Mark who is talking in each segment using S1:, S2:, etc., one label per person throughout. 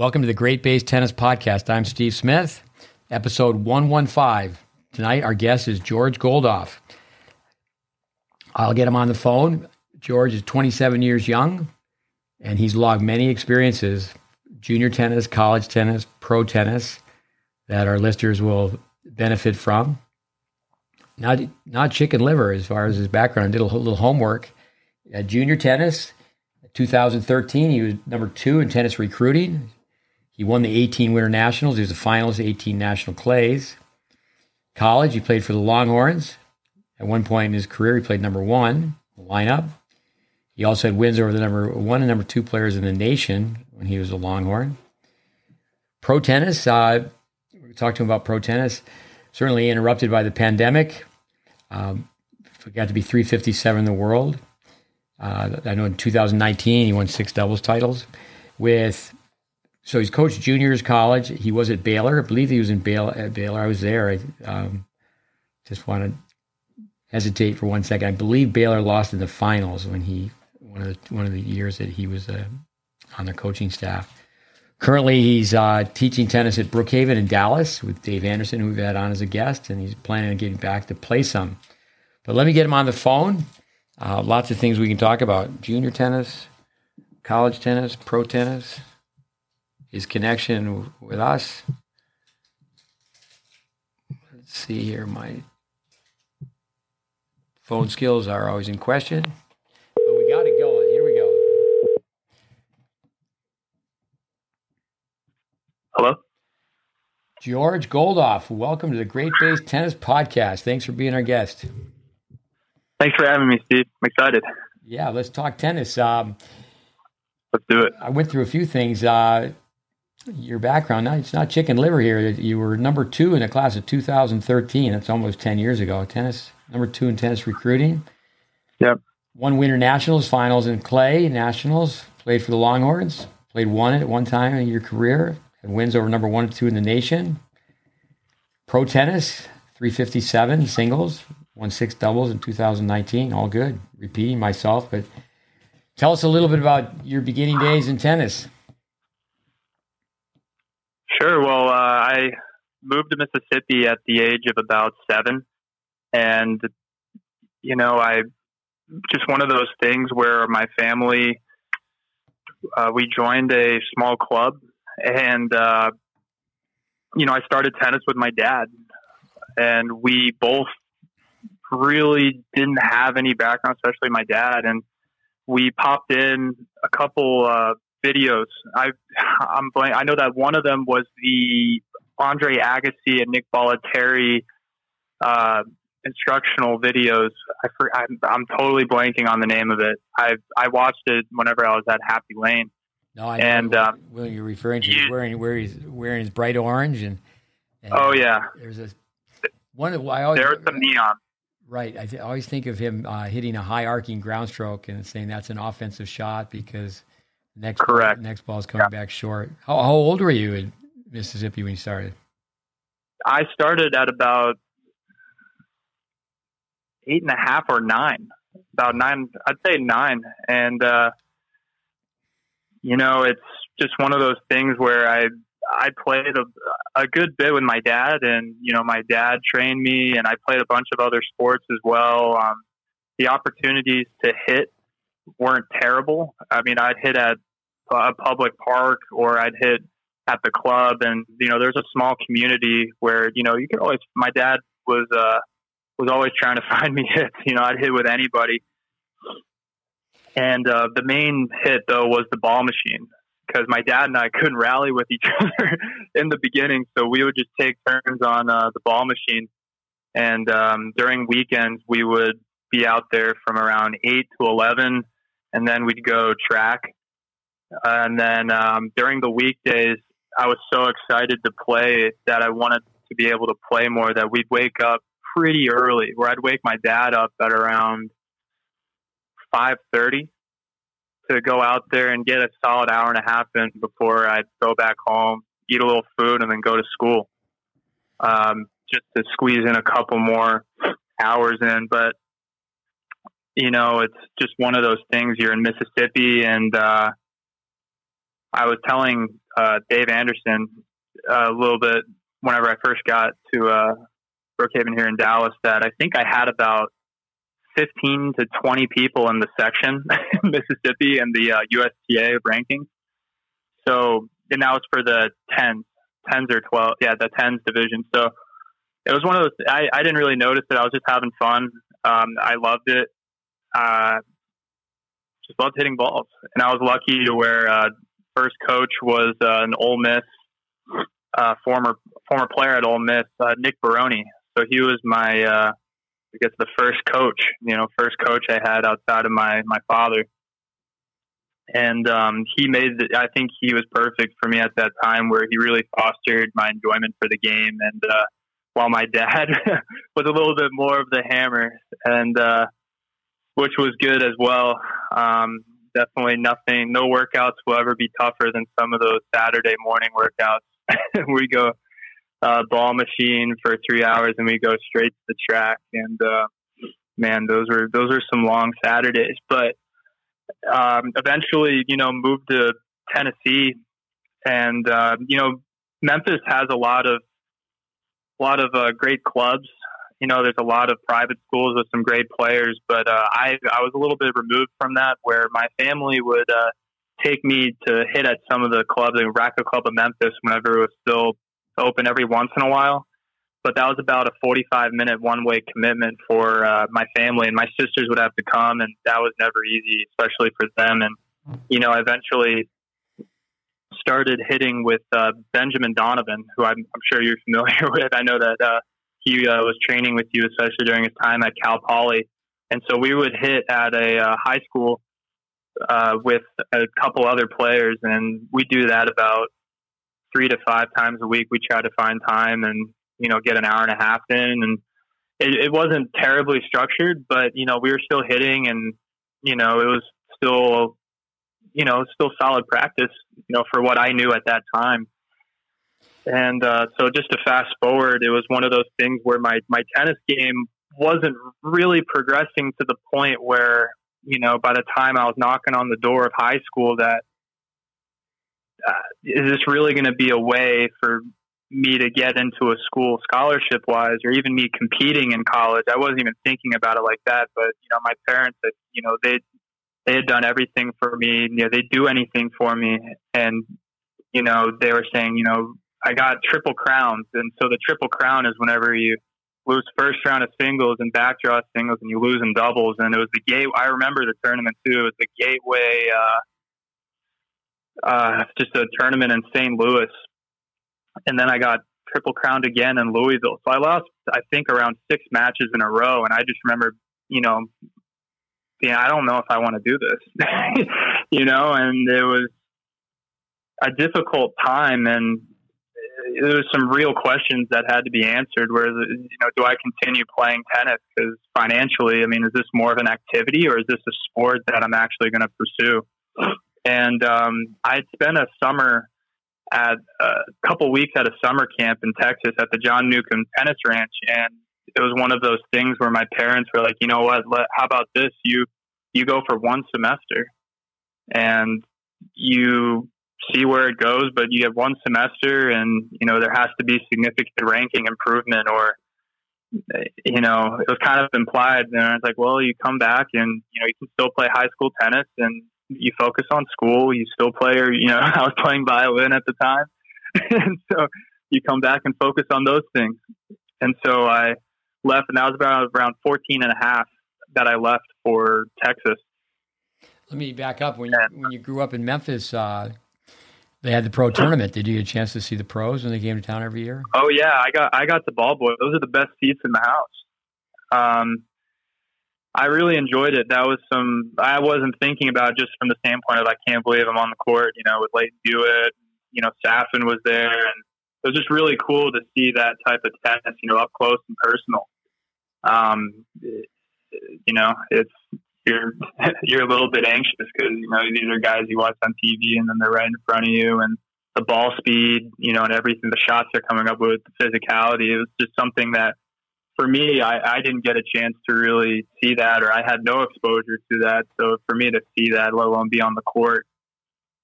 S1: Welcome to the GreatBase Tennis Podcast. I'm Steve Smith, episode 115. Tonight, our guest is George Goldhoff. I'll get him on the phone. George is 27 years young, and he's logged many experiences junior tennis, college tennis, pro tennis that our listeners will benefit from. Not, not chicken liver as far as his background. Did a little homework. At junior tennis, 2013, he was number two in tennis recruiting. He won the 18 Winter Nationals. He was the finalist 18 National Clays. College, he played for the Longhorns. At one point in his career, he played number one lineup. He also had wins over the number one and number two players in the nation when he was a Longhorn. Pro tennis, uh, we talked to him about pro tennis. Certainly interrupted by the pandemic. Um, got to be 357 in the world. Uh, I know in 2019 he won six doubles titles with so he's coached juniors college. He was at Baylor. I believe he was in Baylor. At Baylor, I was there. I um, just want to hesitate for one second. I believe Baylor lost in the finals when he one of the one of the years that he was uh, on the coaching staff. Currently, he's uh, teaching tennis at Brookhaven in Dallas with Dave Anderson, who we've had on as a guest, and he's planning on getting back to play some. But let me get him on the phone. Uh, lots of things we can talk about: junior tennis, college tennis, pro tennis his connection with us. Let's see here. My phone skills are always in question, but we got it going. Here we go.
S2: Hello.
S1: George Goldhoff, welcome to the GreatBase Tennis Podcast. Thanks for being our guest.
S2: Thanks for having me, Steve. I'm excited.
S1: Yeah, let's talk tennis. Um,
S2: let's do it.
S1: I went through a few things. Uh, your background. Now it's not chicken liver here. You were number two in the class of 2013. That's almost 10 years ago. Tennis number two in tennis recruiting.
S2: Yep.
S1: Won Winter Nationals finals in clay nationals. Played for the Longhorns. Played one at one time in your career. And wins over number one and two in the nation. Pro tennis, 357 singles. Won six doubles in 2019. All good. Repeating myself, but tell us a little bit about your beginning days in tennis.
S2: Sure. Well, uh, I moved to Mississippi at the age of about seven, and you know, I just one of those things where my family uh, we joined a small club, and uh, you know, I started tennis with my dad, and we both really didn't have any background, especially my dad, and we popped in a couple uh, videos. I I'm blank. I know that one of them was the Andre Agassi and Nick Bollettieri uh, instructional videos. I for, I'm, I'm totally blanking on the name of it. I I watched it whenever I was at Happy Lane.
S1: No, I know and um, what you're referring to. He's wearing where he's wearing his bright orange and,
S2: and oh yeah.
S1: There's a one. Of, I always,
S2: there's some neon.
S1: Right. I, th- I always think of him uh, hitting a high arcing ground stroke and saying that's an offensive shot because Next
S2: correct.
S1: Ball, next ball is coming yeah. back short. How, how old were you in Mississippi when you started?
S2: I started at about eight and a half or nine. About nine, I'd say nine. And uh, you know, it's just one of those things where I I played a, a good bit with my dad, and you know, my dad trained me, and I played a bunch of other sports as well. Um, the opportunities to hit weren't terrible. I mean, I'd hit at a public park or I'd hit at the club, and you know, there's a small community where you know you could always. My dad was uh, was always trying to find me hits. You know, I'd hit with anybody. And uh, the main hit though was the ball machine because my dad and I couldn't rally with each other in the beginning, so we would just take turns on uh, the ball machine. And um, during weekends, we would be out there from around eight to eleven and then we'd go track. And then um, during the weekdays, I was so excited to play that I wanted to be able to play more. That we'd wake up pretty early, where I'd wake my dad up at around five thirty to go out there and get a solid hour and a half in before I'd go back home, eat a little food, and then go to school. Um, just to squeeze in a couple more hours in. But you know, it's just one of those things. You're in Mississippi, and uh, I was telling uh, Dave Anderson a little bit whenever I first got to uh, Brookhaven here in Dallas that I think I had about 15 to 20 people in the section in Mississippi and the uh, USTA ranking. So, and that was for the 10s, 10s or 12, yeah, the 10s division. So it was one of those, I, I didn't really notice it. I was just having fun. Um, I loved it. Uh, just loved hitting balls. And I was lucky to where uh, first coach was uh, an Ole Miss uh, former former player at Ole Miss, uh, Nick Baroni. So he was my, uh, I guess, the first coach. You know, first coach I had outside of my my father. And um, he made. The, I think he was perfect for me at that time, where he really fostered my enjoyment for the game. And uh, while my dad was a little bit more of the hammer, and uh, which was good as well. Um, definitely nothing. No workouts will ever be tougher than some of those Saturday morning workouts. we go uh, ball machine for three hours and we go straight to the track. And uh, man, those were those were some long Saturdays. But um, eventually, you know, moved to Tennessee, and uh, you know, Memphis has a lot of a lot of uh, great clubs. You know, there's a lot of private schools with some great players, but uh, I I was a little bit removed from that, where my family would uh, take me to hit at some of the clubs, like Racquet Club of Memphis, whenever it was still open every once in a while. But that was about a 45 minute one way commitment for uh, my family, and my sisters would have to come, and that was never easy, especially for them. And you know, I eventually started hitting with uh, Benjamin Donovan, who I'm, I'm, sure you're familiar with. I know that uh, he uh, was training with you, especially during his time at Cal Poly. And so we would hit at a uh, high school uh, with a couple other players, and we do that about three to five times a week. We try to find time and you know get an hour and a half in, and it, it wasn't terribly structured, but you know we were still hitting, and you know it was still you know still solid practice, you know for what I knew at that time. And uh, so, just to fast forward, it was one of those things where my my tennis game wasn't really progressing to the point where you know, by the time I was knocking on the door of high school, that uh, is this really going to be a way for me to get into a school scholarship wise, or even me competing in college? I wasn't even thinking about it like that. But you know, my parents, you know, they they had done everything for me. You know, they do anything for me, and you know, they were saying, you know, I got triple crowns, and so the triple crown is whenever you lose first round of singles and backdraw singles, and you lose in doubles. And it was the gate. I remember the tournament too. It was the Gateway, uh, uh, just a tournament in St. Louis, and then I got triple crowned again in Louisville. So I lost, I think, around six matches in a row, and I just remember, you know, yeah, I don't know if I want to do this, you know, and it was a difficult time and there was some real questions that had to be answered. Where you know, do I continue playing tennis? Because financially, I mean, is this more of an activity or is this a sport that I'm actually going to pursue? And um, I'd spent a summer at a couple weeks at a summer camp in Texas at the John Newcombe Tennis Ranch, and it was one of those things where my parents were like, you know what? Let, how about this? You you go for one semester, and you see where it goes, but you have one semester and, you know, there has to be significant ranking improvement or, you know, it was kind of implied. And I was like, well, you come back and, you know, you can still play high school tennis and you focus on school. You still play, or, you know, I was playing violin at the time. and so you come back and focus on those things. And so I left and that was about around 14 and a half that I left for Texas.
S1: Let me back up. When you, when you grew up in Memphis, uh, they had the pro tournament. Did you get a chance to see the pros when they came to town every year?
S2: Oh yeah, I got I got the ball boy. Those are the best seats in the house. Um, I really enjoyed it. That was some I wasn't thinking about just from the standpoint of I can't believe I'm on the court. You know, with Lleyton Hewitt, you know, Safin was there, and it was just really cool to see that type of tennis, you know, up close and personal. Um, you know, it's you're you're a little bit anxious because you know these are guys you watch on TV and then they're right in front of you and the ball speed, you know, and everything the shots they're coming up with, the physicality. It was just something that for me, I, I didn't get a chance to really see that, or I had no exposure to that. So for me to see that, let alone be on the court,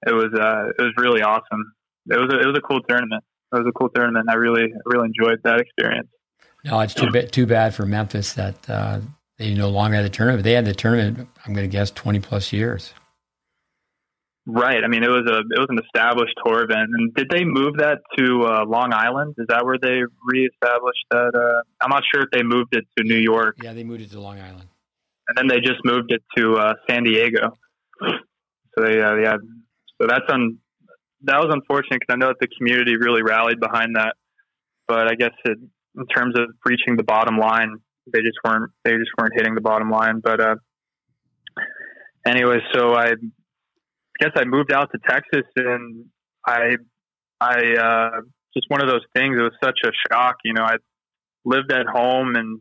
S2: it was uh, it was really awesome. It was a, it was a cool tournament. It was a cool tournament. I really really enjoyed that experience.
S1: No, it's too bad too bad for Memphis that uh, they no longer had the tournament. They had the tournament. I'm going to guess 20 plus years.
S2: Right. I mean, it was a it was an established tour event. And did they move that to uh, Long Island? Is that where they reestablished that? Uh, I'm not sure if they moved it to New York.
S1: Yeah, they moved it to Long Island.
S2: And then they just moved it to uh, San Diego. So they, uh, yeah. So that's un, that was unfortunate because I know that the community really rallied behind that. But I guess it, in terms of reaching the bottom line, they just weren't they just weren't hitting the bottom line. But uh, anyway, so I guess I moved out to Texas and I, I, uh, just one of those things. It was such a shock. You know, I lived at home and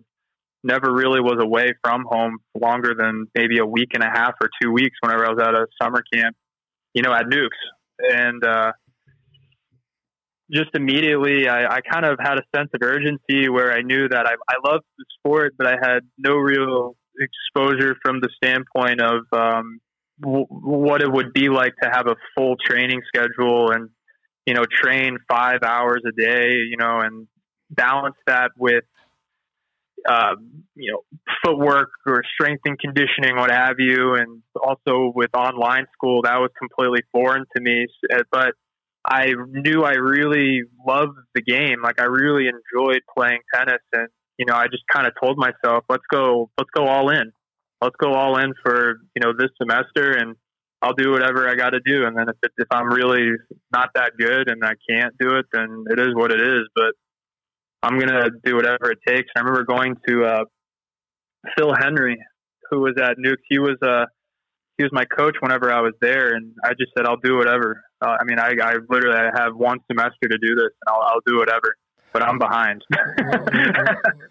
S2: never really was away from home longer than maybe a week and a half or two weeks whenever I was at a summer camp, you know, at Newk's. And, uh, just immediately, I, I kind of had a sense of urgency where I knew that I, I loved the sport, but I had no real exposure from the standpoint of, um, w- what it would be like to have a full training schedule and you know train five hours a day you know and balance that with uh, you know footwork or strength and conditioning what have you and also with online school that was completely foreign to me uh, but i knew i really loved the game like i really enjoyed playing tennis and you know i just kind of told myself let's go let's go all in let's go all in for you know this semester and I'll do whatever I got to do. And then if it, if I'm really not that good and I can't do it, then it is what it is. But I'm gonna do whatever it takes. I remember going to uh, Phil Henry, who was at Newk's. He was uh, he was my coach whenever I was there, and I just said I'll do whatever. Uh, I mean, I, I literally I have one semester to do this, and I'll, I'll do whatever. But I'm behind.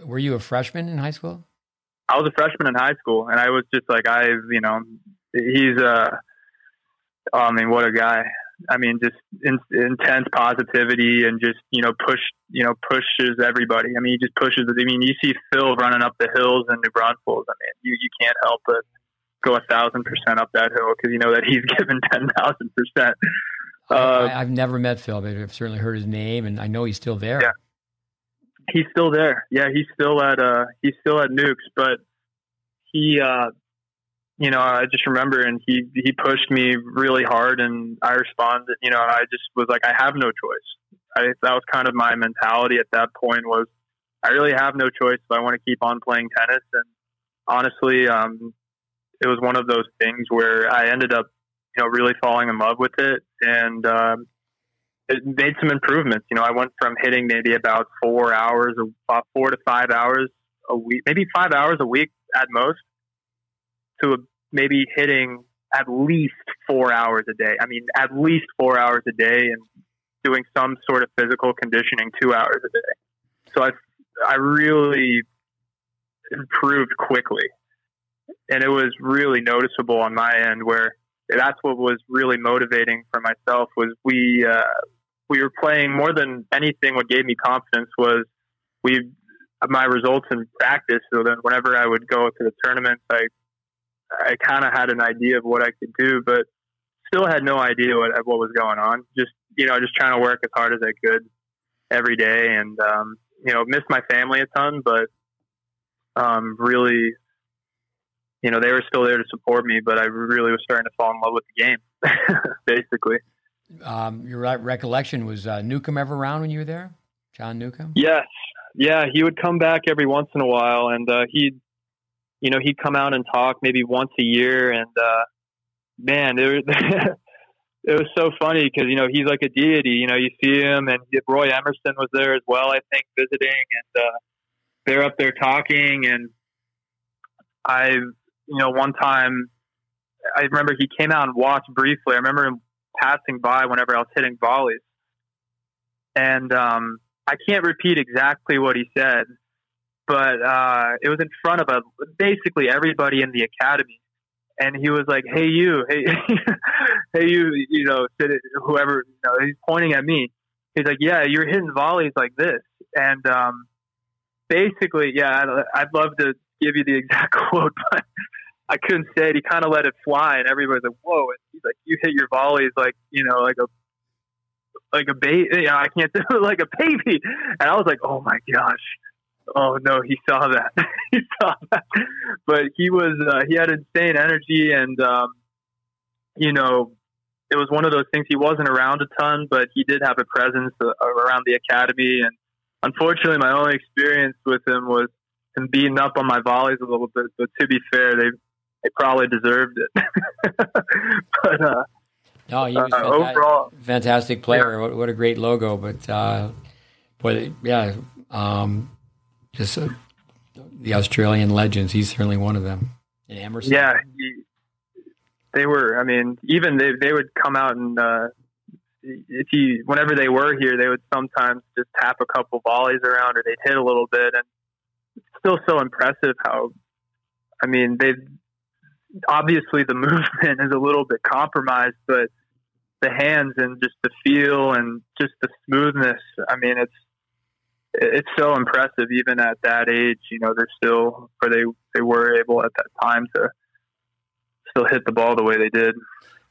S1: were, you a freshman in high school?
S2: I was a freshman in high school, and I was just like, I've you know, he's, uh, oh, I mean, what a guy. I mean, just in, intense positivity and just, you know, push, you know, pushes everybody. I mean, he just pushes. I mean, you see Phil running up the hills in New Braunfels. I mean, you, you can't help but go a thousand percent up that hill because you know that he's given 10,000 percent.
S1: Uh, I've never met Phil, but I've certainly heard his name and I know he's still there.
S2: Yeah he's still there. Yeah, he's still at uh he's still at Newk's, but he uh you know, I just remember and he he pushed me really hard and I responded, you know, I just was like I have no choice. I that was kind of my mentality at that point was I really have no choice if I want to keep on playing tennis and honestly um it was one of those things where I ended up, you know, really falling in love with it and um it made some improvements. You know, I went from hitting maybe about four hours, about four to five hours a week, maybe five hours a week at most, to maybe hitting at least four hours a day. I mean, at least four hours a day, and doing some sort of physical conditioning two hours a day. So I, I really improved quickly, and it was really noticeable on my end where that's what was really motivating for myself was we uh, we were playing more than anything. What gave me confidence was we my results in practice. So then, whenever I would go to the tournament I I kind of had an idea of what I could do, but still had no idea what what was going on. Just you know, just trying to work as hard as I could every day, and um, you know, missed my family a ton, but um, really, you know, they were still there to support me. But I really was starting to fall in love with the game, basically.
S1: Um, your recollection was uh, Newcombe ever around when you were there? John Newcombe?
S2: Yes. Yeah, he would come back every once in a while, and uh, he'd, you know, he'd come out and talk maybe once a year, and uh, man, it was, it was so funny because you know he's like a deity. You know, you see him, and Roy Emerson was there as well, I think, visiting, and uh, they're up there talking, and I, you know, one time I remember he came out and watched briefly. I remember him passing by whenever I was hitting volleys. And um, I can't repeat exactly what he said, but uh, it was in front of a, basically everybody in the academy. And he was like, "Hey, you, hey, hey, you, you know, whoever, you know, he's pointing at me. He's like, "Yeah, you're hitting volleys like this." And um, basically, yeah, I'd, I'd love to give you the exact quote, but I couldn't say it. He kind of let it fly, and everybody's like, "Whoa!" And he's like, "You hit your volleys like you know like a like a baby. You know, I can't do it like a baby." And I was like, "Oh my gosh." Oh no, he saw that. he saw that. But he was uh, he had insane energy and um, you know, it was one of those things he wasn't around a ton, but he did have a presence uh, around the academy and unfortunately my only experience with him was him beating up on my volleys a little bit, but to be fair, they they probably deserved it. but uh
S1: no, he was uh, fantastic, overall fantastic player. Yeah. What, what, a great logo, but uh, but yeah, um, just uh, the Australian legends. He's certainly one of them. And Emerson.
S2: Yeah, he, they were. I mean, even they they would come out and uh, if you whenever they were here, they would sometimes just tap a couple volleys around or they'd hit a little bit, and it's still so impressive how. I mean, they obviously the movement is a little bit compromised, but the hands and just the feel and just the smoothness. I mean, it's it's so impressive even at that age. You know, they're still or they they were able at that time to still hit the ball the way they did.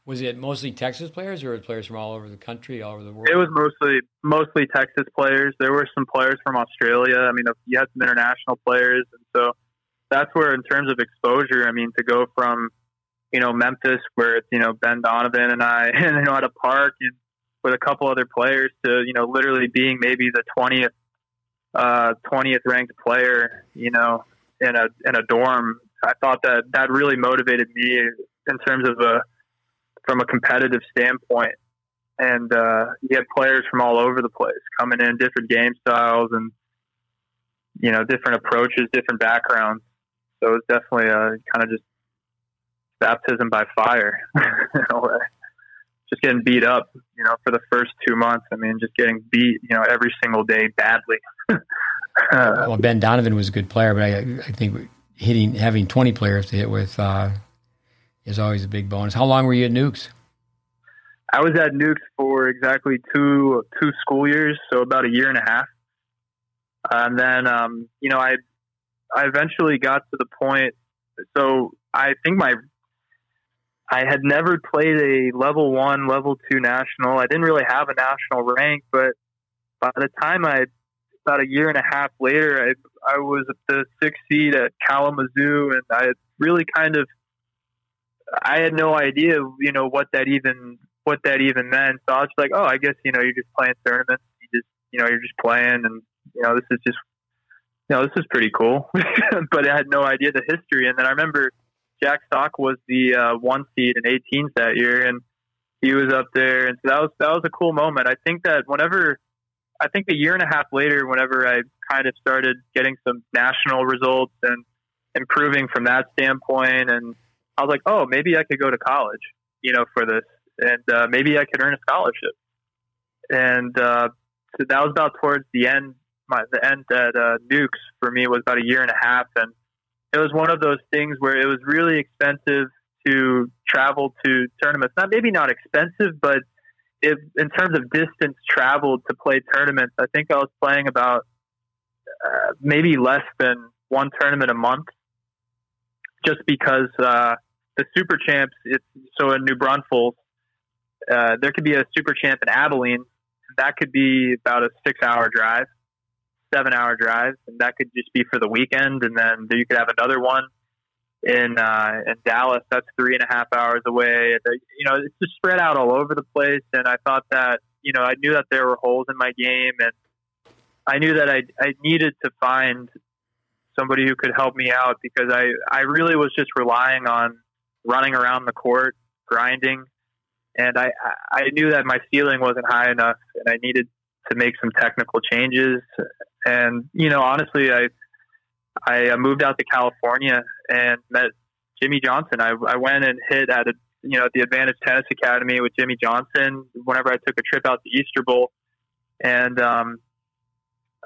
S1: Was it mostly Texas players, or players from all over the country, all over the world?
S2: It was mostly mostly Texas players. There were some players from Australia. I mean, you had some international players, and so that's where, in terms of exposure, I mean, to go from you know Memphis, where it's you know Ben Donovan and I, and you know at a park and with a couple other players, to you know literally being maybe the twentieth uh, twentieth ranked player, you know, in a in a dorm. I thought that that really motivated me in terms of a from a competitive standpoint. And uh, you have players from all over the place coming in, different game styles and you know different approaches, different backgrounds. So was definitely a kind of just baptism by fire in a way. Just getting beat up, you know, for the first two months. I mean, just getting beat, you know, every single day badly.
S1: well, Ben Donovan was a good player, but I, I think hitting having twenty players to hit with uh, is always a big bonus. How long were you at Newk's?
S2: I was at Newk's for exactly two two school years, so about a year and a half. And then, um, you know, I I eventually got to the point. So I think my I had never played a level one, level two national. I didn't really have a national rank, but by the time I about a year and a half later, I I was at the sixth seed at Kalamazoo, and I really kind of I had no idea, you know, what that even what that even meant. So I was like, oh, I guess you know, you're just playing tournaments. You just you know, you're just playing, and you know, this is just know, this is pretty cool. but I had no idea the history. And then I remember Jack Sock was the uh, one seed in 18s that year, and he was up there, and so that was that was a cool moment. I think that whenever I think a year and a half later, whenever I kind of started getting some national results and improving from that standpoint and I was like, oh, maybe I could go to college, you know, for this, and uh, maybe I could earn a scholarship. And uh, so that was about towards the end. My the end at uh, Newk's for me was about a year and a half, and it was one of those things where it was really expensive to travel to tournaments. Not maybe not expensive, but if in terms of distance traveled to play tournaments, I think I was playing about uh, maybe less than one tournament a month just because uh, the super champs. It's so in New Braunfels, uh, there could be a super champ in Abilene. That could be about a six-hour drive, seven-hour drive, and that could just be for the weekend. And then you could have another one in uh, in Dallas. That's three and a half hours away. You know, it's just spread out all over the place. And I thought that you know I knew that there were holes in my game, and I knew that I I needed to find somebody who could help me out because I, I really was just relying on running around the court, grinding. And I, I knew that my ceiling wasn't high enough and I needed to make some technical changes. And, you know, honestly, I, I moved out to California and met Jimmy Johnson. I, I went and hit at a, you know, at the Advantage Tennis Academy with Jimmy Johnson whenever I took a trip out to Easter Bowl. And, um,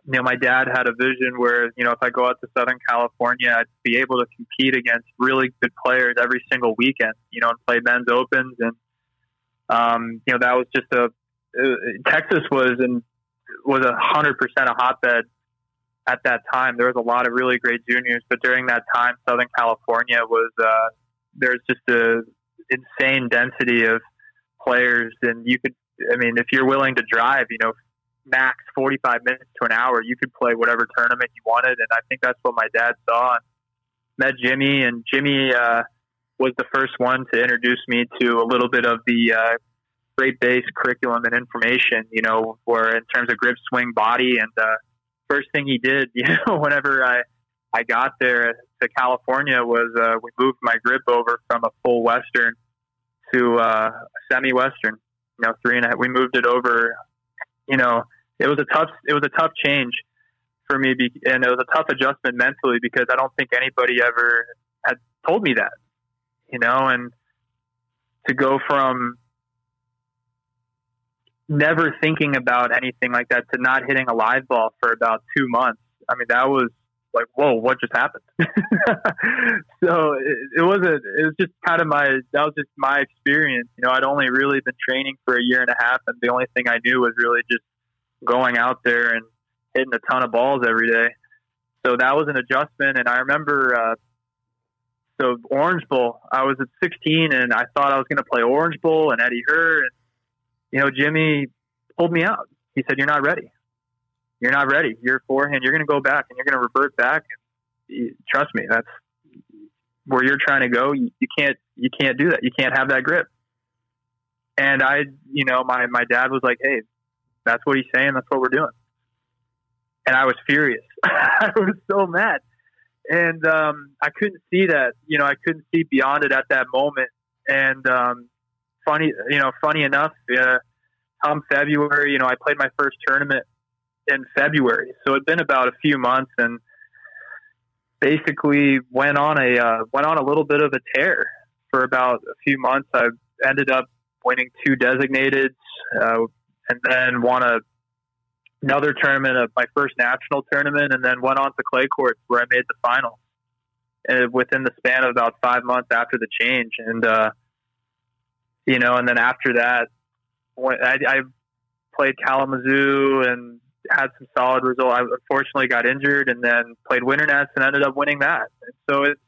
S2: you know, my dad had a vision where, you know, if I go out to Southern California, I'd be able to compete against really good players every single weekend, you know, and play men's opens. And, um, you know, that was just a, uh, Texas was and was a hundred percent a hotbed at that time. There was a lot of really great juniors, but during that time, Southern California was, uh, there's just a, insane density of players, and you could. I mean, if you're willing to drive, you know, max 45 minutes to an hour, you could play whatever tournament you wanted. And I think that's what my dad saw. And met Jimmy, and Jimmy uh, was the first one to introduce me to a little bit of the uh, great base curriculum and information, you know, where in terms of grip, swing, body. And uh, first thing he did, you know, whenever I, I got there to California was uh, we moved my grip over from a full Western to uh, a semi-Western. You know, three and a half. We moved it over. You know, it was a tough. It was a tough change for me, be, and it was a tough adjustment mentally because I don't think anybody ever had told me that. You know, and to go from never thinking about anything like that to not hitting a live ball for about two months. I mean, that was like, whoa, what just happened? so it, it wasn't, it was just kind of my, that was just my experience. You know, I'd only really been training for a year and a half, and the only thing I knew was really just going out there and hitting a ton of balls every day. So that was an adjustment. And I remember, uh, so Orange Bowl, I was at 16 and I thought I was going to play Orange Bowl and Eddie Herr. And, you know, Jimmy pulled me out. He said, You're not ready. You're not ready. Your forehand, you're going to go back and you're going to revert back. Trust me, that's where you're trying to go. You, you can't, you can't do that. You can't have that grip. And I, you know, my, my dad was like, Hey, that's what he's saying. That's what we're doing. And I was furious. I was so mad. And um, I couldn't see that. You know, I couldn't see beyond it at that moment. And um, funny, you know, funny enough, uh, come February, you know, I played my first tournament in February. So it'd been about a few months and basically went on a uh, went on a little bit of a tear for about a few months. I ended up winning two designated, uh, and then won a another tournament of my first national tournament, and then went on to clay courts where I made the final. And within the span of about five months after the change, and uh, you know, and then after that, I, I played Kalamazoo and had some solid results. I unfortunately got injured and then played Winter Nets and ended up winning that. So it's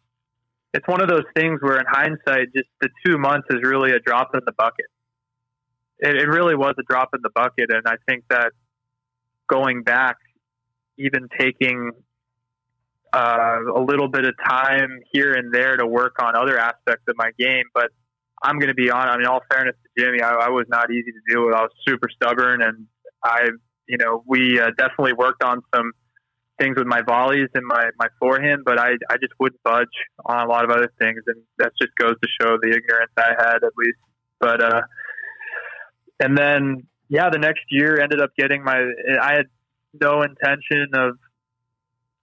S2: it's one of those things where, in hindsight, just the two months is really a drop in the bucket. It, it really was a drop in the bucket, and I think that going back, even taking uh, a little bit of time here and there to work on other aspects of my game, but I'm going to be on. I mean, all fairness to Jimmy, I, I was not easy to deal with. I was super stubborn, and I, you know, we uh, definitely worked on some things with my volleys and my my forehand, but I I just wouldn't budge on a lot of other things, and that just goes to show the ignorance I had at least. But uh, and then yeah, the next year ended up getting my. I had no intention of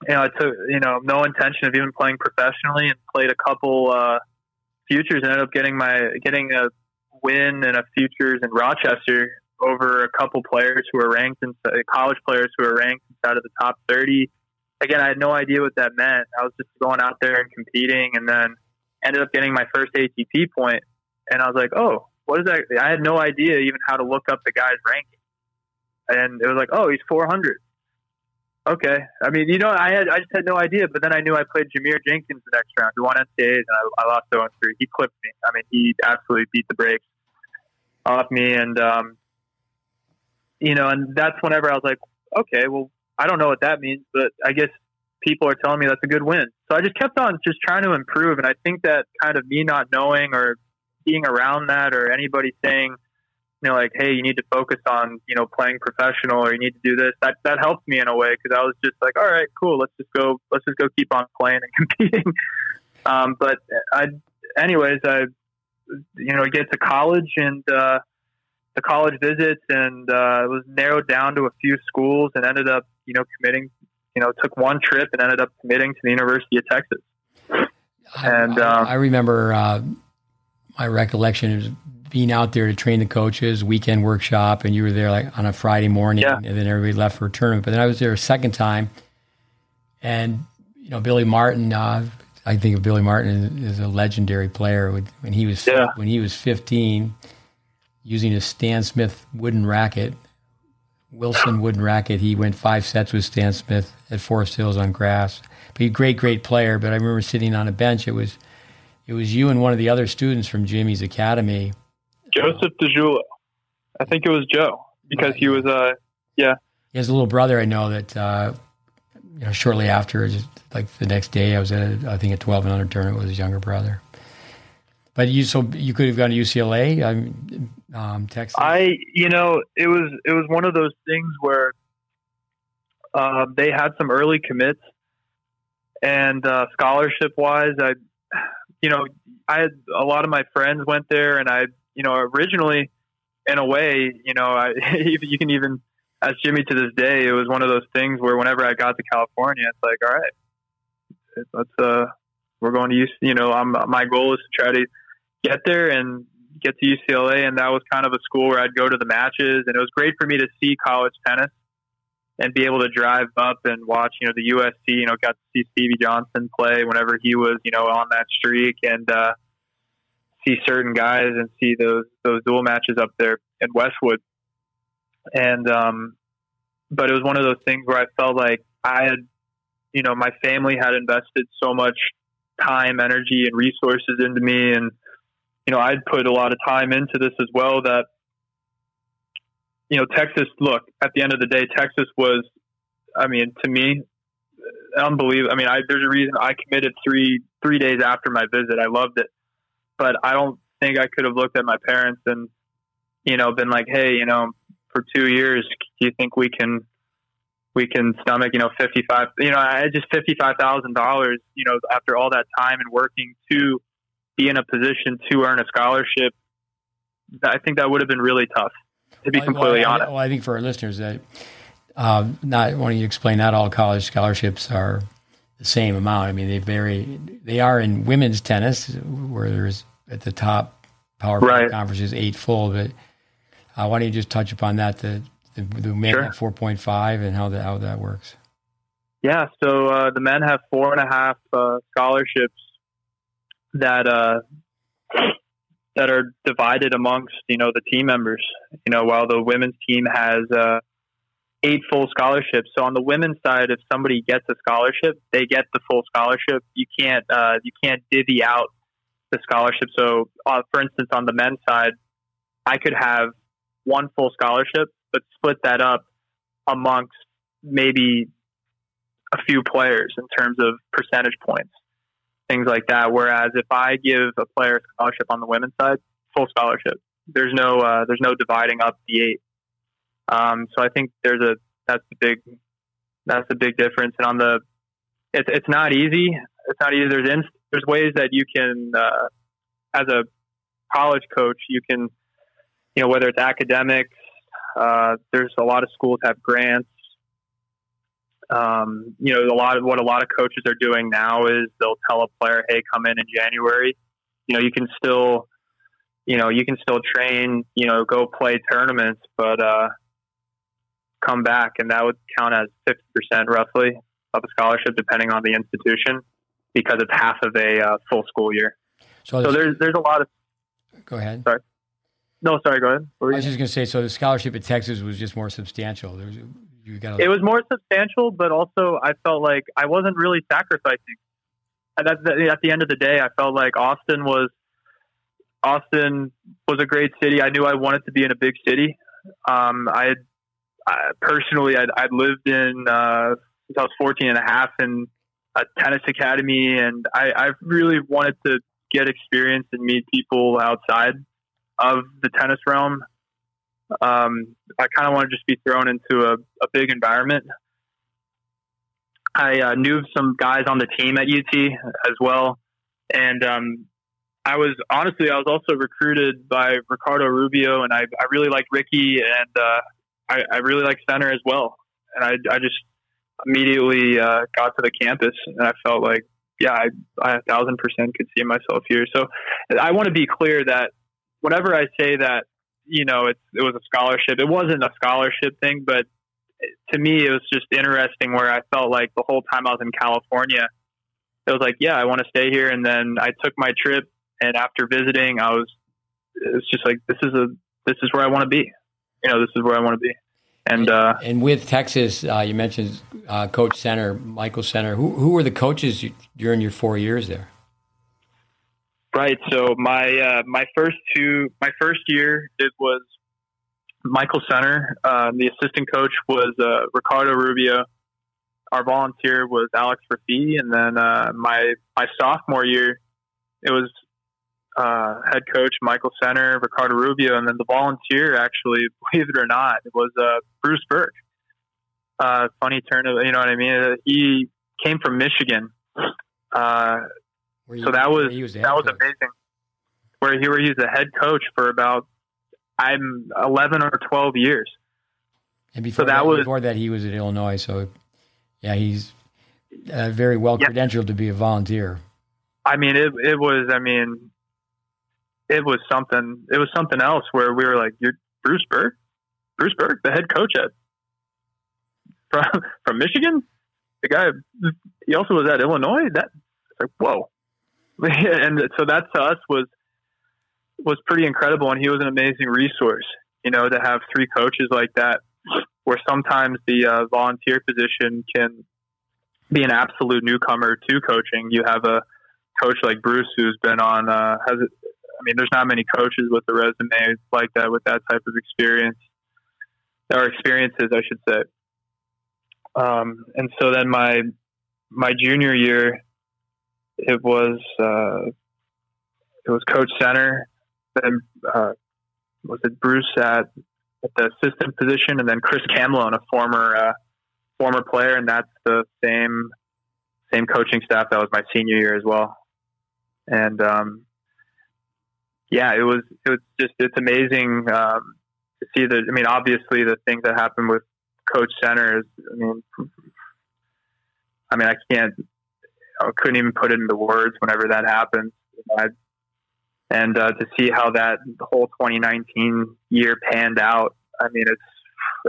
S2: you know, I took you know no intention of even playing professionally, and played a couple uh, futures. And ended up getting my getting a win and a futures in Rochester over a couple players who were ranked in uh, college players who were ranked inside of the top thirty. Again, I had no idea what that meant. I was just going out there and competing, and then ended up getting my first ATP point. And I was like, oh, what is that? I had no idea even how to look up the guy's ranking. And it was like, oh, he's 400 okay. I mean, you know, I had I just had no idea, but then I knew I played Jarmere Jenkins the next round, who won NCAAs, and I, I lost 0 3. He clipped me. I mean, he absolutely beat the brakes off me, and um, you know, and that's whenever I was like, okay, well, I don't know what that means, but I guess people are telling me that's a good win. So I just kept on just trying to improve, and I think that kind of me not knowing or being around that or anybody saying you know, like, hey, you need to focus on, you know, playing professional or you need to do this. That that helped me in a way because I was just like, all right, cool, let's just go, let's just go keep on playing and competing. um, but I, anyways, I, you know, get to college and uh, the college visits and uh, it was narrowed down to a few schools and ended up, you know, committing. You know, took one trip and ended up committing to the University of Texas.
S1: And I, um, I remember uh, my recollection is being out there to train the coaches, weekend workshop, and you were there like on a Friday morning, yeah. and then everybody left for a tournament. But then I was there a second time, and you know Billy Martin. Uh, I think of Billy Martin as a legendary player when he was yeah. when he was 15, using a Stan Smith wooden racket, Wilson wooden racket. He went five sets with Stan Smith at Forest Hills on grass. But he great, great player. But I remember sitting on a bench. It was it was you and one of the other students from Jimmy's academy.
S2: Joseph Di Giulio. I think it was Joe because right. he was uh yeah.
S1: He has a little brother I know that uh, you know shortly after, just like the next day, I was at a, I think a twelve and under tournament with his younger brother. But you so you could have gone to UCLA, um, Texas.
S2: I you know it was it was one of those things where uh, they had some early commits, and uh, scholarship wise, I you know I had a lot of my friends went there, and I you know originally in a way you know I you can even as Jimmy to this day, it was one of those things where whenever I got to California, it's like, all right, let's uh, we're going to use, you know, I'm my goal is to try to get there and get to UCLA, and that was kind of a school where I'd go to the matches, and it was great for me to see college tennis and be able to drive up and watch, you know, the USC. You know, got to see Stevie Johnson play whenever he was, you know, on that streak, and uh, see certain guys and see those those dual matches up there in Westwood. And um, but it was one of those things where I felt like I had, you know, my family had invested so much time, energy, and resources into me, and you know, I'd put a lot of time into this as well that, you know, Texas, look, at the end of the day, Texas was, I mean, to me, unbelievable. I mean, I, there's a reason I committed three, three days after my visit. I loved it, but I don't think I could have looked at my parents and, you know, been like, Hey, you know, for two years, do you think we can, we can stomach, you know, 55, you know, I just $55,000, you know, after all that time and working to, be in a position to earn a scholarship, I think that would have been really tough. To be completely
S1: well,
S2: honest.
S1: Well, I think for our listeners that uh, not wanting to explain, not all college scholarships are the same amount. I mean, they vary. They are in women's tennis, where there's at the top power right. conferences eight full. But uh, why don't you just touch upon that? The the, the men sure. four point five and how that how that works.
S2: Yeah, so uh, the men have four and a half uh, scholarships that uh, that are divided amongst you know the team members. You know, while the women's team has uh, eight full scholarships. So on the women's side, if somebody gets a scholarship, they get the full scholarship. You can't uh, you can't divvy out the scholarship. So uh, for instance, on the men's side, I could have one full scholarship, but split that up amongst maybe a few players in terms of percentage points things like that. Whereas if I give a player a scholarship on the women's side, full scholarship. There's no uh, there's no dividing up the eight. Um, so I think there's a that's the big that's the big difference. And on the it's it's not easy. It's not easy. There's in, there's ways that you can uh, as a college coach you can you know whether it's academics. Uh, there's a lot of schools have grants um, you know, a lot of what a lot of coaches are doing now is they'll tell a player, "Hey, come in in January." You know, you can still, you know, you can still train. You know, go play tournaments, but uh, come back, and that would count as fifty percent roughly of a scholarship, depending on the institution, because it's half of a uh, full school year. So, so there's there's a lot of.
S1: Go ahead.
S2: Sorry. No, sorry. Go ahead.
S1: I was just going to say, so the scholarship at Texas was just more substantial. There's
S2: you got. It was more substantial, but also I felt like I wasn't really sacrificing. And at the, at the end of the day, I felt like Austin was Austin was a great city. I knew I wanted to be in a big city. Um, I had Personally, I'd, I'd, lived in uh, since I was 14 and a half in a tennis academy, and I, I really wanted to get experience and meet people outside of the tennis realm. Um, I kind of want to just be thrown into a, a big environment. I uh, knew some guys on the team at UT as well, and um, I was honestly I was also recruited by Ricardo Rubio, and I, I really liked Ricky, and uh, I, I really like Center as well. And I, I just immediately uh, got to the campus, and I felt like, yeah, I, I a thousand percent could see myself here. So I want to be clear that whenever I say that you know, it, it was a scholarship. It wasn't a scholarship thing, but to me, it was just interesting where I felt like the whole time I was in California, it was like, yeah, I want to stay here. And then I took my trip, and after visiting, I was, it's just like, this is a, this is where I want to be. You know, this is where I want to be. And uh,
S1: and with Texas, uh, you mentioned uh, Coach Center, Michael Center. Who who were the coaches during your four years there?
S2: Right. So my uh, my first two my first year it was Michael Center. Uh, the assistant coach was uh, Ricardo Rubio. Our volunteer was Alex Rafi, and then uh, my my sophomore year, it was uh, head coach Michael Center, Ricardo Rubio, and then the volunteer actually, believe it or not, it was uh, Bruce Berque. Uh, funny turn of you know what I mean. He came from Michigan, uh,
S1: you-
S2: so that was
S1: was
S2: that
S1: head
S2: was
S1: coach.
S2: amazing. Where he where he was the head coach for about I'm 11 or 12 years.
S1: And before
S2: that
S1: that,
S2: was-
S1: before that, he was at Illinois. So, yeah, he's uh, very well
S2: Yeah.
S1: credentialed to be a volunteer.
S2: I mean, it it was. I mean, it was something. It was something else where we were like, "You're Bruce Berque, Bruce Berque, the head coach at from from Michigan. The guy, he also was at Illinois. That like, whoa." and so that to us was was pretty incredible, and he was an amazing resource. You know, to have three coaches like that, where sometimes the uh, volunteer position can be an absolute newcomer to coaching. You have a coach like Bruce who's been on uh, has I mean there's not many coaches with a resume like that with that type of experience or experiences I should say. Um, and so then my my junior year it was uh, it was Coach Center then uh, was it Bruce at at the assistant position and then Chris Camillone a former uh, former player and that's the same same coaching staff that was my senior year as well and um, yeah, it was it was just it's amazing um, to see the. I mean, obviously the things that happened with Coach Center is. I mean, I mean, I can't. I couldn't even put it into words whenever that happened. I, and uh, to see how that whole 2019 year panned out, I mean, it's.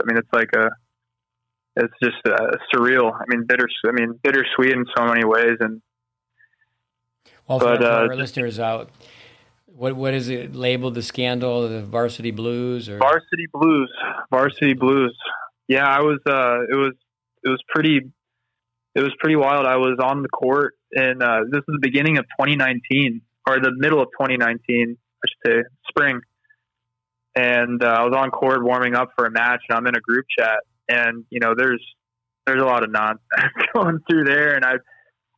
S2: I mean, it's like a. It's just uh, surreal. I mean, bitter. I mean, bittersweet in so many ways, and
S1: Well, for,
S2: But, uh,
S1: our listeners out, what what is it labeled? The scandal, the Varsity Blues, or
S2: Varsity Blues. Varsity Blues. Yeah, I was. Uh, it was. It was pretty. It was pretty wild. I was on the court, and uh, this is the beginning of 2019, or the middle of 2019, I should say, spring. And uh, I was on court warming up for a match, and I'm in a group chat, and you know, there's there's a lot of nonsense going through there, and I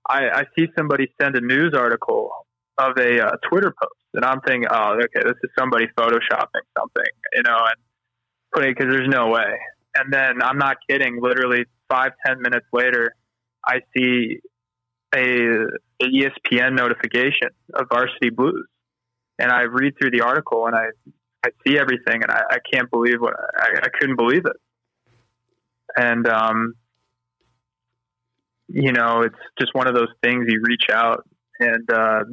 S2: I, I see somebody send a news article of a uh, Twitter post, and I'm thinking, oh, okay, this is somebody photoshopping something, you know, and putting because there's no way. And then I'm not kidding. Literally five ten minutes later, I see a ESPN notification of Varsity Blues, and I read through the article and I I see everything, and I, I can't believe what I, I couldn't believe it. And um, you know, it's just one of those things. You reach out and uh,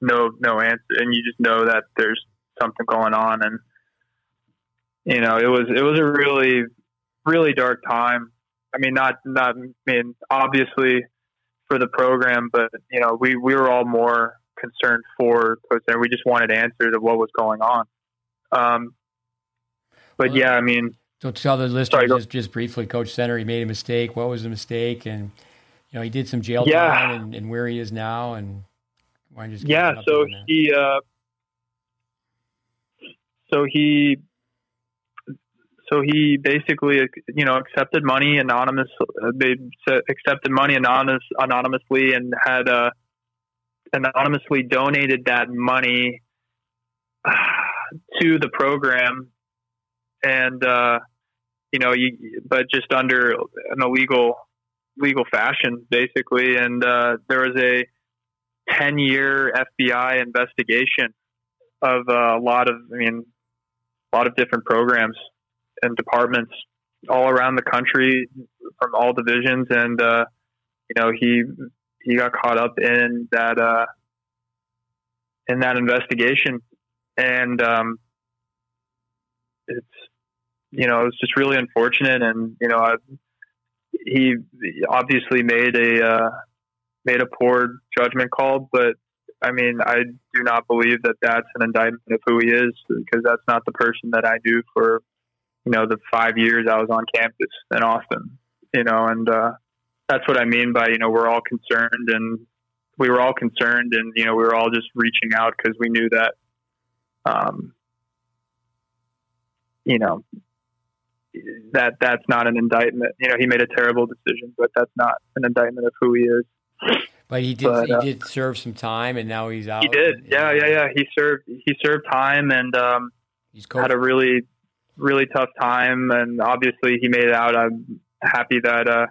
S2: no no answer, and you just know that there's something going on, and you know, it was it was a really really dark time. I mean, not not I mean, obviously for the program, but you know, we we were all more concerned for Coach Center. We just wanted answers of what was going on. Um, but
S1: Well,
S2: yeah, I mean,
S1: So tell the listeners
S2: Sorry,
S1: just, just briefly, Coach Center, he made a mistake. What was the mistake? And you know, he did some jail
S2: Yeah.
S1: time, and, and where he is now, and why don't you just
S2: yeah so
S1: update on that?
S2: he uh so he so he basically you know accepted money anonymous uh, they accepted money anonymous anonymously and had uh anonymously donated that money uh, to the program and uh you know you but just under an illegal legal fashion basically and uh there was a 10 year FBI investigation of a lot of, I mean, a lot of different programs and departments all around the country from all divisions. And, uh, you know, he, he got caught up in that, uh, in that investigation. And, um, it's, you know, it's just really unfortunate. And, you know, I, he obviously made a, uh, made a poor judgment call, but I mean, I do not believe that that's an indictment of who he is because that's not the person that I knew for, you know, the five years I was on campus in Austin, you know, and, uh, that's what I mean by, you know, we're all concerned and we were all concerned, and you know, we were all just reaching out because we knew that, um, you know, that that's not an indictment. You know, he made a terrible decision, but that's not an indictment of who he is.
S1: But he did. But, he uh, did serve some time, and now he's out.
S2: He did. And, yeah, yeah, yeah. He served. He served time, and um, he's had a really, really tough time. And obviously, he made it out. I'm happy that uh,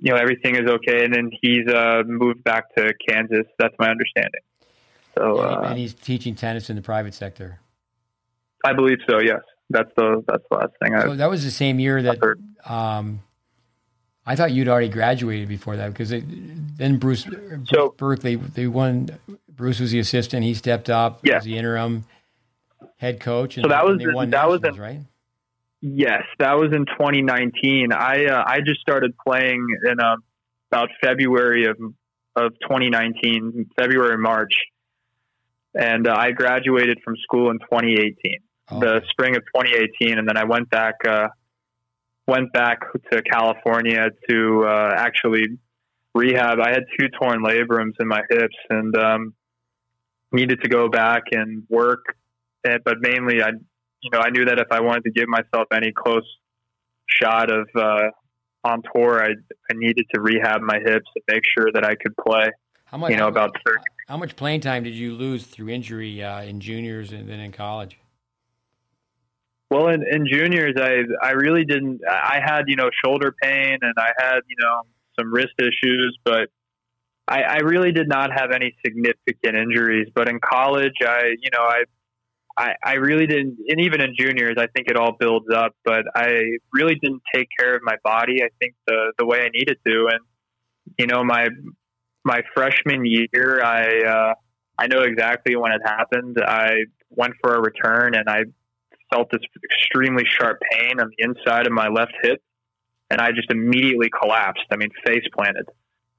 S2: you know everything is okay, and then he's uh, moved back to Kansas. That's my understanding. So,
S1: uh, and he's teaching tennis in the private sector.
S2: I believe so. Yes, that's the that's the last thing.
S1: So that was the same year that. Um, I thought you'd already graduated before that because it, then Bruce, so, Berkeley, the one Bruce was the assistant. He stepped up yeah. as the interim head coach.
S2: And, so that was that was
S1: in, right.
S2: Yes, that was in 2019. I uh, I just started playing in uh, about February of of 2019, February March, and uh, I graduated from school in 2018, oh. the spring of 2018, and then I went back uh, went back to California to uh, actually rehab. I had two torn labrums in my hips, and um, needed to go back and work. And, but mainly, I you know, I knew that if I wanted to give myself any close shot of uh, on tour, I I needed to rehab my hips and make sure that I could play. How much? You know, about 30.
S1: How much playing time did you lose through injury uh, in juniors and then in college?
S2: Well, in, in juniors, I I really didn't. I had you know shoulder pain and I had you know some wrist issues, but I, I really did not have any significant injuries. But in college, I you know I I, I really didn't, and even in juniors, I think it all builds up. But I really didn't take care of my body. I think the the way I needed to, and you know, my my freshman year, I uh, I know exactly when it happened. I went for a return, and I felt this extremely sharp pain on the inside of my left hip, and I just immediately collapsed. I mean, face planted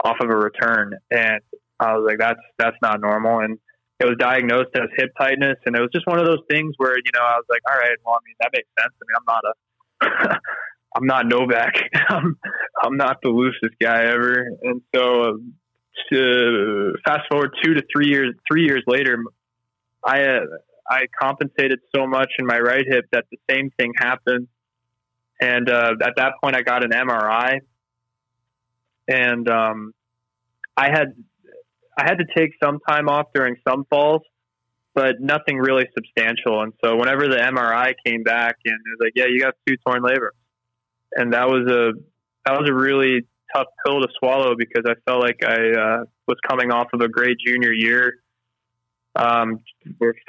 S2: off of a return, and I was like, "That's that's not normal." And it was diagnosed as hip tightness, and it was just one of those things where you know I was like, all right, well, I mean that makes sense. I mean, I'm not a I'm not Novak. I'm I'm not the loosest guy ever, and so to fast forward two to three years three years later, I uh, I compensated so much in my right hip that the same thing happened, and uh, at that point I got an MRI, and um, I had I had to take some time off during some falls, but nothing really substantial. And so whenever the MRI came back and it was like, yeah, you got two torn labor, and that was a that was a really tough pill to swallow because I felt like I uh, was coming off of a great junior year. Um,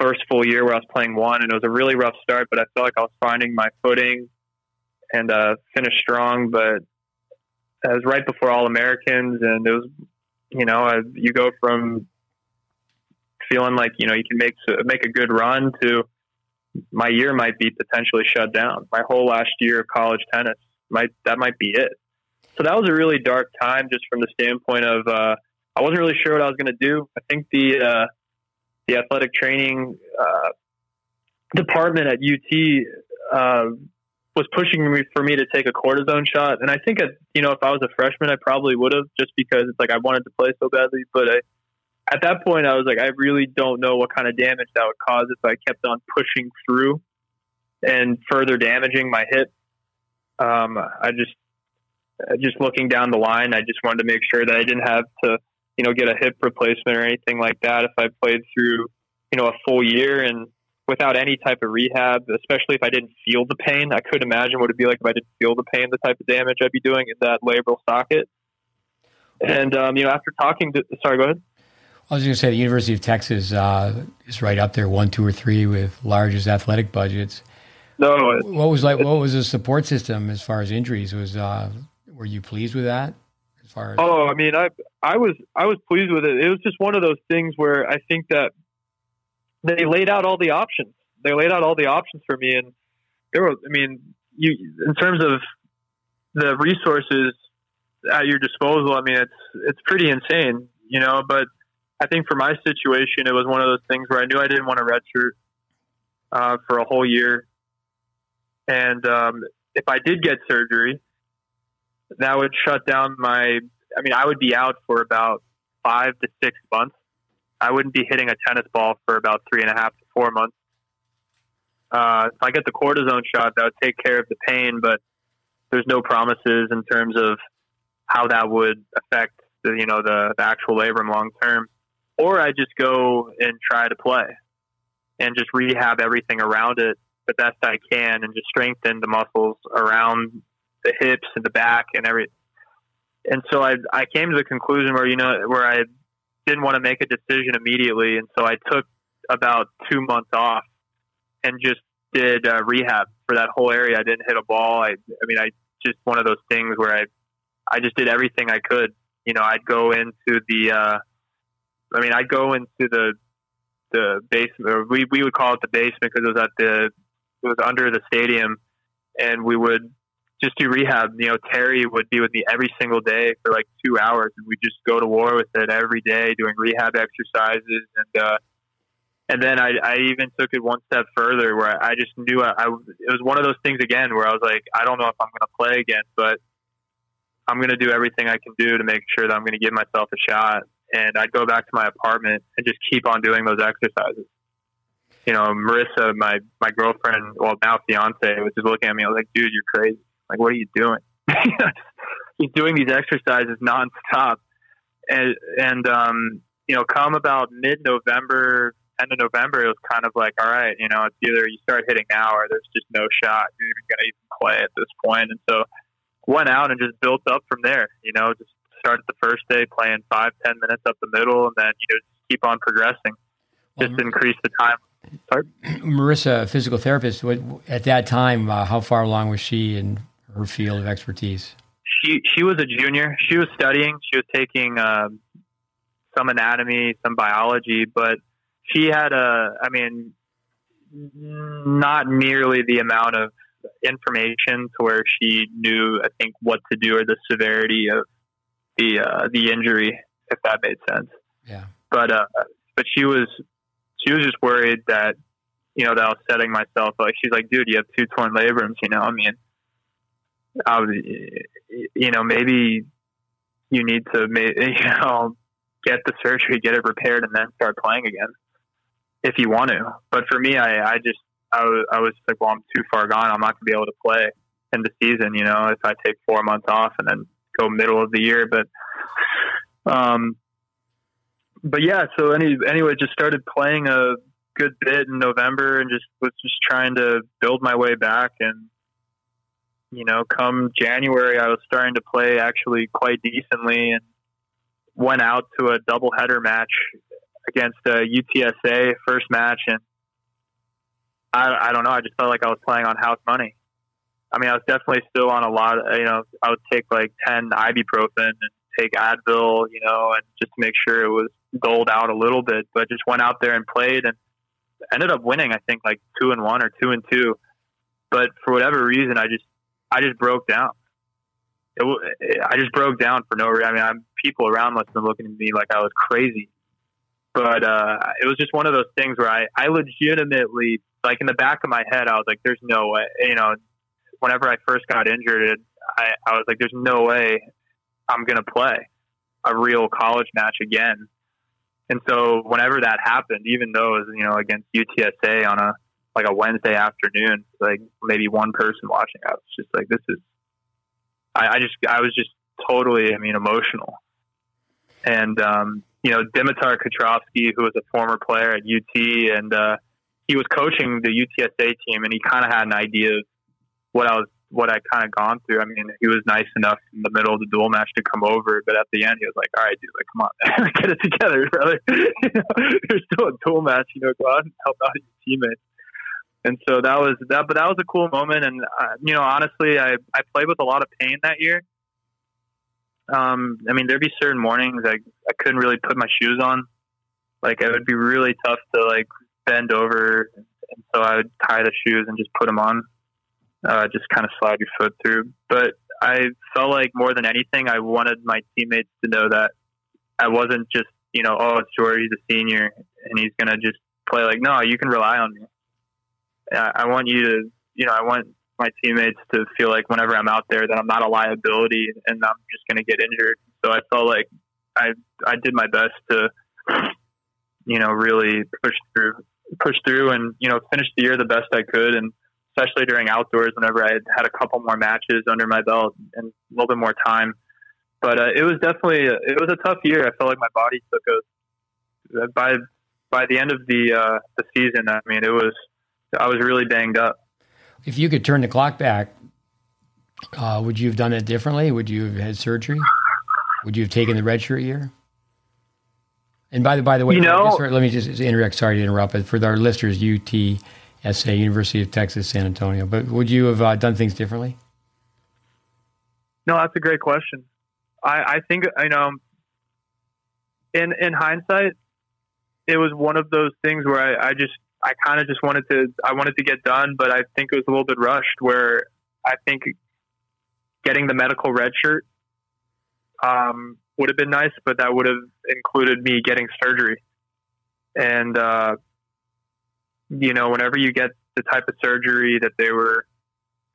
S2: first full year where I was playing one, and it was a really rough start, but I felt like I was finding my footing and uh, finished strong. But it was right before All Americans, and it was you know, uh, you go from feeling like you know you can make make a good run to my year might be potentially shut down. My whole last year of college tennis might that might be it. So that was a really dark time, just from the standpoint of uh, I wasn't really sure what I was going to do. I think the uh, the athletic training uh, department at UT uh, was pushing me for me to take a cortisone shot. And I think, you know, if I was a freshman, I probably would have just because it's like I wanted to play so badly. But I, at that point, I was like, I really don't know what kind of damage that would cause if I kept on pushing through and further damaging my hip. Um, I just, just looking down the line, I just wanted to make sure that I didn't have to, you know, get a hip replacement or anything like that if I played through, you know, a full year. And without any type of rehab, especially if I didn't feel the pain. I could imagine what it'd be like if I didn't feel the pain, the type of damage I'd be doing in that labral socket. And um, you know, after talking to, sorry, go ahead.
S1: I was going to say the University of Texas uh, is right up there, one, two, or three with largest athletic budgets.
S2: No,
S1: what was like? What was the support system as far as injuries? Was uh, were you pleased with that? As far as
S2: oh, I mean, I I was I was pleased with it. It was just one of those things where I think that they laid out all the options. They laid out all the options for me, and there were. I mean, you in terms of the resources at your disposal. I mean, it's it's pretty insane, you know. But I think for my situation, it was one of those things where I knew I didn't want to redshirt uh, for a whole year, and um, if I did get surgery, that would shut down my. I mean, I would be out for about five to six months. I wouldn't be hitting a tennis ball for about three and a half to four months. Uh, if I get the cortisone shot, that would take care of the pain, but there's no promises in terms of how that would affect the you know the, the actual labrum long term. Or I just go and try to play and just rehab everything around it the best I can and just strengthen the muscles around the hips and the back and every. And so I I came to the conclusion where you know where I didn't want to make a decision immediately, and so I took about two months off and just did uh, rehab for that whole area. I didn't hit a ball. I I mean I just one of those things where I I just did everything I could. You know, I'd go into the uh, I mean I'd go into the the basement. Or we we would call it the basement because it was at the it was under the stadium, and we would just do rehab. You know, Terry would be with me every single day for like two hours, and we just go to war with it every day, doing rehab exercises, and uh, and then I, I even took it one step further, where I just knew I, I it was one of those things again, where I was like, I don't know if I'm going to play again, but I'm going to do everything I can do to make sure that I'm going to give myself a shot. And I'd go back to my apartment and just keep on doing those exercises you know, Marissa, my my girlfriend, well now fiance, was just looking at me. I was like, dude, you're crazy. Like, what are you doing? He's doing these exercises nonstop, and and um, you know, come about mid November, end of November, it was kind of like, all right, you know, it's either you start hitting now or there's just no shot you're even going to even play at this point. And so went out and just built up from there. You know, just started the first day playing five, ten minutes up the middle, and then you know just keep on progressing. Just well, increase the time
S1: Sorry? Marissa, a physical therapist, at that time, uh, how far along was she in her field of expertise?
S2: She she was a junior. She was studying. She was taking uh, some anatomy, some biology, but she had a. I mean, not nearly the amount of information to where she knew. I think what to do or the severity of the uh, the injury, if that made sense.
S1: Yeah.
S2: But uh, but she was she was just worried that you know that I was setting myself like she's like, dude, you have two torn labrums. You know, I mean, I was, you know, maybe you need to, you know, get the surgery, get it repaired, and then start playing again if you want to. But for me, I, I just, I was, I was like, well, I'm too far gone. I'm not going to be able to play in the season. You know, if I take four months off and then go middle of the year, but, um, but yeah, so any, anyway, just started playing a good bit in November and just was just trying to build my way back. And, you know, come January, I was starting to play actually quite decently and went out to a double header match against a UTSA first match. And I, I don't know. I just felt like I was playing on house money. I mean, I was definitely still on a lot. Of, you know, I would take like ten ibuprofen and take Advil, you know, and just to make sure it was doled out a little bit, but just went out there and played and ended up winning. I think like two and one or two and two. But for whatever reason, I just I just broke down. It, I just broke down for no reason. I mean, I'm, people around must have been looking at me like I was crazy. But uh, it was just one of those things where I, I legitimately, like in the back of my head, I was like, "There's no way." You know, whenever I first got injured, I, I was like, "There's no way I'm gonna play a real college match again." And so whenever that happened, even though it was, you know, against UTSA on a, like a Wednesday afternoon, like maybe one person watching, I was just like, this is, I, I just, I was just totally, I mean, emotional. And, um, you know, Dimitar Kutrovsky, who was a former player at UT and, uh, he was coaching the UTSA team and he kind of had an idea of what I was what I kind of gone through. I mean, he was nice enough in the middle of the dual match to come over, but at the end, he was like, "All right, dude, like, come on, get it together, brother. you know, you're still a dual match. You know, go out and help out your teammates." And so that was that, but that was a cool moment. And uh, you know, honestly, I I played with a lot of pain that year. Um, I mean, there'd be certain mornings I I couldn't really put my shoes on. Like it would be really tough to like bend over, and so I would tie the shoes and just put them on uh, just kind of slide your foot through. But I felt like more than anything, I wanted my teammates to know that I wasn't just, you know, oh, it's George, he's a senior and he's to just play like, no, you can rely on me. I want you to, you know, I want my teammates to feel like whenever I'm out there that I'm not a liability and I'm just going to get injured. So I felt like I I did my best to you know really push through push through and you know finish the year the best I could and especially during outdoors whenever I had had a couple more matches under my belt and a little bit more time. But uh, it was definitely it was a tough year. I felt like my body took a by by the end of the uh, the season. I mean, it was I was really banged up.
S1: If you could turn the clock back, uh, would you have done it differently? Would you have had surgery? Would you have taken the redshirt year? And by the by the way,
S2: you know,
S1: just, let me just interject. Sorry to interrupt, but for our listeners, UTSA, University of Texas, San Antonio. But would you have uh, done things differently?
S2: No, that's a great question. I, I think you know, in in hindsight, it was one of those things where I, I just I kind of just wanted to I wanted to get done, but I think it was a little bit rushed. Where I think getting the medical red shirt um, would have been nice, but that would have included me getting surgery. And, uh, you know, whenever you get the type of surgery that they were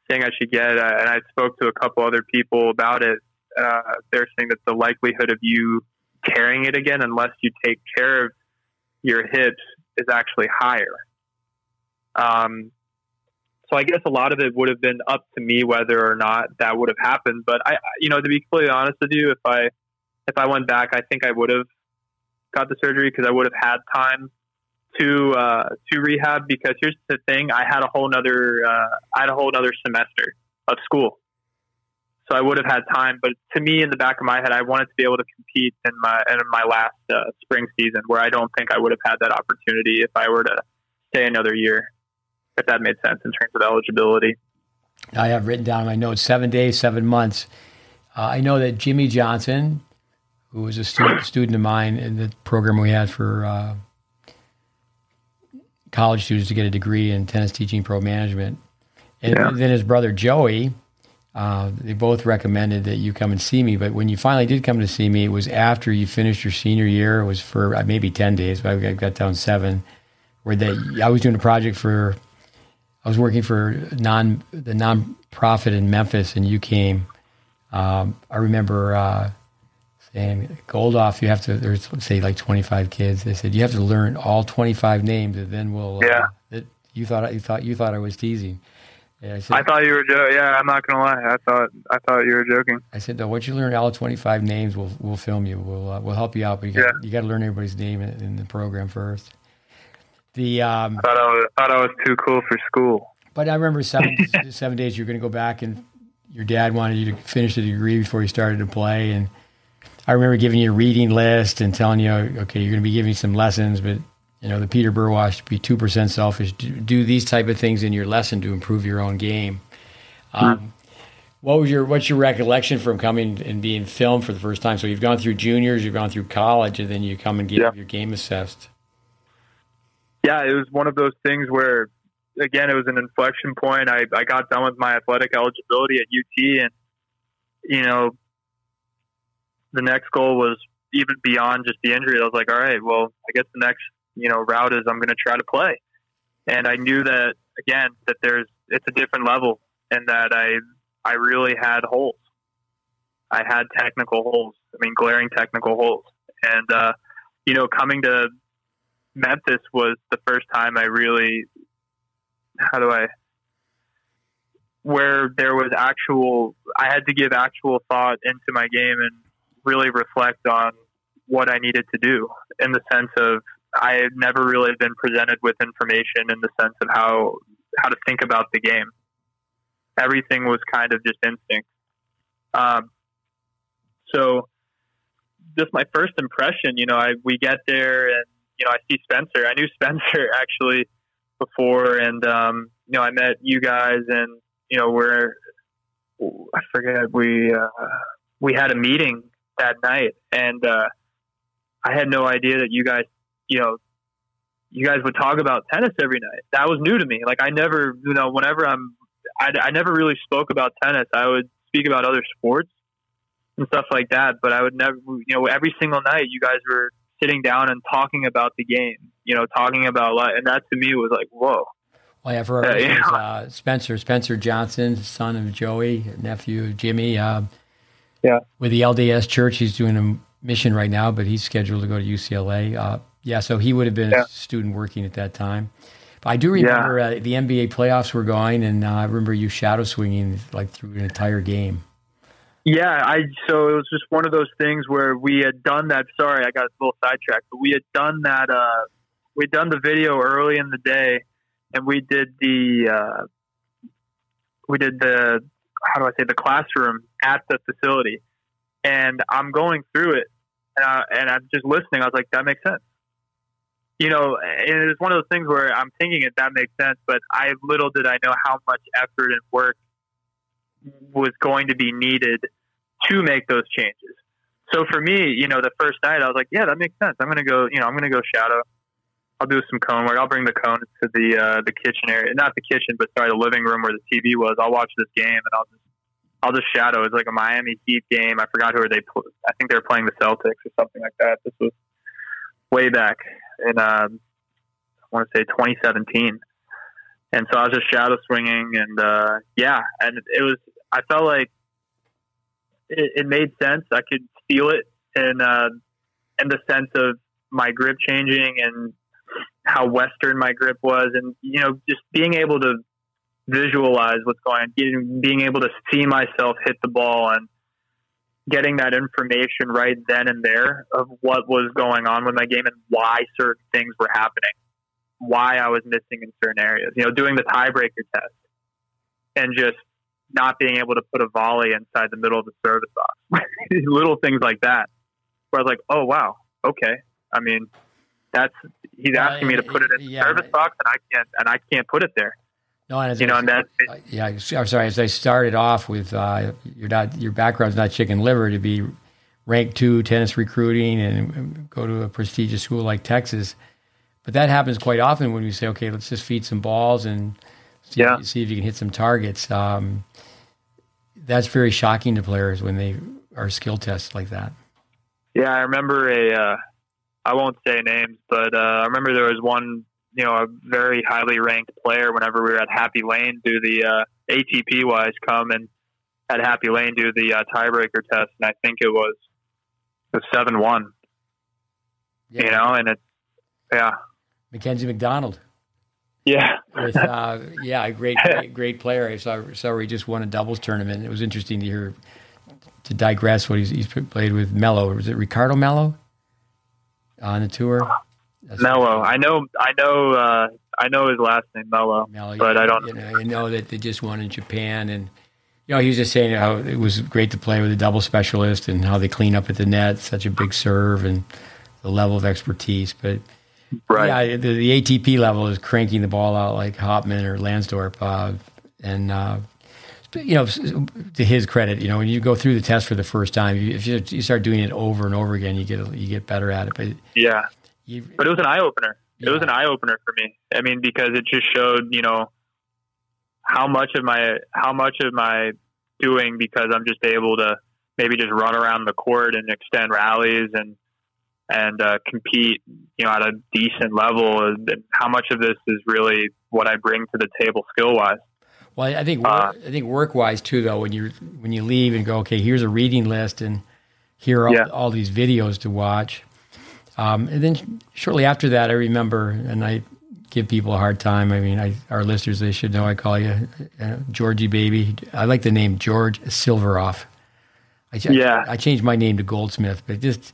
S2: saying I should get, uh, and I spoke to a couple other people about it, uh, they're saying that the likelihood of you carrying it again, unless you take care of your hips, is actually higher. Um, so I guess a lot of it would have been up to me whether or not that would have happened. But I, you know, to be completely honest with you, if I if I went back, I think I would have got the surgery because I would have had time to uh, to rehab. Because here's the thing: I had a whole nother uh, I had a whole nother semester of school, so I would have had time. But to me, in the back of my head, I wanted to be able to compete in my in my last uh, spring season, where I don't think I would have had that opportunity if I were to stay another year. If that made sense in terms of eligibility.
S1: I have written down in my notes seven days, seven months. Uh, I know that Jimmy Johnson who was a student, student of mine in the program we had for uh, college students to get a degree in tennis teaching pro management. And yeah. then his brother Joey, uh, they both recommended that you come and see me. But when you finally did come to see me, it was after you finished your senior year. It was for uh, maybe 10 days, but I got down seven, where they, I was doing a project for, I was working for non the nonprofit in Memphis, and you came. Um, I remember uh, and Goldhoff, you have to, there's say like 25 kids. They said, you have to learn all 25 names and then we'll,
S2: uh, yeah.
S1: Uh, it, you thought, you thought, you thought I was teasing.
S2: I, said, I, thought you were joking. Yeah, I'm not gonna lie. I thought I thought you were joking.
S1: I said, no, once you learn all 25 names, we'll we'll film you. We'll uh, we'll help you out, but you got, yeah. you got to learn everybody's name in, in, the program first. The um,
S2: I thought I was thought I was too cool for school.
S1: But I remember seven seven days you're going to go back and your dad wanted you to finish the degree before you started to play, and I remember giving you a reading list and telling you, okay, you're going to be giving some lessons, but you know, the Peter Burwash, be two percent selfish. Do, do, these type of things in your lesson to improve your own game. Um, mm-hmm. What was your what's your recollection from coming and being filmed for the first time? So you've gone through juniors, you've gone through college, and then you come and get yeah. your game assessed.
S2: Yeah, it was one of those things where, again, it was an inflection point. I, I got done with my athletic eligibility at UT, and you know, the next goal was even beyond just the injury. I was like, all right, well, I guess the next you know route is I'm going to try to play, and I knew that again that there's it's a different level, and that I I really had holes. I had technical holes. I mean, glaring technical holes, and uh, you know, coming to Memphis was the first time I really how do I where there was actual I had to give actual thought into my game and really reflect on what I needed to do in the sense of I had never really been presented with information in the sense of how how to think about the game. Everything was kind of just instinct. Um, so, just my first impression, you know, I we get there and you know I see Spencer. I knew Spencer actually before, and um, you know I met you guys, and you know we're I forget we uh, we had a meeting that night, and uh, I had no idea that you guys, you know, you guys would talk about tennis every night. That was new to me. Like I never, you know, whenever I'm, I, I never really spoke about tennis. I would speak about other sports and stuff like that, but I would never, you know, every single night you guys were sitting down and talking about the game. You know, talking about life, and that to me was like, whoa.
S1: Well, yeah, for our uh, uh, Spencer, Spencer Johnson, son of Joey, nephew of Jimmy. Uh,
S2: yeah.
S1: With the LDS Church, he's doing a mission right now, but he's scheduled to go to UCLA. Yeah, so he would have been yeah. a student working at that time. But I do remember yeah. uh, the NBA playoffs were going, and uh, I remember you shadow swinging like through an entire game.
S2: Yeah, I so it was just one of those things where we had done that. Sorry, I got a little sidetracked, but we had done that. Uh, we'd done the video early in the day, and we did the uh, we did the how do I say the classroom at the facility, and I'm going through it, and, I, and I'm just listening. I was like, that makes sense. You know, and it's one of those things where I'm thinking it that makes sense, but I little did I know how much effort and work was going to be needed to make those changes. So for me, you know, the first night I was like, yeah, that makes sense. I'm to go, you know, I'm to go shadow. I'll do some cone work. I'll bring the cone to the uh, the kitchen area, not the kitchen, but sorry, the living room where the TV was. I'll watch this game and I'll just I'll just shadow. It's like a Miami Heat game. I forgot who are they. I think they were playing the Celtics or something like that. This was way back in um, I want to say 2017, and so I was just shadow swinging, and uh, yeah, and it was. I felt like it, it made sense. I could feel it in uh, in the sense of my grip changing and how western my grip was, and you know, just being able to visualize what's going on, being able to see myself hit the ball, and getting that information right then and there of what was going on with my game and why certain things were happening, why I was missing in certain areas. You know, doing the tiebreaker test and just not being able to put a volley inside the middle of the service box. Little things like that. Where I was like, oh wow, okay. I mean, that's he's asking me to put it in the service box, and I can't, and I can't put it there.
S1: No, and
S2: you know, and that
S1: yeah. I'm sorry. As I started off with, uh, you're not your background's not chicken liver to be ranked two tennis recruiting and go to a prestigious school like Texas. But that happens quite often when we say, okay, let's just feed some balls and see, yeah. see if you can hit some targets. Um, that's very shocking to players when they are skill tests like that.
S2: Yeah, I remember a. Uh, I won't say names, but uh, I remember there was one, you know, a very highly ranked player. Whenever we were at Happy Lane, do the uh, ATP wise come and at Happy Lane do the uh, tiebreaker test, and I think it was the seven one. Yeah. You know, and it's yeah.
S1: Mackenzie McDonald.
S2: Yeah.
S1: With uh, yeah, a great, great, great player. I saw, saw he just won a doubles tournament. It was interesting to hear. To digress, what he's, he's played with Mello. Was it Ricardo Mello on the tour?
S2: Melo. I know. I know. Uh, I know his last name, Melo. Melo but
S1: yeah,
S2: I don't.
S1: You know, I know that they just won in Japan, and you know he was just saying how it was great to play with a double specialist and how they clean up at the net, such a big serve, and the level of expertise. But
S2: Right.
S1: Yeah, the, the, ATP level is cranking the ball out like Hopman or Lansdorp, uh, and uh, you know, to his credit, you know, when you go through the test for the first time, you, if you, you start doing it over and over again, you get you get better at it. But
S2: yeah, you, but it was an eye opener. Yeah. It was an eye opener for me. I mean, because it just showed, you know, how much of my how much of my doing because I'm just able to maybe just run around the court and extend rallies and and uh, compete, you know, at a decent level. And how much of this is really what I bring to the table skill wise?
S1: Well, I think work, uh, I think work wise too, though. When you when you leave and go, okay, here's a reading list, and here are all, all these videos to watch. Um, and then shortly after that, I remember, and I give people a hard time. I mean, I, our listeners, they should know I call you uh, Georgie Baby. I like the name George Silveroff. I,
S2: yeah.
S1: I, I changed my name to Goldsmith, but just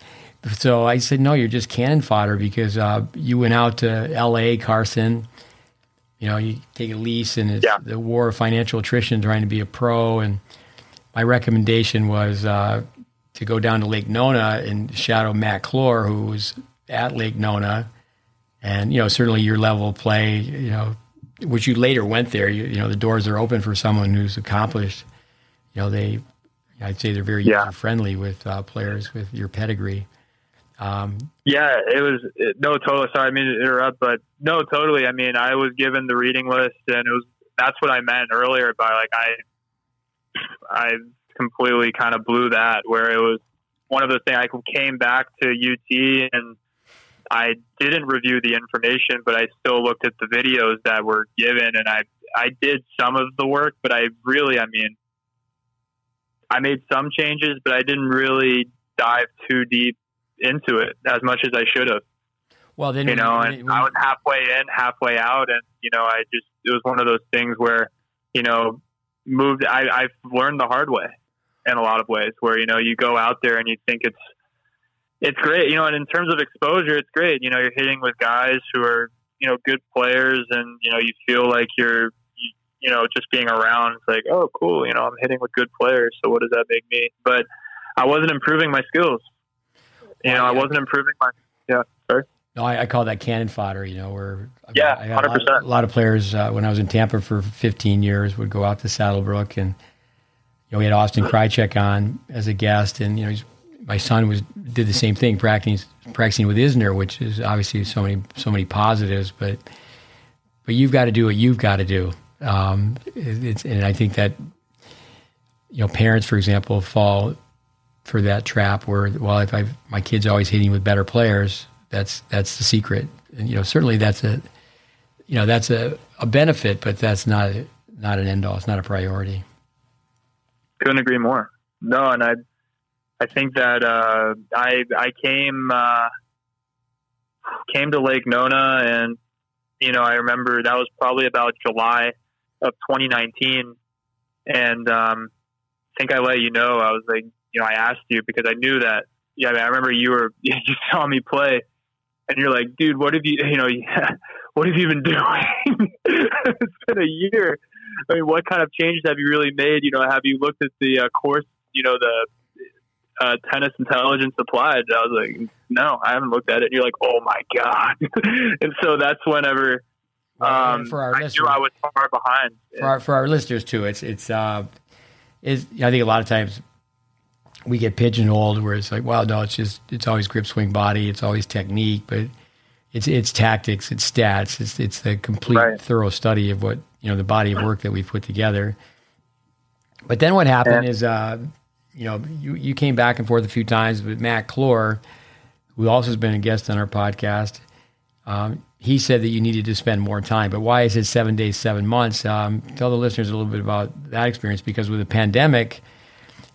S1: so I said, no, you're just cannon fodder because uh, you went out to L.A., Carson. You know, you take a lease, and it's
S2: yeah.
S1: the war of financial attrition, trying to be a pro. And my recommendation was uh, to go down to Lake Nona and shadow Matt Clore, who was at Lake Nona, and you know, certainly your level of play, you know, which you later went there. You, you know, the doors are open for someone who's accomplished. You know, they, I'd say they're very yeah. user friendly with uh, players with your pedigree.
S2: Um, yeah, it was it, no totally. Sorry, I mean to interrupt, but no, totally. I mean, I was given the reading list, and it was that's what I meant earlier by like I, I completely kind of blew that where it was one of those things. I came back to UT and I didn't review the information, but I still looked at the videos that were given, and I I did some of the work, but I really, I mean, I made some changes, but I didn't really dive too deep into it as much as I should have.
S1: Well, then
S2: you know,
S1: when-
S2: and
S1: when-
S2: I was halfway in, halfway out, and you know, I just it was one of those things where you know moved. I I've learned the hard way in a lot of ways where you know you go out there and you think it's it's great, you know, and in terms of exposure, it's great. You know, you're hitting with guys who are you know good players, and you know you feel like you're you, you know just being around. It's like oh cool, you know, I'm hitting with good players. So what does that make me? But I wasn't improving my skills. You know, I wasn't improving my yeah. Sorry.
S1: No, I, I call that cannon fodder. You know, where
S2: Yeah,
S1: I had a lot,
S2: 100%.
S1: a lot of players uh, when I was in Tampa for 15 years would go out to Saddlebrook, and you know we had Austin Krajicek on as a guest, and you know my son was did the same thing, practicing practicing with Isner, which is obviously so many so many positives, but but you've got to do what you've got to do. Um, and I think that you know parents, for example, fall for that trap where well if I my kid's always hitting with better players that's that's the secret. And you know certainly that's a you know that's a, a benefit but that's not not an end all. It's not a priority
S2: couldn't agree more. No, and I, I think that uh, I I came uh, came to Lake Nona, and you know I remember that was probably about July of 2019, and um, I think I let you know I was like you know I asked you because I knew that yeah I, mean, I remember you were you saw me play, and you're like dude what have you you know what have you been doing? it's been a year. I mean, what kind of changes have you really made? You know, have you looked at the uh, course, you know, the uh, tennis intelligence applied? I was like, no, I haven't looked at it. And you're like, oh my God. and so that's whenever um,
S1: for our
S2: I
S1: listeners,
S2: knew I was far behind.
S1: for our, for our listeners too it's it's uh is I think a lot of times we get pigeonholed where it's like well no it's just it's always grip swing body it's always technique but it's it's tactics it's stats it's it's the complete
S2: Right.
S1: thorough study of what you know the body of work that we've put together but then what happened
S2: Yeah.
S1: is uh you know you you came back and forth a few times with Matt Clore who also has been a guest on our podcast um, he said that you needed to spend more time. But why is it seven days, seven months? Um, tell the listeners a little bit about that experience because with the pandemic,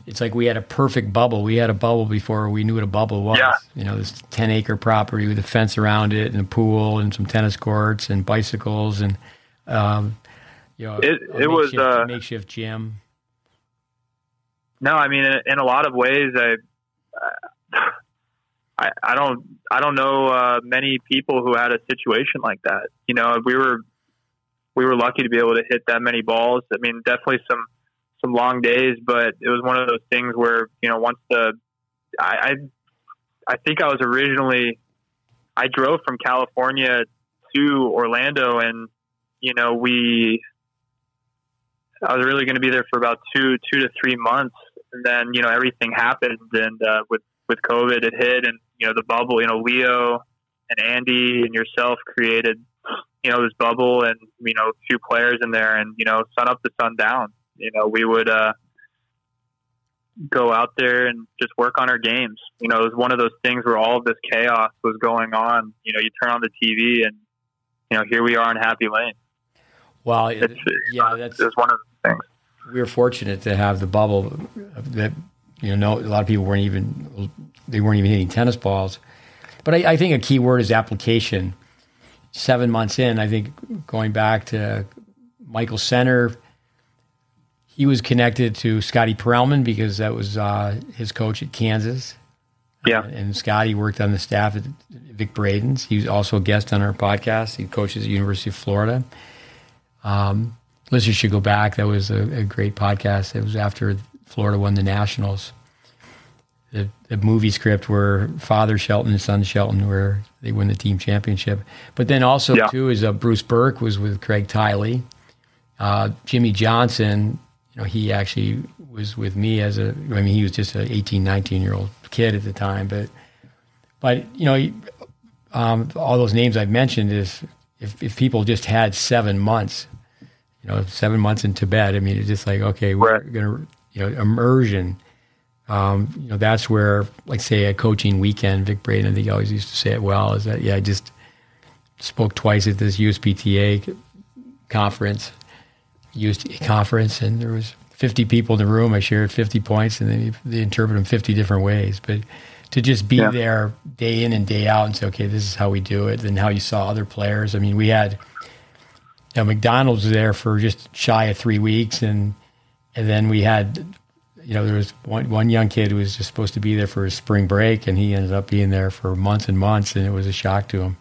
S1: it's like we had a perfect bubble. We had a bubble before we knew what a bubble was.
S2: Yeah.
S1: You know, this 10 acre property with a fence around it and a pool and some tennis courts and bicycles and, um, you know,
S2: It- it was,
S1: a
S2: uh,
S1: makeshift gym.
S2: No, I mean, in, in a lot of ways, I, I, I don't, I don't know uh, many people who had a situation like that. You know, we were, we were lucky to be able to hit that many balls. I mean, definitely some, some long days, but it was one of those things where you know, once the, I, I, I think I was originally, I drove from California to Orlando, and you know, we I was really going to be there for about two, two to three months, and then you know everything happened, and uh, with with COVID, it hit, and you know the bubble. You know, Leo and Andy and yourself created, you know, this bubble, and you know, a few players in there, and you know, sun up to sun down. You know, we would uh, go out there and just work on our games. You know, it was one of those things where all of this chaos was going on. You know, you turn on the TV, and you know, here we are in Happy Lane.
S1: Well,
S2: It's,
S1: yeah, that's
S2: it was one of things.
S1: we were fortunate to have the bubble that you know a lot of people weren't even they weren't even hitting tennis balls but I, I think a key word is application seven months in i think going back to michael center he was connected to scotty perelman because that was uh, his coach at kansas
S2: Yeah.
S1: Uh, and Scotty worked on the staff at Vic Braden's. He was also a guest on our podcast. He coaches at the University of Florida. Um, listeners should go back. That was a, a great podcast. It was after Florida won the Nationals. The, the movie script where Father Shelton and Son Shelton, where they win the team championship. But then also
S2: Yeah.
S1: too is uh, Bruce Berque was with Craig Tiley. Uh, Jimmy Johnson, you know, he actually was with me as a. I mean, he was just an 18, 19 year old kid at the time, but but you know, um, all those names I've mentioned is if, if people just had seven months, you know, seven months in Tibet. I mean, it's just like okay, we're
S2: Right.
S1: going to you know immersion. Um, you know, that's where like say a coaching weekend. Vic Braden, I think, always used to say it well. Is that yeah, I just spoke twice at this USPTA conference, USTA conference, and there was 50 people in the room. I shared 50 points, and then they interpret them 50 different ways. But to just be yeah. there day in and day out and say, okay, this is how we do it, and how you saw other players. I mean, we had you know, McDonald's was there for just shy of three weeks, and and then we had, you know, there was one one young kid who was just supposed to be there for his spring break, and he ended up being there for months and months, and it was a shock to him.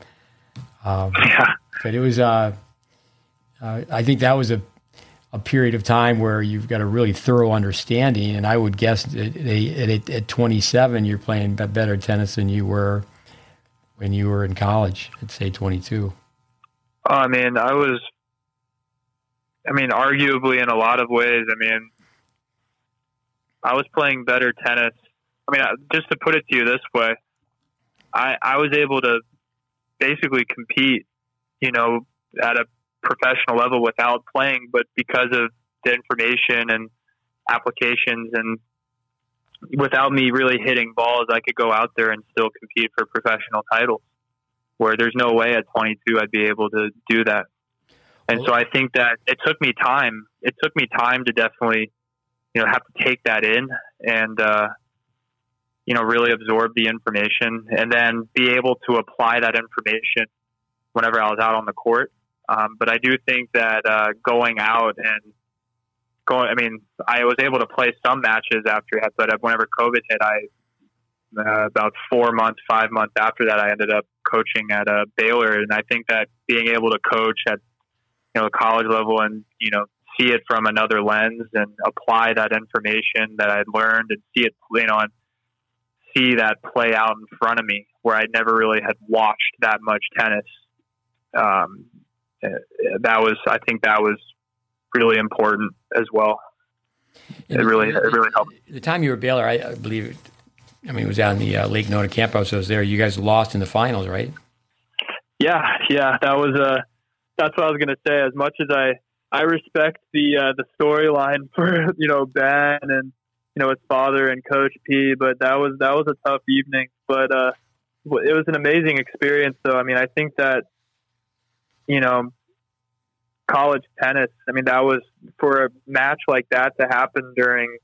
S1: Um, yeah. But it was, uh, uh, I think that was a a period of time where you've got a really thorough understanding. And I would guess at, at, at 27, you're playing better tennis than you were when you were in college at say 22.
S2: I mean, I was, I mean, arguably in a lot of ways, I mean, I was playing better tennis. I mean, just to put it to you this way, I, I was able to basically compete, you know, at a professional level without playing, but because of the information and applications and without me really hitting balls, I could go out there and still compete for professional titles. Where there's no way at 22 I'd be able to do that. And so I think that it took me time. It took me time to definitely, you know, have to take that in and, uh, you know, really absorb the information and then be able to apply that information whenever I was out on the court um, but I do think that uh, going out and going, I mean, I was able to play some matches after that, but whenever COVID hit, I uh, about four months, five months after that, I ended up coaching at uh, Baylor, and I think that being able to coach at you know college level and you know see it from another lens and apply that information that I'd learned and see it you know and see that play out in front of me where I never really had watched that much tennis. Um, uh, that was I think that was really important as well. It really it really helped.
S1: The time you were Baylor, I, I believe. I mean, it was on the uh, Lake Nona campus. I was there. You guys lost in the finals, right?
S2: Yeah, yeah. That was uh, that's what I was going to say. As much as I I respect the uh, the storyline for you know Ben and you know his father and Coach P, but that was that was a tough evening. But uh, it was an amazing experience. Though I mean, I think that you know, college tennis. I mean, that was for a match like that to happen during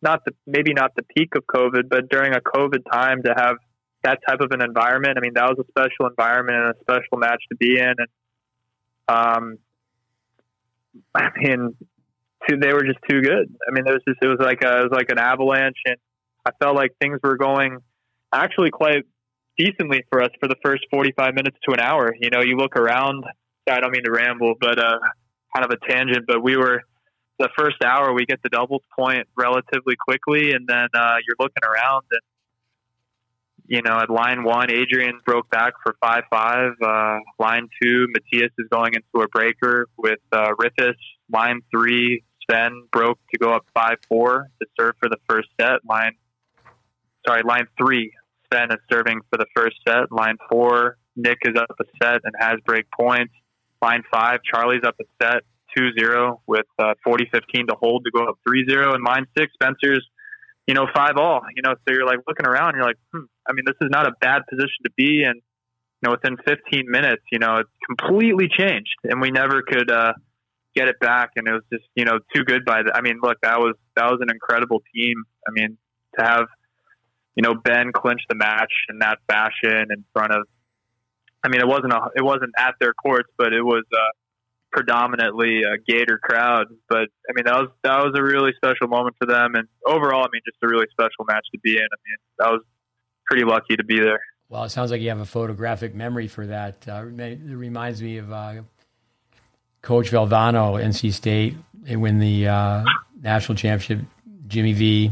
S2: not the maybe not the peak of COVID, but during a COVID time to have that type of an environment. I mean, that was a special environment and a special match to be in. And um, I mean, too, they were just too good. I mean, there was just it was like a, it was like an avalanche, and I felt like things were going actually quite decently for us for the first 45 minutes to an hour. You know, you look around, I don't mean to ramble, but uh, kind of a tangent, but we were the first hour, we get the doubles point relatively quickly, and then uh, you're looking around and you know, at line one, Adrian broke back for 5 5. Uh, line two, Matthias is going into a breaker with uh. Line three, Sven broke to go up 5 4 to serve for the first set. Line, sorry, line three, Sven is serving for the first set. Line four, Nick is up a set and has break points. Line five, Charlie's up a set 2-0 with uh, 40-15 to hold to go up 3-0. And line six, Spencer's, you know, five all. You know, so you're like looking around, you're like, hmm, I mean, this is not a bad position to be in. You know, within 15 minutes, you know, it's completely changed, and we never could uh, get it back. And it was just, you know, too good by the. I mean, look, that was that was an incredible team. I mean, to have you know, Ben clinch the match in that fashion in front of. I mean, it wasn't a, it wasn't at their courts, but it was uh, predominantly a Gator crowd. But I mean, that was that was a really special moment for them, and overall, I mean, just a really special match to be in. I mean, that was pretty lucky to be there.
S1: Well, it sounds like you have a photographic memory for that. Uh, it reminds me of uh, Coach Valvano, NC State, they win the uh, national championship, Jimmy V,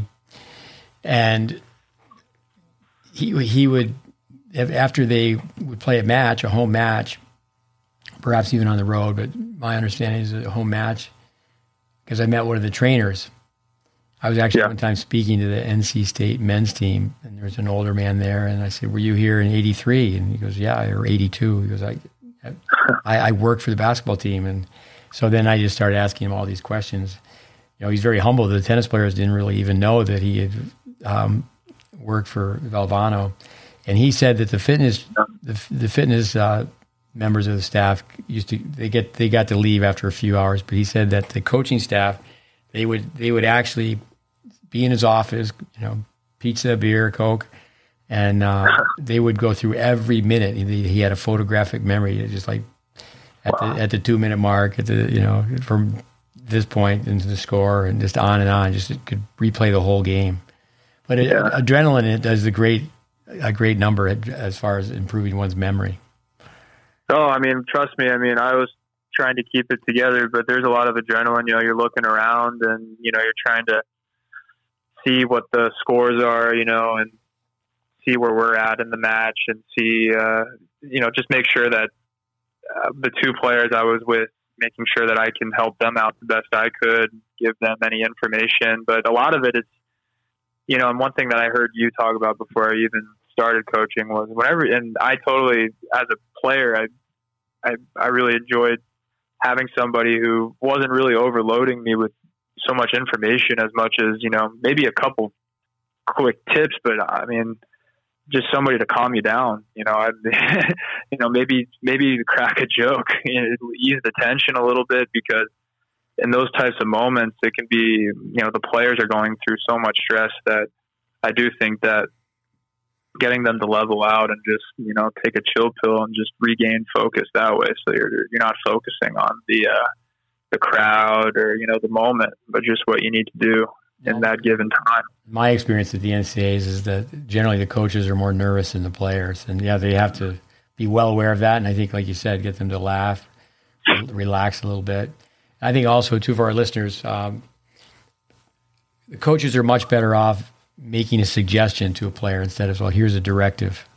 S1: and he he would after they would play a match, a home match, perhaps even on the road, but my understanding is a home match because I met one of the trainers. I was actually yeah. one time speaking to the NC State men's team, and there was an older man there, and I said, "Were you here in '83?" And he goes, "Yeah," or '82. He goes, "I, I, I worked for the basketball team," and so then I just started asking him all these questions. You know, he's very humble. The tennis players didn't really even know that he had um, worked for Valvano, and he said that the fitness the, the fitness uh, members of the staff used to they get they got to leave after a few hours, but he said that the coaching staff they would they would actually be in his office, you know, pizza, beer, coke, and uh, they would go through every minute. He, he had a photographic memory, just like at wow. the at the two minute mark, at the you know from this point into the score, and just on and on. Just could replay the whole game. But it, adrenaline it does a great a great number as far as improving one's memory.
S2: Oh, I mean, trust me. I mean, I was trying to keep it together, but there's a lot of adrenaline. You know, you're looking around and you know you're trying to see what the scores are. You know, and see where we're at in the match, and see uh, you know just make sure that uh, the two players I was with, making sure that I can help them out the best I could, give them any information. But a lot of it is, you know, and one thing that I heard you talk about before I even started coaching was whenever, and I totally, as a player, I, I, I really enjoyed having somebody who wasn't really overloading me with so much information as much as, you know, maybe a couple quick tips, but uh, I mean, just somebody to calm you down. You know, I, you know, maybe maybe crack a joke, you know, ease the tension a little bit because in those types of moments, it can be you know the players are going through so much stress that I do think that getting them to level out and just you know take a chill pill and just regain focus that way, so you're you're not focusing on the uh, the crowd or you know the moment, but just what you need to do in that given time.
S1: My experience at the NCAAs is that generally the coaches are more nervous than the players, and yeah, they have to be well aware of that. And I think, like you said, get them to laugh, relax a little bit. I think also too for our listeners, um, the coaches are much better off making a suggestion to a player instead of well, here's a directive.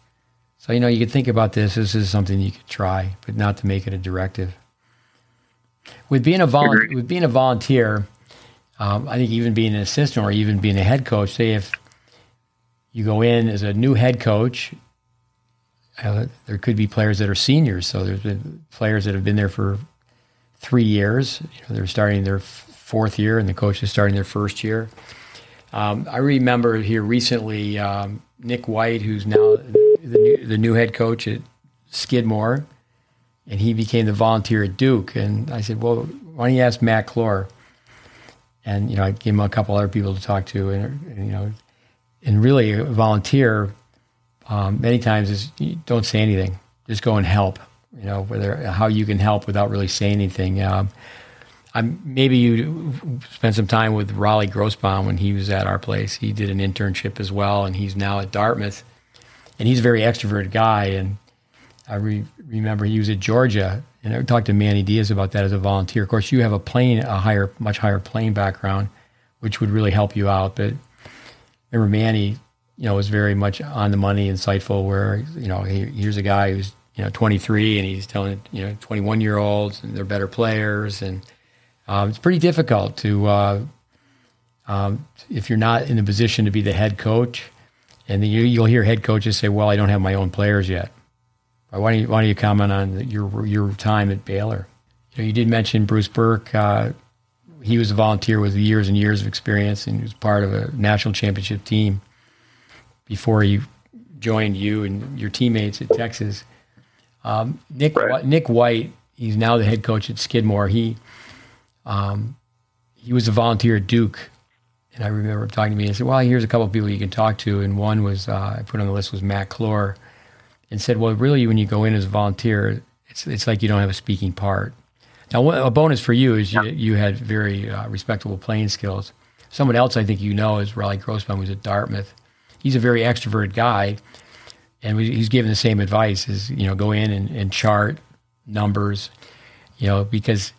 S1: So you know you could think about this. This is something you could try, but not to make it a directive. With being a volu- with being a volunteer, um, I think even being an assistant or even being a head coach, say if you go in as a new head coach, uh, there could be players that are seniors. So there's been players that have been there for three years. You know, they're starting their fourth year, and the coach is starting their first year. Um, I remember here recently um, Nick White, who's now the new, the new head coach at Skidmore, and he became the volunteer at Duke. And I said, well, why don't you ask Matt Clore? and you know I gave him a couple other people to talk to, and, and you know, and really a volunteer um, many times is don't say anything, just go and help. You know, whether how you can help without really saying anything. Um, I'm, maybe you spent some time with Raleigh Grossbaum when he was at our place. He did an internship as well, and he's now at Dartmouth. And he's a very extroverted guy. And I re- remember he was at Georgia and I talked to Manny Diaz about that as a volunteer. Of course, you have a plane, a higher, much higher plane background, which would really help you out. But remember, Manny, you know, was very much on the money, insightful. Where you know, he, here's a guy who's you know 23 and he's telling you know 21 year olds and they're better players, and um, it's pretty difficult to uh, um, if you're not in a position to be the head coach. And then you, you'll hear head coaches say, "Well, I don't have my own players yet." Why don't you, why don't you comment on your your time at Baylor? You, know, you did mention Bruce Berque. Uh, he was a volunteer with years and years of experience, and he was part of a national championship team before he joined you and your teammates at Texas. Um, Nick right. Nick White, he's now the head coach at Skidmore. He um, he was a volunteer at Duke, and I remember talking to me and said, "Well, here's a couple of people you can talk to." And one was uh, I put on the list was Matt Clore, and said, well, really, when you go in as a volunteer, it's, it's like you don't have a speaking part. Now, a bonus for you is you, you had very uh, respectable playing skills. Someone else I think you know is Raleigh Grossbaum, who's at Dartmouth. He's a very extroverted guy, and he's given the same advice: is you know go in and, and chart numbers, you know, because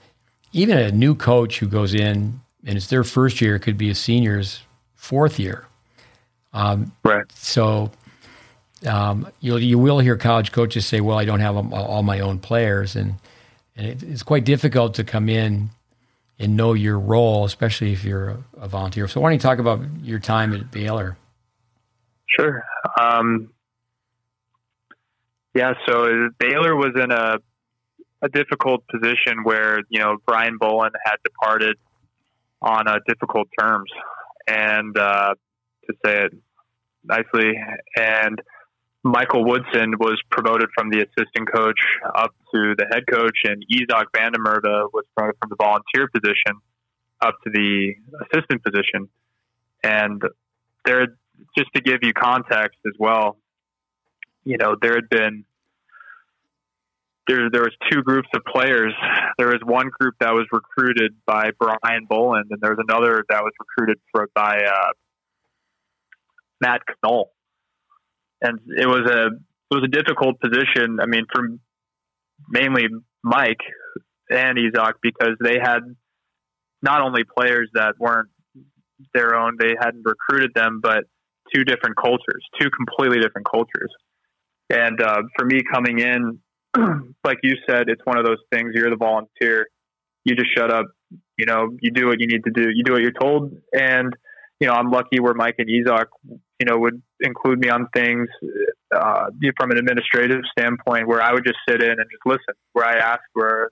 S1: even a new coach who goes in and it's their first year could be a senior's fourth year.
S2: Um, right.
S1: So um, you'll, you will hear college coaches say, "Well, I don't have all my own players," and and it, it's quite difficult to come in and know your role, especially if you're a, a, volunteer. So, why don't you talk about your time at Baylor?
S2: Sure. Um, yeah. So Baylor was in a a difficult position where you know Brian Boland had departed on uh, difficult terms, and uh, to say it nicely, and Michael Woodson was promoted from the assistant coach up to the head coach, and Izak van der Merwe was promoted from the volunteer position. up to the assistant position. And there, just to give you context as well, you know, there had been there there was two groups of players. There was one group that was recruited by Brian Boland, and there was another that was recruited for by uh, Matt Knoll. And it was a it was a difficult position. I mean, for mainly Mike and Izak because they had not only players that weren't their own, they hadn't recruited them, but two different cultures, two completely different cultures. And uh, for me coming in, like you said, it's one of those things. You're the volunteer. You just shut up. You know, you do what you need to do. You do what you're told. And you know, I'm lucky where Mike and Izak, you know, would include me on things uh, from an administrative standpoint, where I would just sit in and just listen. Where I asked where,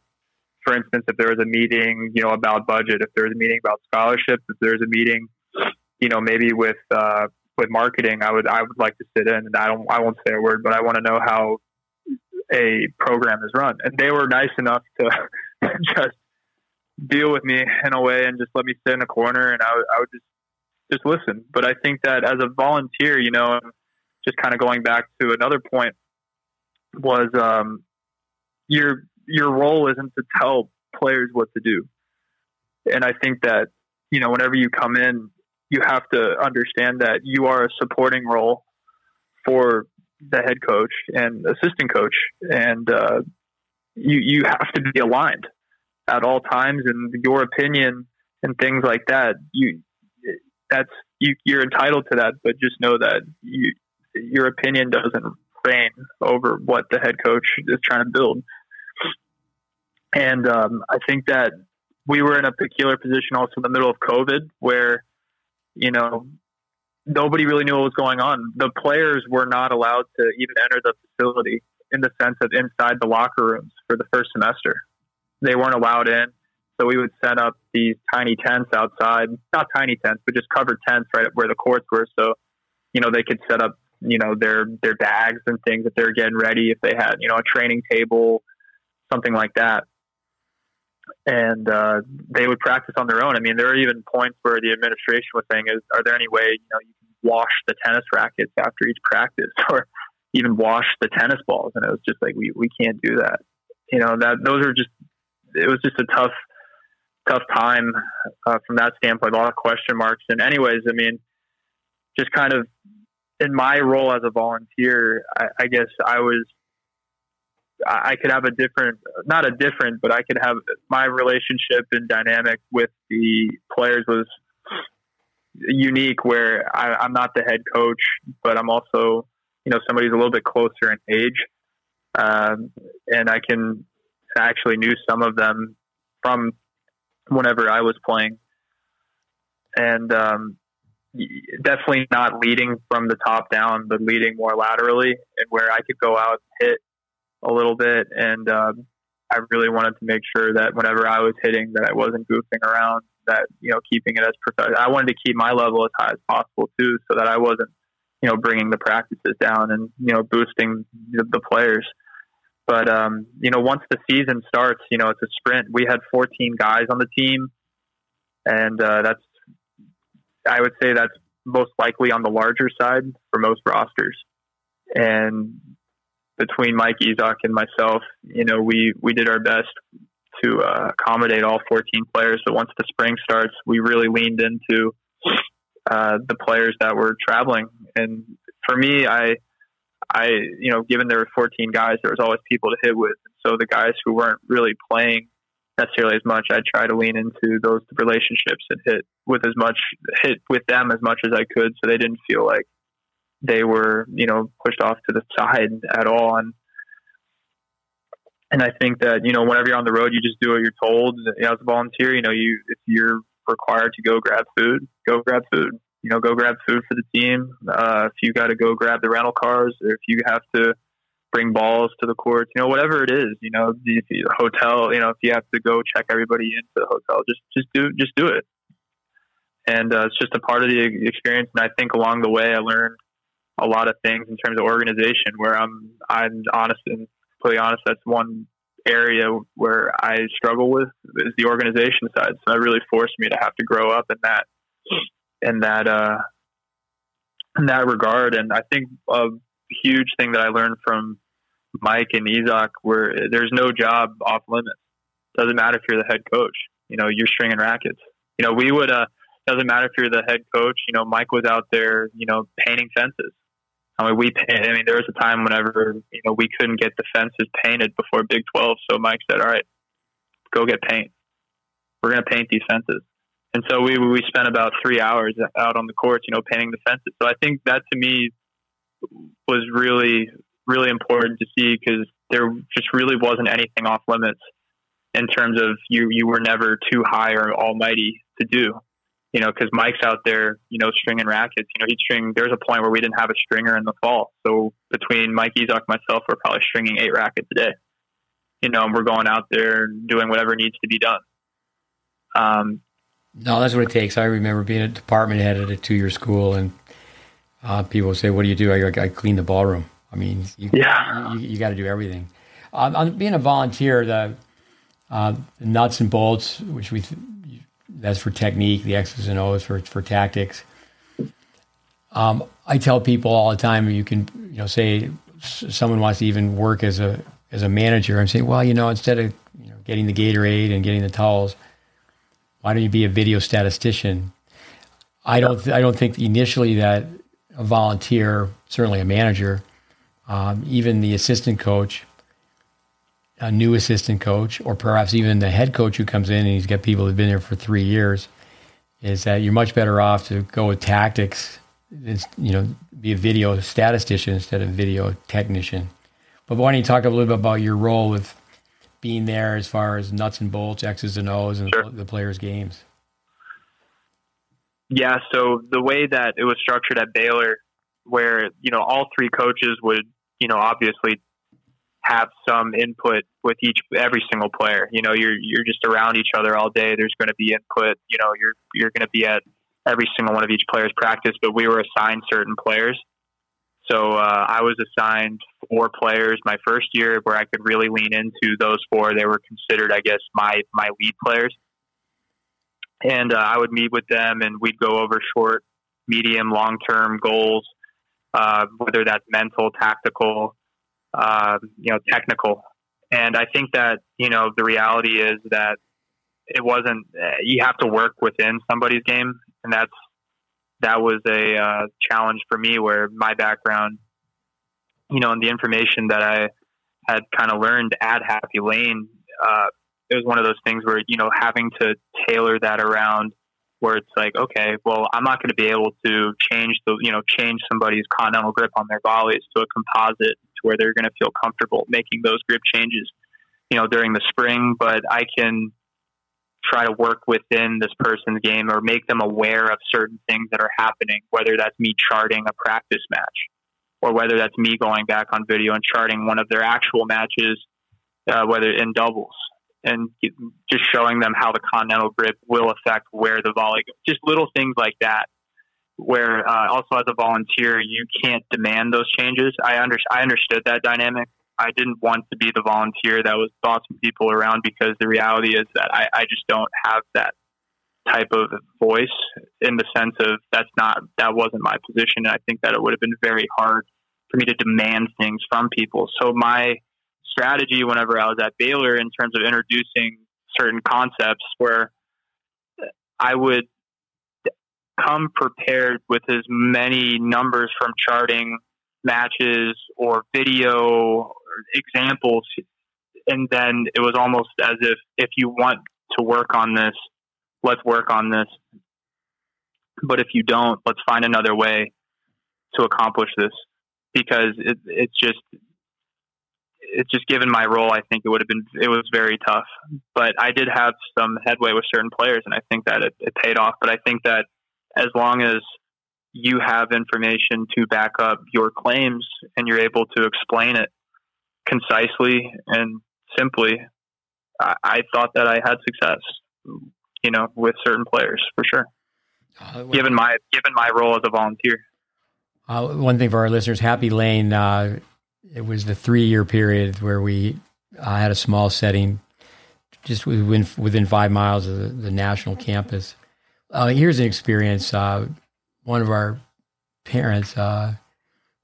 S2: for instance, if there was a meeting, you know, about budget, if there was a meeting about scholarships, if there's a meeting, you know, maybe with uh, with marketing, I would I would like to sit in, and I don't I won't say a word, but I want to know how a program is run. And they were nice enough to just deal with me in a way and just let me sit in a corner, and I, I would just just listen. But I think that as a volunteer, you know, just kind of going back to another point was um, your your role isn't to tell players what to do, and I think that you know whenever you come in, you have to understand that you are a supporting role for the head coach and assistant coach, and uh, you you have to be aligned at all times, and your opinion and things like that. You that's you, you're entitled to that, but just know that you your opinion doesn't reign over what the head coach is trying to build. And um, I think that we were in a peculiar position also in the middle of COVID where, you know, nobody really knew what was going on. The players were not allowed to even enter the facility in the sense of inside the locker rooms for the first semester. They weren't allowed in. So we would set up these tiny tents outside, not tiny tents, but just covered tents right where the courts were. So, you know, they could set up, you know, their, their bags and things if they're getting ready, if they had, you know, a training table, something like that. And uh, they would practice on their own. I mean, there are even points where the administration was saying, "Is are there any way you know you can wash the tennis rackets after each practice, or even wash the tennis balls?" And it was just like we we can't do that. You know that those are just it was just a tough tough time uh, from that standpoint. A lot of question marks. And anyways, I mean, just kind of in my role as a volunteer, I, I guess I was I could have a different, not a different, but I could have my relationship and dynamic with the players was unique where I, am not the head coach, but I'm also, you know, somebody who's a little bit closer in age. Um, and I can actually knew some of them from whenever I was playing, and um, definitely not leading from the top down, but leading more laterally, and where I could go out and hit a little bit. And um, I really wanted to make sure that whenever I was hitting, that I wasn't goofing around. That you know, keeping it as professional. I wanted to keep my level as high as possible too, so that I wasn't, you know, bringing the practices down and you know, boosting the, the players. But um, you know, once the season starts, you know, it's a sprint. We had 14 guys on the team, and uh, that's I would say that's most likely on the larger side for most rosters. And between Mike Izak and myself, you know, we we did our best to uh, accommodate all 14 players. But once the spring starts, we really leaned into uh, the players that were traveling. And for me, I I, you know, given there were 14 guys, there was always people to hit with. So the guys who weren't really playing necessarily as much, I try to lean into those relationships and hit with as much, hit with them as much as I could, so they didn't feel like they were, you know, pushed off to the side at all. And and I think that you know, whenever you're on the road, you just do what you're told. You know, as a volunteer, you know, you if you're required to go grab food, go grab food you know, go grab food for the team. Uh, if you got to go grab the rental cars, or if you have to bring balls to the courts, you know, whatever it is, you know, the, the hotel, you know, if you have to go check everybody into the hotel, just just do just do it. And uh, it's just a part of the experience. And I think along the way, I learned a lot of things in terms of organization. Where I'm I'm honest and completely honest. That's one area where I struggle with is the organization side. So that really forced me to have to grow up in that in that uh, in that regard. And I think a huge thing that I learned from Mike and Izak where there's no job off limits. Doesn't matter if you're the head coach. You know, you're stringing rackets. You know, we would uh doesn't matter if you're the head coach. You know, Mike was out there, you know, painting fences. I mean, we. I mean, there was a time whenever you know we couldn't get the fences painted before Big Twelve, so Mike said, "All right, go get paint. We're going to paint these fences." And so we we spent about three hours out on the courts, you know, painting the fences. So I think that to me was really really important to see because there just really wasn't anything off limits in terms of you you were never too high or almighty to do you know, because Mike's out there, you know, stringing rackets. You know, he'd string. There's a point where we didn't have a stringer in the fall, so between Mike and myself, we're probably stringing eight rackets a day. You know, and we're going out there doing whatever needs to be done.
S1: Um, no, that's what it takes. I remember being a department head at a two-year school, and uh, people say, "What do you do?" I, I clean the ballroom. I mean, you, yeah, you, you got to do everything. Um, on being a volunteer, the uh, nuts and bolts, which we that's for technique. The X's and O's for for tactics. Um, I tell people all the time, you can, you know, say someone wants to even work as a as a manager. I'm saying, well, you know, instead of you know, getting the Gatorade and getting the towels, why don't you be a video statistician? I don't. I don't think initially that a volunteer, certainly a manager, um, even the assistant coach, a new assistant coach, or perhaps even the head coach who comes in and he's got people who've been there for three years, is that you're much better off to go with tactics, you know, be a video statistician instead of video technician. But why don't you talk a little bit about your role with being there as far as nuts and bolts, X's and O's, and sure. the players' games?
S2: Yeah, so the way that it was structured at Baylor, where you know all three coaches would, you know, obviously have some input with each every single player. You know, you're you're just around each other all day. There's going to be input. You know, you're you're going to be at every single one of each player's practice. But we were assigned certain players. So uh, I was assigned four players my first year, where I could really lean into those four. They were considered, I guess, my my lead players. And uh, I would meet with them, and we'd go over short, medium, long term goals, uh, whether that's mental, tactical, uh, you know, technical. And I think that, you know, the reality is that it wasn't, uh, you have to work within somebody's game. And that's, that was a uh, challenge for me where my background, you know, and the information that I had kind of learned at Happy Lane, uh, it was one of those things where, you know, having to tailor that around where it's like, okay, well, I'm not going to be able to change the, you know, change somebody's continental grip on their volleys to a composite where they're going to feel comfortable making those grip changes, you know, during the spring. But I can try to work within this person's game or make them aware of certain things that are happening, whether that's me charting a practice match or whether that's me going back on video and charting one of their actual matches, uh, whether in doubles and just showing them how the continental grip will affect where the volley goes. Just little things like that. Where uh, also as a volunteer, you can't demand those changes. I under I understood that dynamic. I didn't want to be the volunteer that was bossing people around because the reality is that I, I just don't have that type of voice in the sense of that's not that wasn't my position. And I think that it would have been very hard for me to demand things from people. So my strategy whenever I was at Baylor in terms of introducing certain concepts where I would come prepared with as many numbers from charting matches or video examples and then it was almost as if if you want to work on this let's work on this but if you don't let's find another way to accomplish this because it, it's just it's just given my role, I think it would have been it was very tough. But I did have some headway with certain players, and I think that it, it paid off. But I think that as long as you have information to back up your claims and you're able to explain it concisely and simply, I, I thought that I had success. You know, with certain players for sure. Uh, given my given my role as a volunteer.
S1: Uh, one thing for our listeners, Happy Lane uh, it was the three year period where we I had a small setting just within within five miles of the, the national campus. Uh, here's an experience. Uh, one of our parents, uh,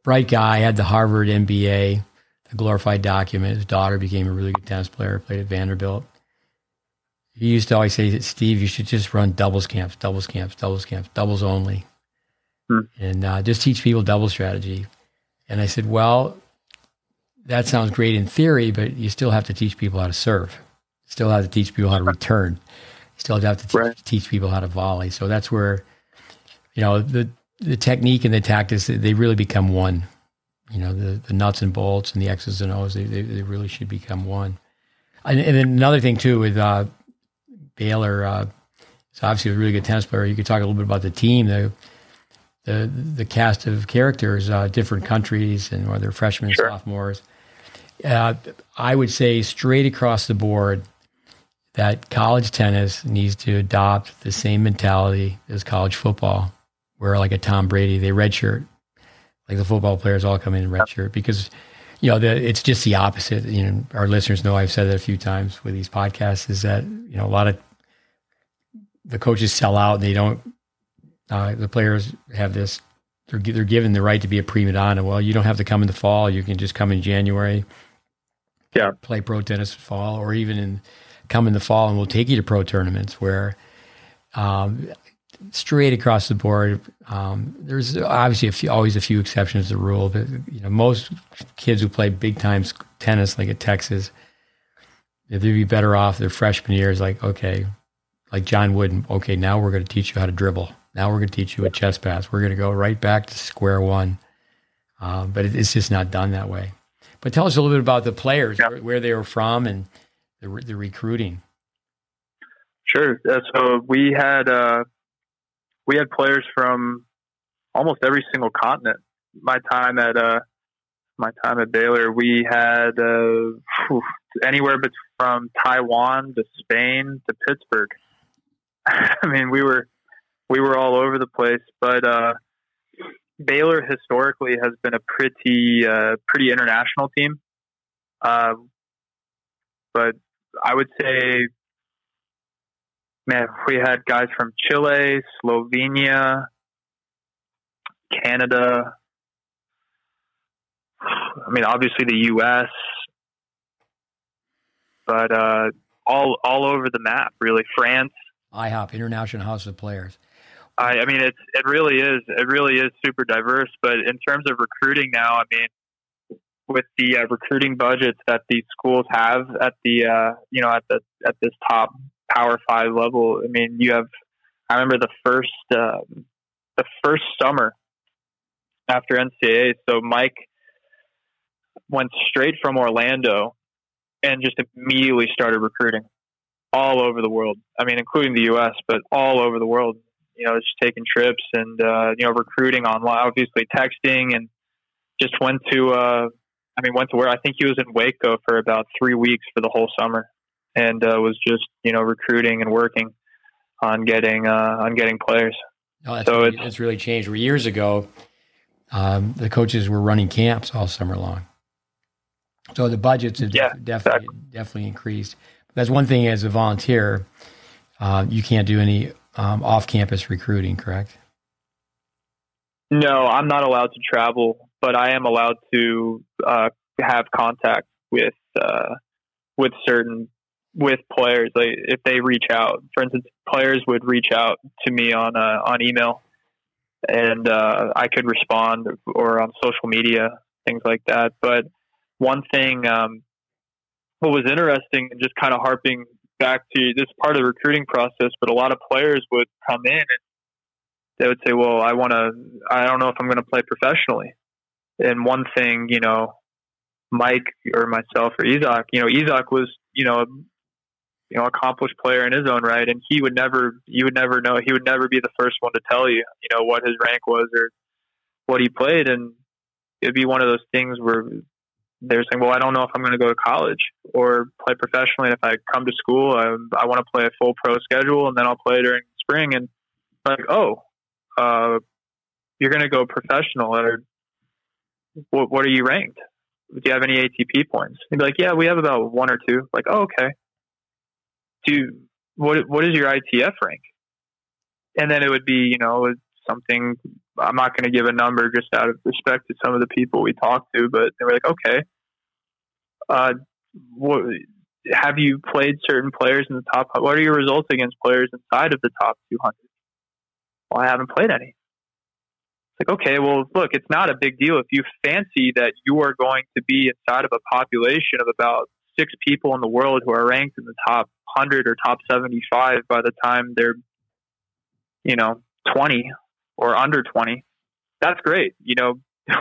S1: bright guy, had the Harvard MBA, a glorified document. His daughter became a really good tennis player, played at Vanderbilt. He used to always say, Steve, you should just run doubles camps, doubles camps, doubles camps, doubles only, hmm. and uh, just teach people double strategy. And I said, well, that sounds great in theory, but you still have to teach people how to serve. Still have to teach people how to return. Still have to teach, right. teach people how to volley. So that's where, you know, the the technique and the tactics they really become one. You know, the, the nuts and bolts and the X's and O's they, they, they really should become one. And, and another thing too with uh, Baylor, uh, it's obviously a really good tennis player. You could talk a little bit about the team. The the the cast of characters, uh, different countries, and whether freshmen, sure. sophomores. Uh, I would say straight across the board that college tennis needs to adopt the same mentality as college football, where like a Tom Brady, they redshirt, like the football players all come in redshirt because you know the, it's just the opposite. You know, our listeners know I've said that a few times with these podcasts is that you know a lot of the coaches sell out and they don't. Uh, the players have this. They're they're given the right to be a prima donna. Well, you don't have to come in the fall. You can just come in January
S2: yeah.
S1: play pro tennis fall or even in come in the fall and we'll take you to pro tournaments where um, straight across the board um, there's obviously a few, always a few exceptions to the rule but you know most kids who play big time tennis like at texas they'd be better off their freshman years like okay like john wooden okay now we're going to teach you how to dribble. Now we're going to teach you a chest pass. We're going to go right back to square one. Um, but it, it's just not done that way. But tell us a little bit about the players, yeah. where, where, they were from, and the, the recruiting.
S2: Sure. Uh, so we had uh, we had players from almost every single continent. My time at uh, my time at Baylor, we had uh, anywhere but from Taiwan to Spain to Pittsburgh. I mean, we were we were all over the place, but uh, Baylor historically has been a pretty uh, pretty international team, but I would say, man, we had guys from Chile, Slovenia, Canada. I mean, obviously the U.S., but uh, all all over the map, really. France,
S1: IHOP, International House of Players.
S2: I, I mean, it's it really is it really is super diverse. But in terms of recruiting now, I mean, with the uh, recruiting budgets that these schools have at the uh, you know at the at this top Power Five level, I mean, you have. I remember the first uh, the first summer after NCAA. So Mike went straight from Orlando and just immediately started recruiting all over the world. I mean, including the U.S., but all over the world you know, just taking trips and, uh, you know, recruiting online, obviously texting and just went to, uh, I mean, went to where I think he was in Waco for about three weeks for the whole summer and, uh, was just, you know, recruiting and working on getting, uh, on getting players.
S1: Oh, so really, it's, it's really changed. Years ago, um, the coaches were running camps all summer long. So the budgets have yeah, definitely exactly. definitely increased. That's one thing as a volunteer, uh, you can't do any um, off-campus recruiting, correct?
S2: No, I'm not allowed to travel, but I am allowed to uh, have contact with uh, with certain with players. Like if they reach out, for instance, players would reach out to me on uh, on email, and uh, I could respond or on social media, things like that. But one thing, um, what was interesting, and just kind of harping back to this part of the recruiting process, but a lot of players would come in and they would say, "Well, I want to. I don't know if I'm going to play professionally." And one thing, you know, Mike or myself or Izak, you know, Izak was, you know, you know, accomplished player in his own right, and he would never, you would never know. He would never be the first one to tell you, you know, what his rank was or what he played, and it'd be one of those things where they're saying, well, I don't know if I'm going to go to college or play professionally. If I come to school, I, I want to play a full pro schedule and then I'll play during spring. And like, oh, uh, you're going to go professional or what, what are you ranked? do you have any ATP points? He'd be like, yeah, we have about one or two. Like, oh, okay. Do you, what what is your ITF rank? And then it would be, you know, something. I'm not going to give a number just out of respect to some of the people we talked to, but they were like, okay, uh, what, have you played certain players in the top? What are your results against players inside of the top 200? Well, I haven't played any. Like, okay, well, look, it's not a big deal if you fancy that you are going to be inside of a population of about six people in the world who are ranked in the top 100 or top 75 by the time they're, you know, 20 or under 20. That's great. You know,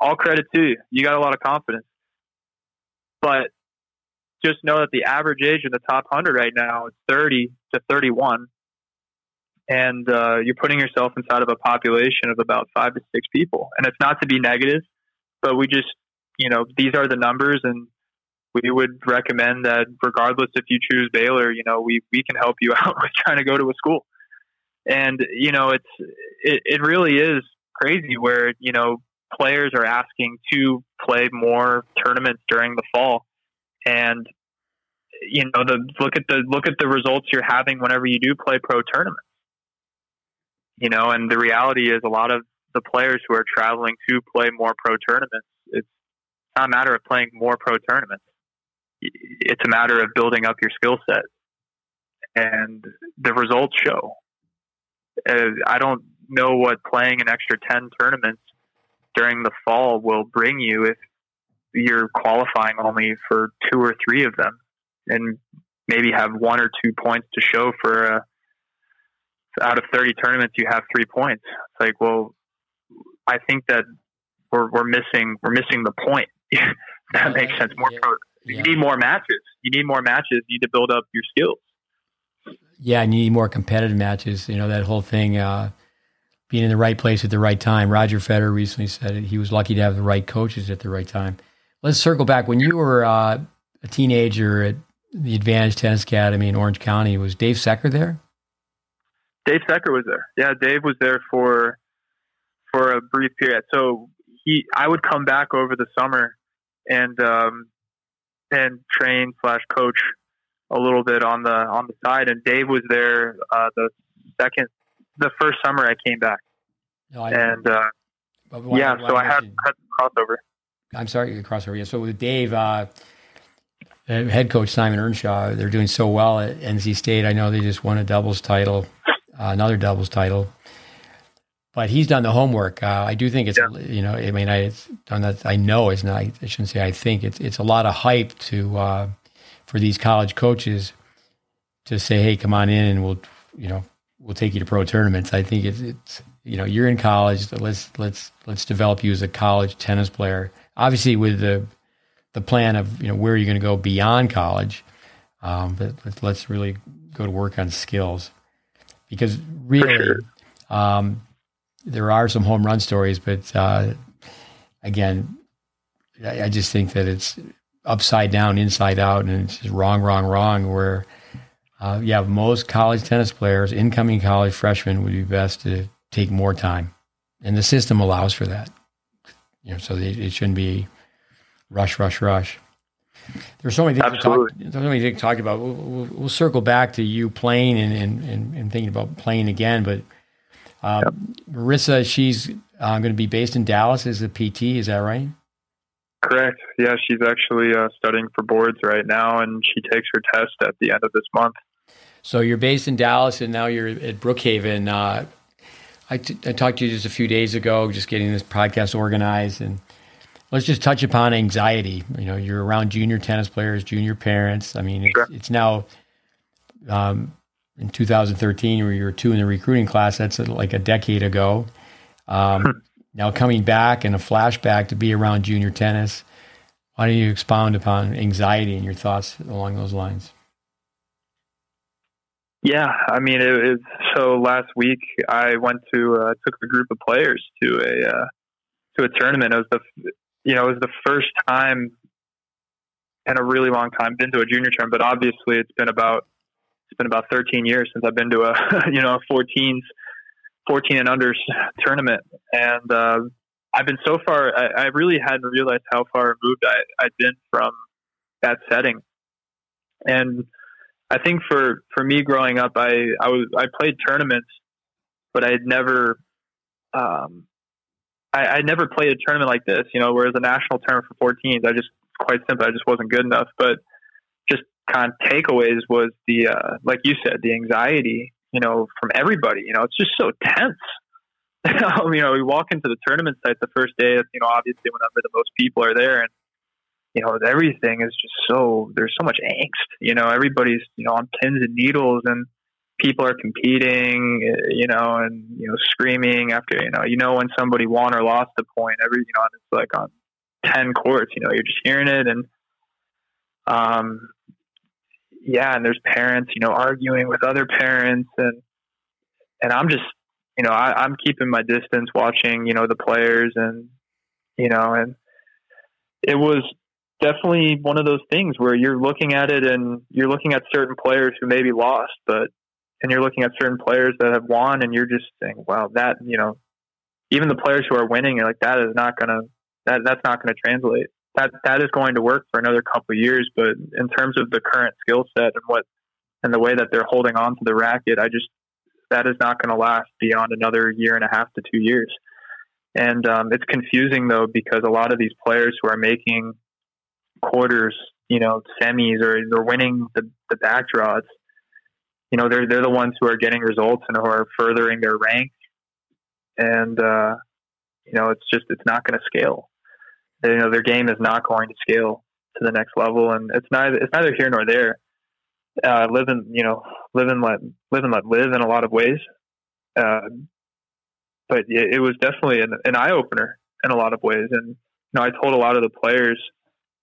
S2: all credit to you. You got a lot of confidence. But just know that the average age in the top 100 right now is 30 to 31. And uh, you're putting yourself inside of a population of about five to six people. And it's not to be negative, but we just, you know, these are the numbers. And we would recommend that regardless if you choose Baylor, you know, we, we can help you out with trying to go to a school. And, you know, it's, it, it really is crazy where, you know, players are asking to play more tournaments during the fall and you know the look at the look at the results you're having whenever you do play pro tournaments you know and the reality is a lot of the players who are traveling to play more pro tournaments it's not a matter of playing more pro tournaments. It's a matter of building up your skill set. And the results show. Uh, i don't know what playing an extra 10 tournaments during the fall will bring you if you're qualifying only for two or three of them and maybe have one or two points to show for a, out of 30 tournaments you have three points. It's like well i think that we're, we're missing we're missing the point. That makes sense. More yeah, pro, you need more matches. You need more matches. You need to build up your skills.
S1: Yeah and you need more competitive matches. You know that whole thing uh, being in the right place at the right time. Roger federer recently said he was lucky to have the right coaches at the right time. Let's circle back. When you were uh, a teenager at the Advantage Tennis Academy in Orange County, was Dave Secker there?
S2: Dave Secker was there. Yeah, Dave was there for for a brief period. So he, I would come back over the summer and um, and train slash coach a little bit on the on the side. And Dave was there uh, the second, the first summer I came back. No, I, and uh, why, yeah, why so I had, had crossover.
S1: I'm sorry, crossover. Yeah. So with Dave, uh, head coach Simon Earnshaw, they're doing so well at NC State. I know they just won a doubles title, uh, another doubles title. But he's done the homework. Uh, I do think it's, yeah. you know, I mean, I done that. I know it's not. I shouldn't say. I think it's it's a lot of hype to uh, for these college coaches to say, "Hey, come on in, and we'll, you know, we'll take you to pro tournaments." I think it's, it's you know, you're in college. Let's let's let's develop you as a college tennis player obviously with the the plan of you know where you're going to go beyond college, um, but let's really go to work on skills because really um, there are some home run stories, but uh, again, I, I, just think that it's upside down, inside out, and it's just wrong, wrong, wrong. Where uh, yeah, most college tennis players, incoming college freshmen, would be best to take more time, and the system allows for that. You know, so it, it shouldn't be rush, rush, rush. There's so many things Absolutely. to talk, so many things to talk about. We'll, we'll, we'll, circle back to you playing and, and, and, and thinking about playing again. But um, yep. Marissa, she's uh, going to be based in Dallas as a PT. Is that right?
S2: Correct. Yeah, she's actually uh, studying for boards right now, and she takes her test at the end of this month.
S1: So you're based in Dallas, and now you're at Brookhaven. Uh, I, t- I talked to you just a few days ago, just getting this podcast organized, and let's just touch upon anxiety. You know, you're around junior tennis players, junior parents. I mean, it's, it's now um, in 2013 where you were two in the recruiting class. That's like a decade ago. Um, hmm. now coming back and a flashback to be around junior tennis. Why don't you expound upon anxiety and your thoughts along those lines?
S2: Yeah, I mean, it was so last week I went to uh, took a group of players to a uh, to a tournament. It was the you know it was the first time in a really long time been to a junior tournament, but obviously it's been about it's been about 13 years since I've been to a you know a 14s 14 and unders tournament, and uh, I've been so far. I, I really hadn't realized how far removed I, I'd been from that setting, and I think for for me growing up, I I was I played tournaments, but I had never. Um, I, I never played a tournament like this, you know, whereas a national tournament for 14s, I just quite simply, I just wasn't good enough. But just kind of takeaways was the, uh, like you said, the anxiety, you know, from everybody. You know, it's just so tense. you know, we walk into the tournament site the first day. You know, obviously, whenever the most people are there, and you know, everything is just so there's so much angst. You know, everybody's you know on pins and needles, and people are competing. You know, and you know, screaming after you know, you know when somebody won or lost a point. Every you know, it's like on ten courts. You know, you're just hearing it, and um, yeah, and there's parents, you know, arguing with other parents, and and I'm just, you know, I, I'm keeping my distance, watching, you know, the players, and you know, and it was definitely one of those things where you're looking at it and you're looking at certain players who maybe lost, but and you're looking at certain players that have won, and you're just saying, wow, that you know, even the players who are winning, you're like, that is not gonna that that's not gonna translate that that is going to work for another couple of years. But in terms of the current skill set and what and the way that they're holding on to the racket, I just that is not going to last beyond another year and a half to two years. And um, it's confusing though because a lot of these players who are making quarters, you know, semis or they're winning the the back draws, you know, they're they're the ones who are getting results and who are furthering their rank. And uh, you know, it's just it's not going to scale you know their game is not going to scale to the next level, and it's neither it's neither here nor there. Uh, live and you know live and let live and let live in a lot of ways, uh, but it, it, was definitely an, an eye opener in a lot of ways. And you know, I told a lot of the players,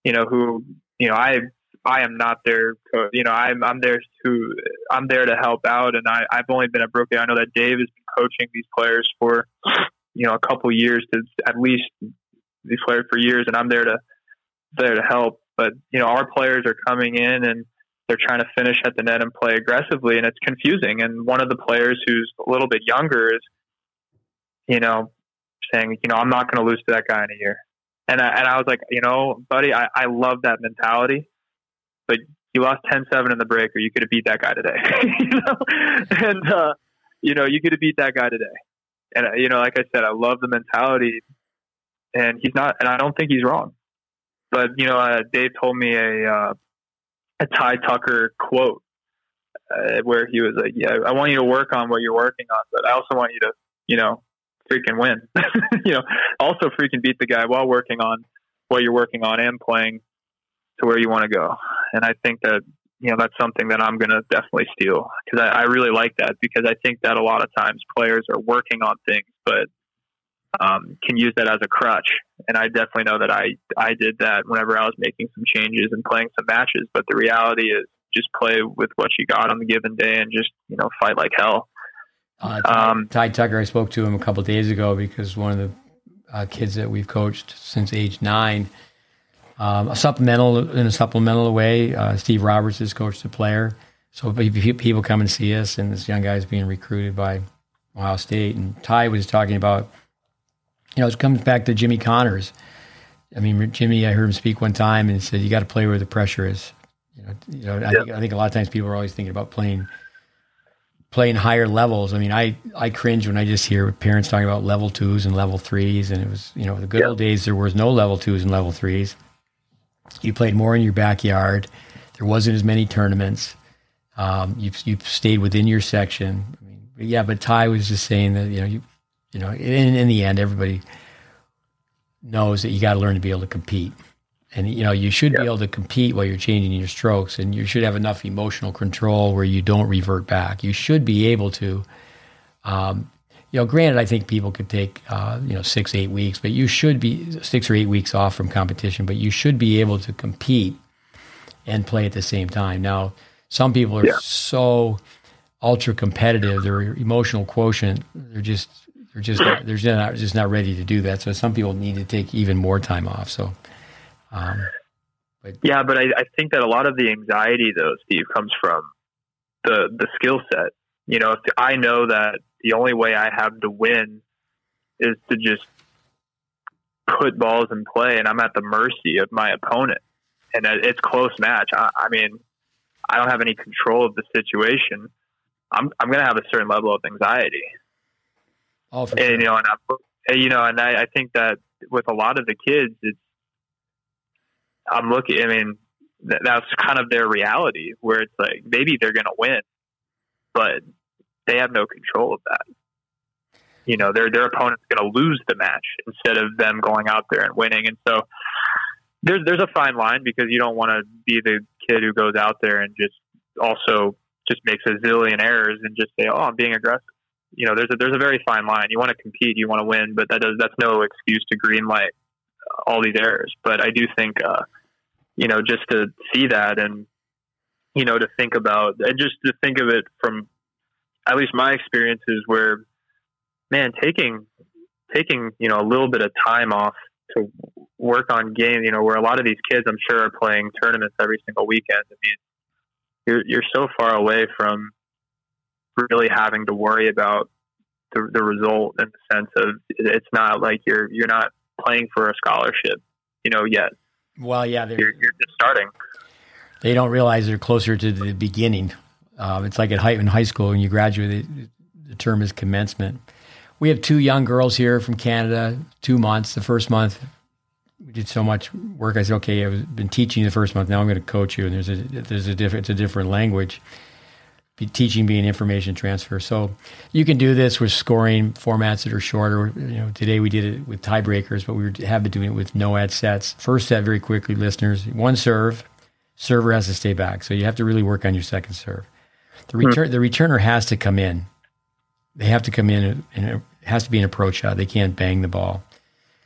S2: you know, who you know I I am not there. You know, I'm I'm there to I'm there to help out, and I I've only been at Brooklyn. I know that Dave has been coaching these players for you know a couple years to at least these players for years, and I'm there to there to help. But you know, our players are coming in and they're trying to finish at the net and play aggressively, and it's confusing. And one of the players who's a little bit younger is, you know, saying, you know, I'm not going to lose to that guy in a year. And I, and I was like, you know, buddy, I, I love that mentality, but you lost 10-7 in the break, or you could have beat that guy today. you know, and uh, you know, you could have beat that guy today. And uh, you know, like I said, I love the mentality and he's not, and I don't think he's wrong. But you know, uh, Dave told me a uh, a Ty Tucker quote uh, where he was like, "Yeah, I want you to work on what you're working on, but I also want you to, you know, freaking win. you know, also freaking beat the guy while working on what you're working on and playing to where you want to go." And I think that you know that's something that I'm going to definitely steal because I, I really like that because I think that a lot of times players are working on things, but um, can use that as a crutch. And I definitely know that I I did that whenever I was making some changes and playing some matches. But the reality is, just play with what you got on the given day and just you know fight like hell.
S1: Uh, Ty, um, Ty, Tucker, I spoke to him a couple days ago because one of the uh, kids that we've coached since age nine, um, a supplemental in a supplemental way. Uh, Steve Roberts has coached a player, so people come and see us, and this young guy is being recruited by Ohio State. And Ty was talking about you know, it comes back to Jimmy Connors. I mean, Jimmy, I heard him speak one time and he said, "You got to play where the pressure is." You know, you know. I, think, I think a lot of times people are always thinking about playing playing higher levels. I mean, I I cringe when I just hear parents talking about level twos and level threes, and it was you know the good old days there was no level twos and level threes. You played more in your backyard. There wasn't as many tournaments. Um, you you stayed within your section. I mean, yeah, but Ty was just saying that you know you you know, in, in the end, everybody knows that you got to learn to be able to compete. And, you know, you should be able to compete while you're changing your strokes, and you should have enough emotional control where you don't revert back. You should be able to, um, you know, granted, I think people could take, uh, you know, six, eight weeks, but you should be six or eight weeks off from competition, but you should be able to compete and play at the same time. Now, some people are yeah. so ultra competitive, their emotional quotient, they're just they're just not, they're just not, just not ready to do that. So some people need to take even more time off. So, um,
S2: but yeah, but I, I think that a lot of the anxiety, though, Steve, comes from the the skill set. You know, if I know that the only way I have to win is to just put balls in play and I'm at the mercy of my opponent and it's close match. I, I mean, I don't have any control of the situation. I'm I'm going to have a certain level of anxiety.
S1: Oh,
S2: and,
S1: sure.
S2: you know, and I, you know, and I, I think that with a lot of the kids, it's I'm looking. I mean, th- that's kind of their reality, where it's like maybe they're going to win, but they have no control of that. You know, their their opponent's going to lose the match instead of them going out there and winning, and so there's there's a fine line because you don't want to be the kid who goes out there and just also just makes a zillion errors and just say, "Oh, I'm being aggressive." You know, there's a there's a very fine line. You want to compete, you want to win, but that does that's no excuse to green light all these errors. But I do think, uh, you know, just to see that and you know to think about and just to think of it from at least my experiences where, man, taking taking you know a little bit of time off to work on games, you know, where a lot of these kids, I'm sure, are playing tournaments every single weekend. I mean, you're you're so far away from really having to worry about the the result in the sense of it's not like you're you're not playing for a scholarship, you know, yet.
S1: Well, yeah,
S2: you're, you're just starting.
S1: They don't realize they're closer to the beginning. Um, it's like at high, in high school when you graduate, the term is commencement. We have two young girls here from Canada, two months. The first month, we did so much work. I said, okay, I've been teaching the first month. Now I'm going to coach you. And there's a, there's a different, it's a different language. Be teaching being information transfer. So you can do this with scoring formats that are shorter. You know, today we did it with tiebreakers, but we have been doing it with no ad sets. First set, very quickly, listeners, one serve, server has to stay back. So you have to really work on your second serve. The return, hmm. the returner has to come in. They have to come in, and it has to be an approach shot. They can't bang the ball.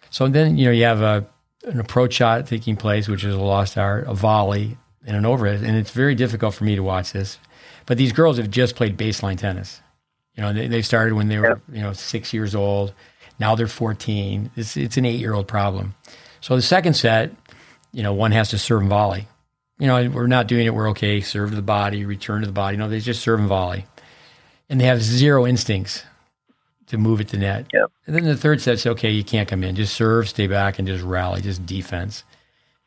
S1: So then, you know, you have a an approach shot taking place, which is a lost art, a volley, and an overhead. And it's very difficult for me to watch this. But these girls have just played baseline tennis. You know, they, they started when they were, you know, six years old. Now they're 14. It's, it's an eight year old problem. So the second set, you know, one has to serve and volley. You know, we're not doing it. We're okay. Serve to the body, return to the body. No, they just serve and volley. And they have zero instincts to move it to net.
S2: Yep.
S1: And then the third set's okay, you can't come in. Just serve, stay back, and just rally, just defense.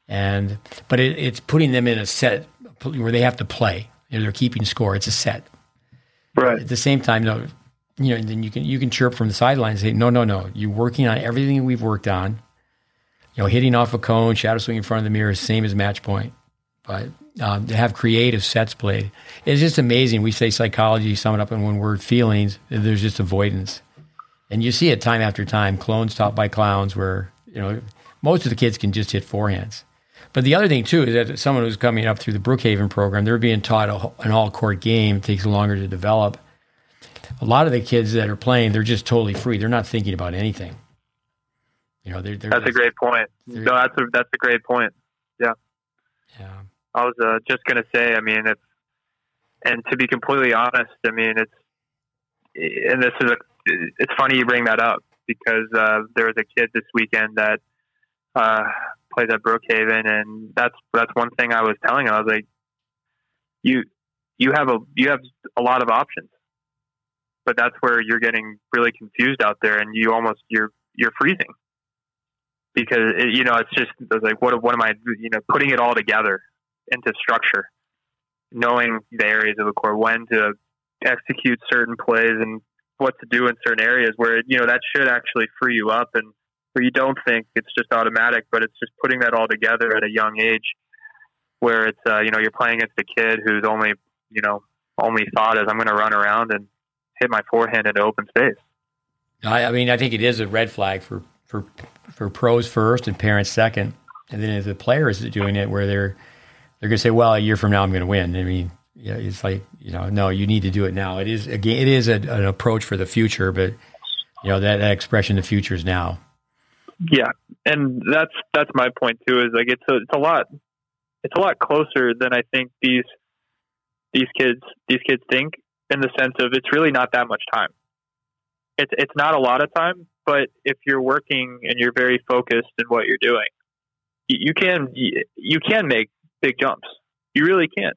S1: And but it, it's putting them in a set where they have to play. You know, they're keeping score. It's a set.
S2: Right.
S1: At the same time, though, you know, then you can you can chirp from the sideline and say, no, no, no, you're working on everything we've worked on. You know, hitting off a cone, shadow swing in front of the mirror, same as match point. But um, to have creative sets played, it's just amazing. We say psychology, sum it up in one word: feelings. There's just avoidance and you see it time after time. Clones taught by clowns, where you know most of the kids can just hit forehands. But the other thing too is that someone who's coming up through the Brookhaven program, they're being taught a, an all-court game. It takes longer to develop. A lot of the kids that are playing, they're just totally free. They're not thinking about anything. You know, they're, they're
S2: that's
S1: just,
S2: a great point. No, that's a that's a great point. Yeah. I was uh, just gonna say. I mean, if and to be completely honest, I mean it's and this is a it's funny you bring that up because uh, there was a kid this weekend that uh, plays at Brookhaven, and that's that's one thing I was telling him. I was like, you you have a you have a lot of options, but that's where you're getting really confused out there, and you almost you're you're freezing because it, you know it's just it's like what what am I you know putting it all together into structure, knowing the areas of the court, when to execute certain plays and what to do in certain areas where you know that should actually free you up and where you don't think it's just automatic but it's just putting that all together at a young age where it's uh, you know you're playing against a kid who's only you know only thought is I'm going to run around and hit my forehand into open space.
S1: I, I mean, I think it is a red flag for for for pros first and parents second, and then if the player is doing it where they're they're going to say, "Well, a year from now I'm going to win." I mean, yeah, it's like you know, no, you need to do it now. It is again, it is a, an approach for the future, but you know that, that expression, the future is now.
S2: Yeah, and that's that's my point too. Is like it's a it's a lot it's a lot closer than I think these these kids these kids think in the sense of it's really not that much time. It's it's not a lot of time, but if you're working and you're very focused in what you're doing, you, you can you can make big jumps. You really can.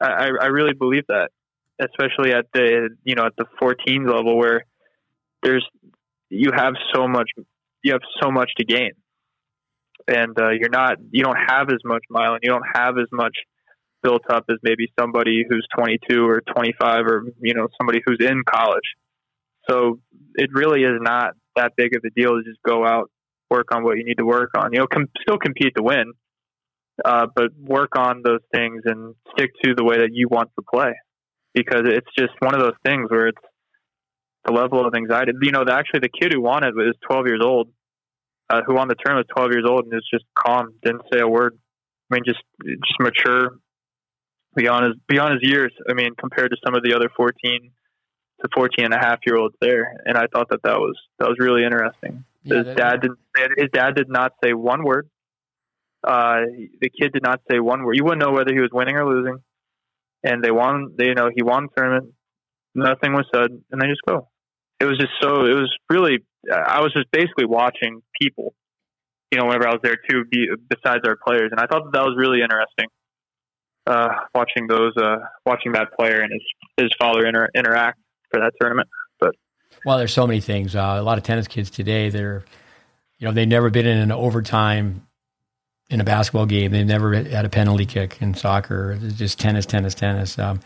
S2: I, I really believe that, especially at the you know at the 14 level where there's you have so much you have so much to gain, and uh, you're not you don't have as much mileage, you don't have as much built up as maybe somebody who's 22 or 25 or you know somebody who's in college. So it really is not that big of a deal to just go out, work on what you need to work on. You know, com- still compete to win, uh, but work on those things and stick to the way that you want to play because it's just one of those things where it's the level of anxiety. You know, the, actually the kid who won it was 12 years old, uh, who won the tournament was 12 years old and was just calm, didn't say a word. I mean, just just mature beyond his beyond his years. I mean, compared to some of the other 14 to 14 and a half year olds there, and I thought that that was that was really interesting. Yeah, his dad didn't. His dad did not say one word. Uh, the kid did not say one word. You wouldn't know whether he was winning or losing. And they won. They you know he won the tournament. Nothing was said, and they just go it was just so it was really I was just basically watching people, you know, whenever I was there too, be, besides our players, and I thought that, that was really interesting. Uh, watching those, uh, watching that player and his his father inter- interact for that tournament. But
S1: well, there's so many things. Uh, a lot of tennis kids today, they're, you know, they've never been in an overtime in a basketball game. They've never had a penalty kick in soccer. It's just tennis, tennis, tennis. Um,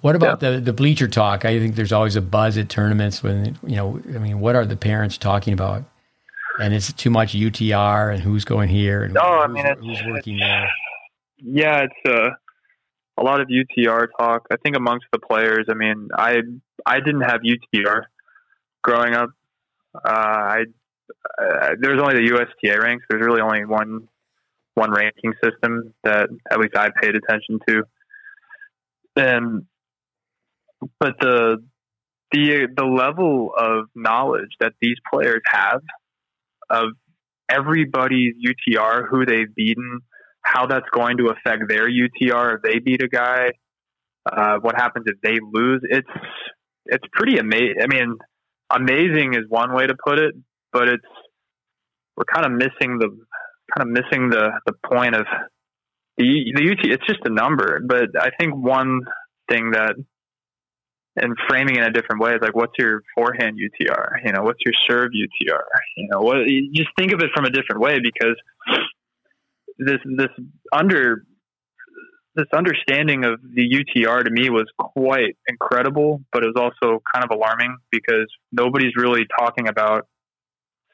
S1: what about yeah. the, the bleacher talk? I think there's always a buzz at tournaments when, you know, I mean, what are the parents talking about? And it's too much UTR and who's going here and
S2: no,
S1: who's,
S2: I mean,
S1: who's working there.
S2: Yeah, it's uh, a lot of UTR talk. I think amongst the players, I mean, I I didn't have UTR growing up. Uh, I uh, there's only the USTA ranks. There's really only one one ranking system that at least I paid attention to. And but the the the level of knowledge that these players have of everybody's UTR, who they've beaten, how that's going to affect their UTR if they beat a guy, uh, what happens if they lose. It's it's pretty amazing. I mean, amazing is one way to put it, but it's we're kind of missing the kind of missing the the point of the the UT. It's just a number, but I think one thing that and framing in a different way is like, what's your forehand UTR? You know, what's your serve UTR? You know, what? You just think of it from a different way because this this under this understanding of the UTR to me was quite incredible, but it was also kind of alarming because nobody's really talking about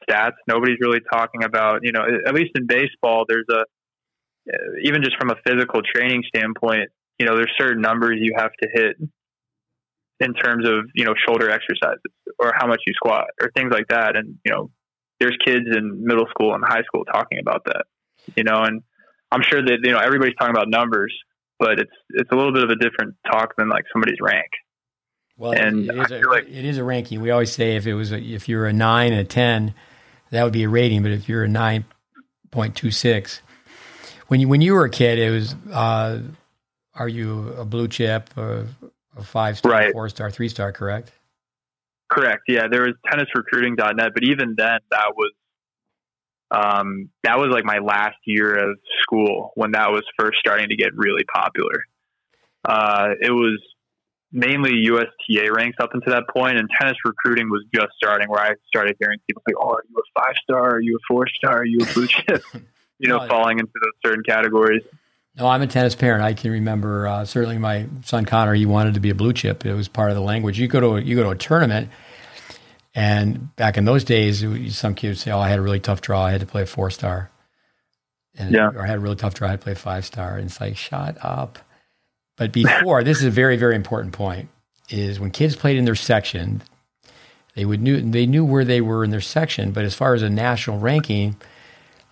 S2: stats. Nobody's really talking about, you know, at least in baseball, there's a, uh, even just from a physical training standpoint, you know, there's certain numbers you have to hit in terms of you know shoulder exercises or how much you squat or things like that. And you know there's kids in middle school and high school talking about that you know and i'm sure that you know everybody's talking about numbers but it's it's a little bit of a different talk than like somebody's rank.
S1: Well and it is, a, like, it is a ranking. We always say if it was a, if you're a 9 a 10 that would be a rating but if you're a 9.26 when you when you were a kid it was uh, are you a blue chip or a five star, right. four star, three star, correct?
S2: Correct. Yeah, there was tennisrecruiting.net, but even then, that was um, that was like my last year of school when that was first starting to get really popular. Uh, it was mainly USTA ranks up until that point, and tennis recruiting was just starting. Where I started hearing people say, "Oh, are you a five star? Are you a four star? Are you a blue chip?" you know, no, falling into those certain categories.
S1: No, I'm a tennis parent. I can remember uh, certainly my son Connor. He wanted to be a blue chip. It was part of the language. You go to a, you go to a tournament, and back in those days, some kids say, "Oh, I had a really tough draw. I had to play a four star." And, yeah. Or I had a really tough draw. I had to play a five star. And it's like, shut up. But before, this is a very very important point. Is when kids played in their section, they would knew they knew where they were in their section. But as far as a national ranking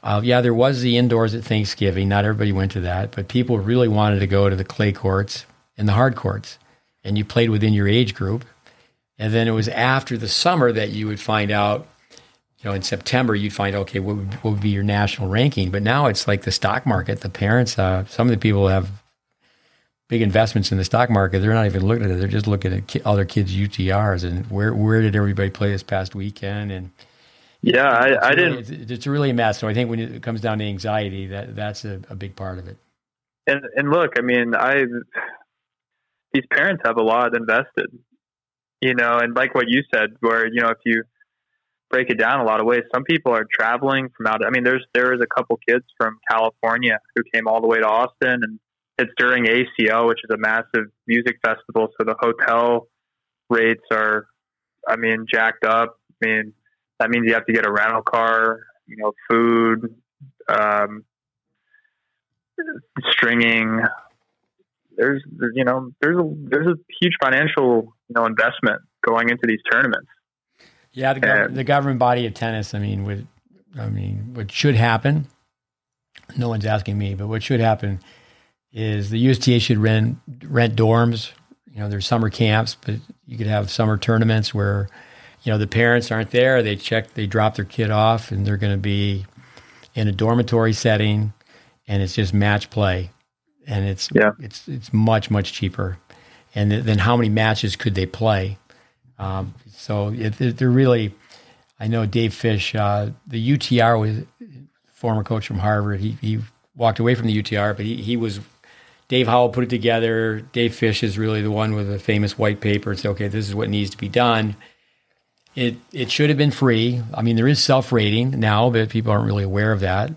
S1: uh, yeah, there was the indoors at Thanksgiving. Not everybody went to that, but people really wanted to go to the clay courts and the hard courts. And you played within your age group. And then it was after the summer that you would find out, you know, in September, you'd find, okay, what would, what would be your national ranking? But now it's like the stock market. The parents, uh, some of the people have big investments in the stock market. They're not even looking at it. They're just looking at ki- other kids' UTRs and where, where did everybody play this past weekend? And,
S2: yeah, I, I
S1: really,
S2: didn't.
S1: It's, it's, really a mess. So I think when it comes down to anxiety, that that's a, a big part of it.
S2: And and look, I mean, I these parents have a lot invested, you know, and like what you said, where you know if you break it down a lot of ways. Some people are traveling from out. I mean, there's there is a couple kids from California who came all the way to Austin, and it's during ACL, which is a massive music festival. So the hotel rates are, I mean, jacked up. I mean, that means you have to get a rental car, you know, food, um, stringing. There's, you know, there's a there's a huge financial, you know, investment going into these tournaments.
S1: Yeah, the, gov- the governing body of tennis. I mean, what I mean, what should happen? No one's asking me, but what should happen is the USTA should rent rent dorms. You know, there's summer camps, but you could have summer tournaments where, you know, the parents aren't there. They check, they drop their kid off, and they're going to be in a dormitory setting, and it's just match play, and it's
S2: yeah.
S1: it's it's much much cheaper, and then how many matches could they play? Um, so it, they're really, I know Dave Fish, uh, the UTR was former coach from Harvard. He he walked away from the UTR, but he he was Dave Howell put it together. Dave Fish is really the one with the famous white paper and say, okay, this is what needs to be done. It it should have been free. I mean, there is self rating now, but people aren't really aware of that.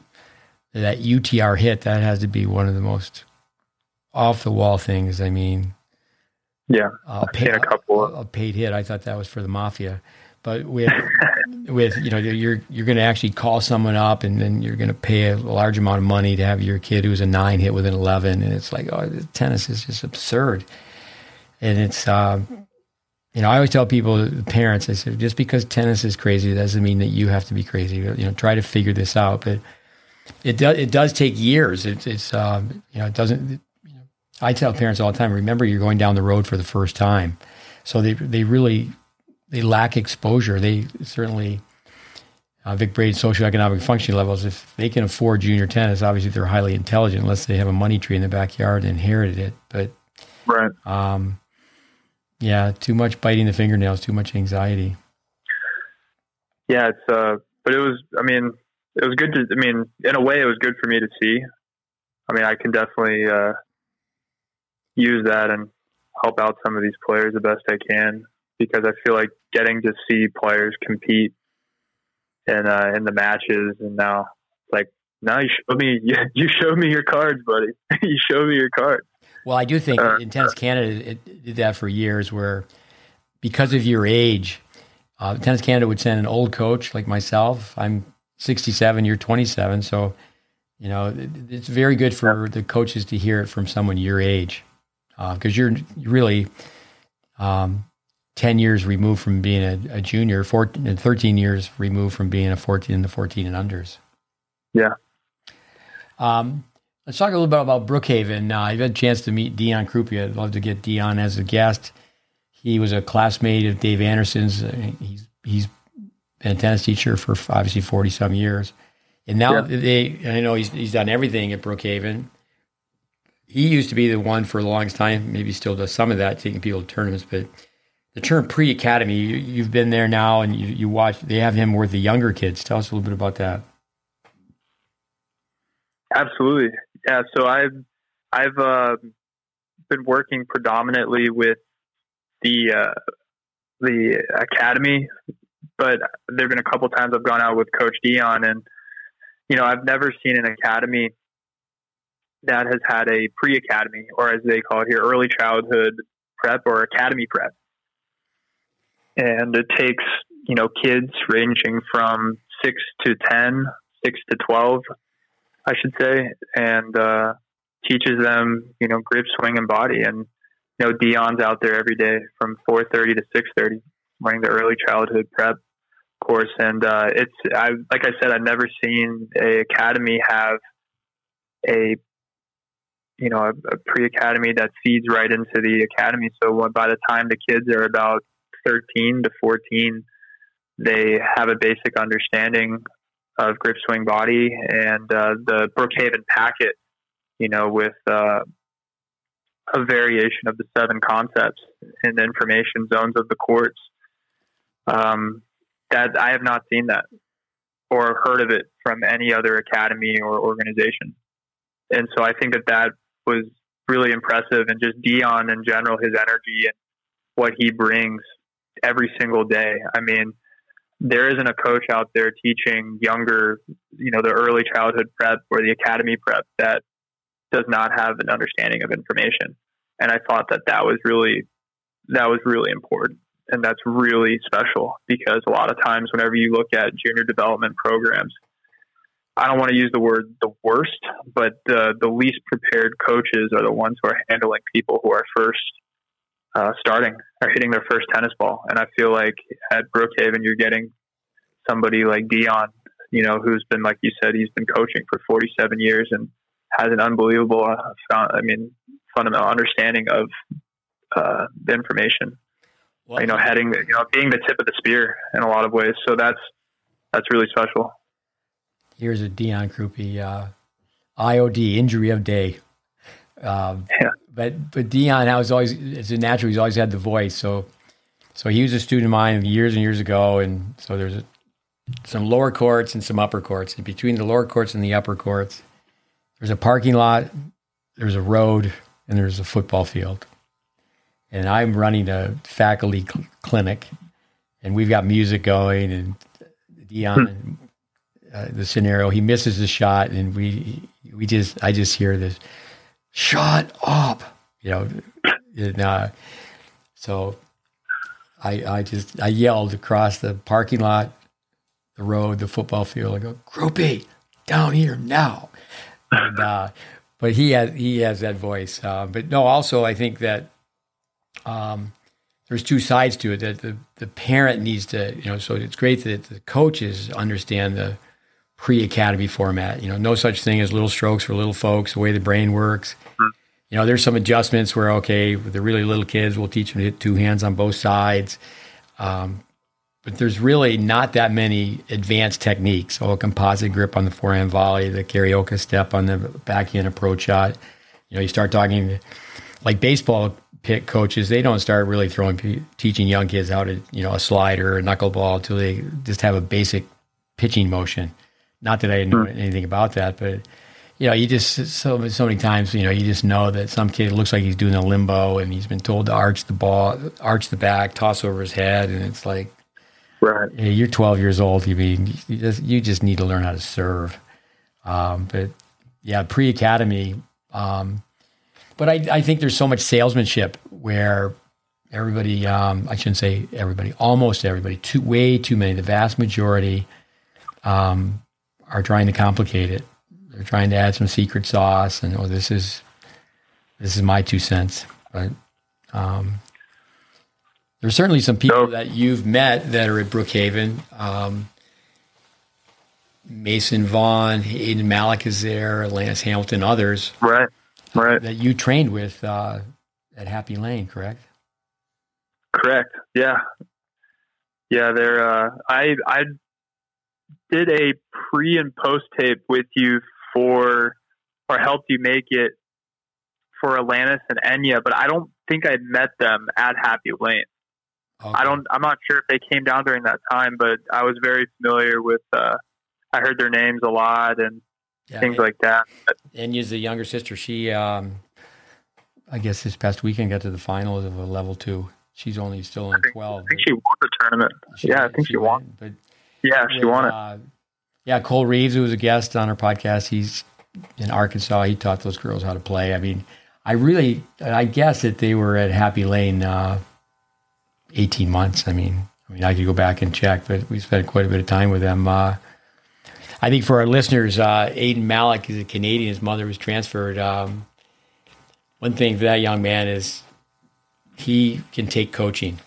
S1: That UTR hit that has to be one of the most off the wall things. I mean,
S2: yeah,
S1: a, pay, a couple a, a paid hit. I thought that was for the mafia, but with with you know you're you're going to actually call someone up and then you're going to pay a large amount of money to have your kid who's a nine hit with an eleven, and it's like oh, tennis is just absurd, and it's. Um, you know, I always tell people, parents, I said, just because tennis is crazy doesn't mean that you have to be crazy. You know, try to figure this out. But it does it does take years. It, it's um, you know, it doesn't. You know, I tell parents all the time, remember, you're going down the road for the first time, so they they really they lack exposure. They certainly, uh, Vic Braden socioeconomic functioning levels, if they can afford junior tennis, obviously they're highly intelligent unless they have a money tree in the backyard and inherited it. But,
S2: right.
S1: Um, yeah, too much biting the fingernails, too much anxiety.
S2: Yeah, it's, uh, but it was, I mean, it was good to, I mean, in a way, it was good for me to see. I mean, I can definitely, uh, use that and help out some of these players the best I can because I feel like getting to see players compete in uh, in the matches, and now like now you show me you show me your cards, buddy. you show me your cards.
S1: Well, I do think uh, in Tennis Canada it did that for years, where because of your age, uh, Tennis Canada would send an old coach like myself. I'm 67, you're 27, so you know it, it's very good for the coaches to hear it from someone your age because uh, you're really um, 10 years removed from being a, a junior, 14, 13 years removed from being a 14 in the 14 and unders.
S2: Yeah.
S1: Um, let's talk a little bit about Brookhaven. Uh, I've had a chance to meet Dion Krupia. I'd love to get Dion as a guest. He was a classmate of Dave Anderson's. Uh, he's he's been a tennis teacher for obviously 40 some years. And now yeah. they, I know he's, he's done everything at Brookhaven. He used to be the one for the longest time, maybe still does some of that, taking people to tournaments, but the term pre-academy you, have been there now and you, you watch they have him with the younger kids. Tell us a little bit about that.
S2: Absolutely. Yeah so i've i've uh, been working predominantly with the uh, the academy but there have been a couple times i've gone out with coach dion and you know i've never seen an academy that has had a pre-academy or as they call it here early childhood prep or academy prep and it takes you know kids ranging from six to ten, six to twelve, I should say, and uh, teaches them you know grip, swing, and body. And you know Dion's out there every day from four thirty to six thirty, running the early childhood prep course. And uh, it's I like I said, I've never seen a academy have a you know a, a pre academy that feeds right into the academy. So by the time the kids are about 13 to 14, they have a basic understanding of grip swing body and uh, the Brookhaven packet, you know, with uh, a variation of the seven concepts and the information zones of the courts. Um, that I have not seen that or heard of it from any other academy or organization. And so I think that that was really impressive and just Dion in general, his energy and what he brings every single day. I mean, there isn't a coach out there teaching younger, you know, the early childhood prep or the academy prep that does not have an understanding of information. And I thought that that was really that was really important and that's really special because a lot of times whenever you look at junior development programs I don't want to use the word the worst, but uh, the least prepared coaches are the ones who are handling people who are first uh, starting or hitting their first tennis ball. And I feel like at Brookhaven, you're getting somebody like Dion, you know, who's been, like you said, he's been coaching for 47 years and has an unbelievable, uh, I mean, fundamental understanding of uh, the information. Well, you know, heading, you know, being the tip of the spear in a lot of ways. So that's that's really special.
S1: Here's a Dion Krupe, uh, IOD, injury of day. Um, yeah. But but Dion, I was always it's a natural. He's always had the voice. So so he was a student of mine years and years ago, and so there's a, some lower courts and some upper courts. And between the lower courts and the upper courts, there's a parking lot, there's a road, and there's a football field. And I'm running a faculty cl- clinic, and we've got music going, and Dion hmm uh, the scenario. He misses the shot, and we we just I just hear this, "Shut up!" You know, uh, so I I just I yelled across the parking lot, the road, the football field. I go, "Krupe, down here now!" And, uh, but he has he has that voice. Uh, but no, also I think that. Um, there's two sides to it that the, the parent needs to, you know, so it's great that the coaches understand the pre-academy format. You know, no such thing as little strokes for little folks. The way the brain works. You know, there's some adjustments where okay, with the really little kids, we'll teach them to hit two hands on both sides. Um, but there's really not that many advanced techniques. So a composite grip on the forehand volley, the Carioca step on the backhand approach shot. You know, you start talking like baseball pit coaches, they don't start really throwing, teaching young kids how to, you know, a slider or a knuckleball until they just have a basic pitching motion. Not that I know mm. anything about that, but you know, you just so so many times, you know, you just know that some kid looks like he's doing a limbo, and he's been told to arch the ball, arch the back, toss over his head, and it's like,
S2: right?
S1: Hey, you're 12 years old. You mean you just you just need to learn how to serve. Um, but yeah, pre academy. Um, but I, I think there's so much salesmanship where everybody, um, I shouldn't say everybody, almost everybody, too way too many, the vast majority, um, are trying to complicate it. They're trying to add some secret sauce, and oh, this is this is my two cents. But um, there's certainly some people that you've met that are at Brookhaven. Um, Mason Vaughn, Aiden Malik is there, Lance Hamilton, others.
S2: Right, right.
S1: That you trained with uh, at Happy Lane, correct?
S2: Correct. Yeah, yeah. They're. Uh, I I did a pre and post tape with you for, or helped you make it for Alanis and Enya, but I don't think I met them at Happy Lane. Okay. I don't. I'm not sure if they came down during that time, but I was very familiar with. Uh, I heard their names a lot and yeah, things like that.
S1: Enya's the younger sister. She, um, I guess, this past weekend got to the finals of a level two. She's only still in twelve.
S2: I think she won the tournament. She, yeah, I think she, she won. But yeah, she with, won it. Uh,
S1: yeah, Cole Reeves, who was a guest on our podcast, he's in Arkansas. He taught those girls how to play. I mean, I really, I guess that they were at Happy Lane uh, 18 months. I mean, I mean, I could go back and check, but we spent quite a bit of time with them. Uh, I think for our listeners, uh, Aiden Malik is a Canadian. His mother was transferred. Um, one thing for that young man is he can take coaching.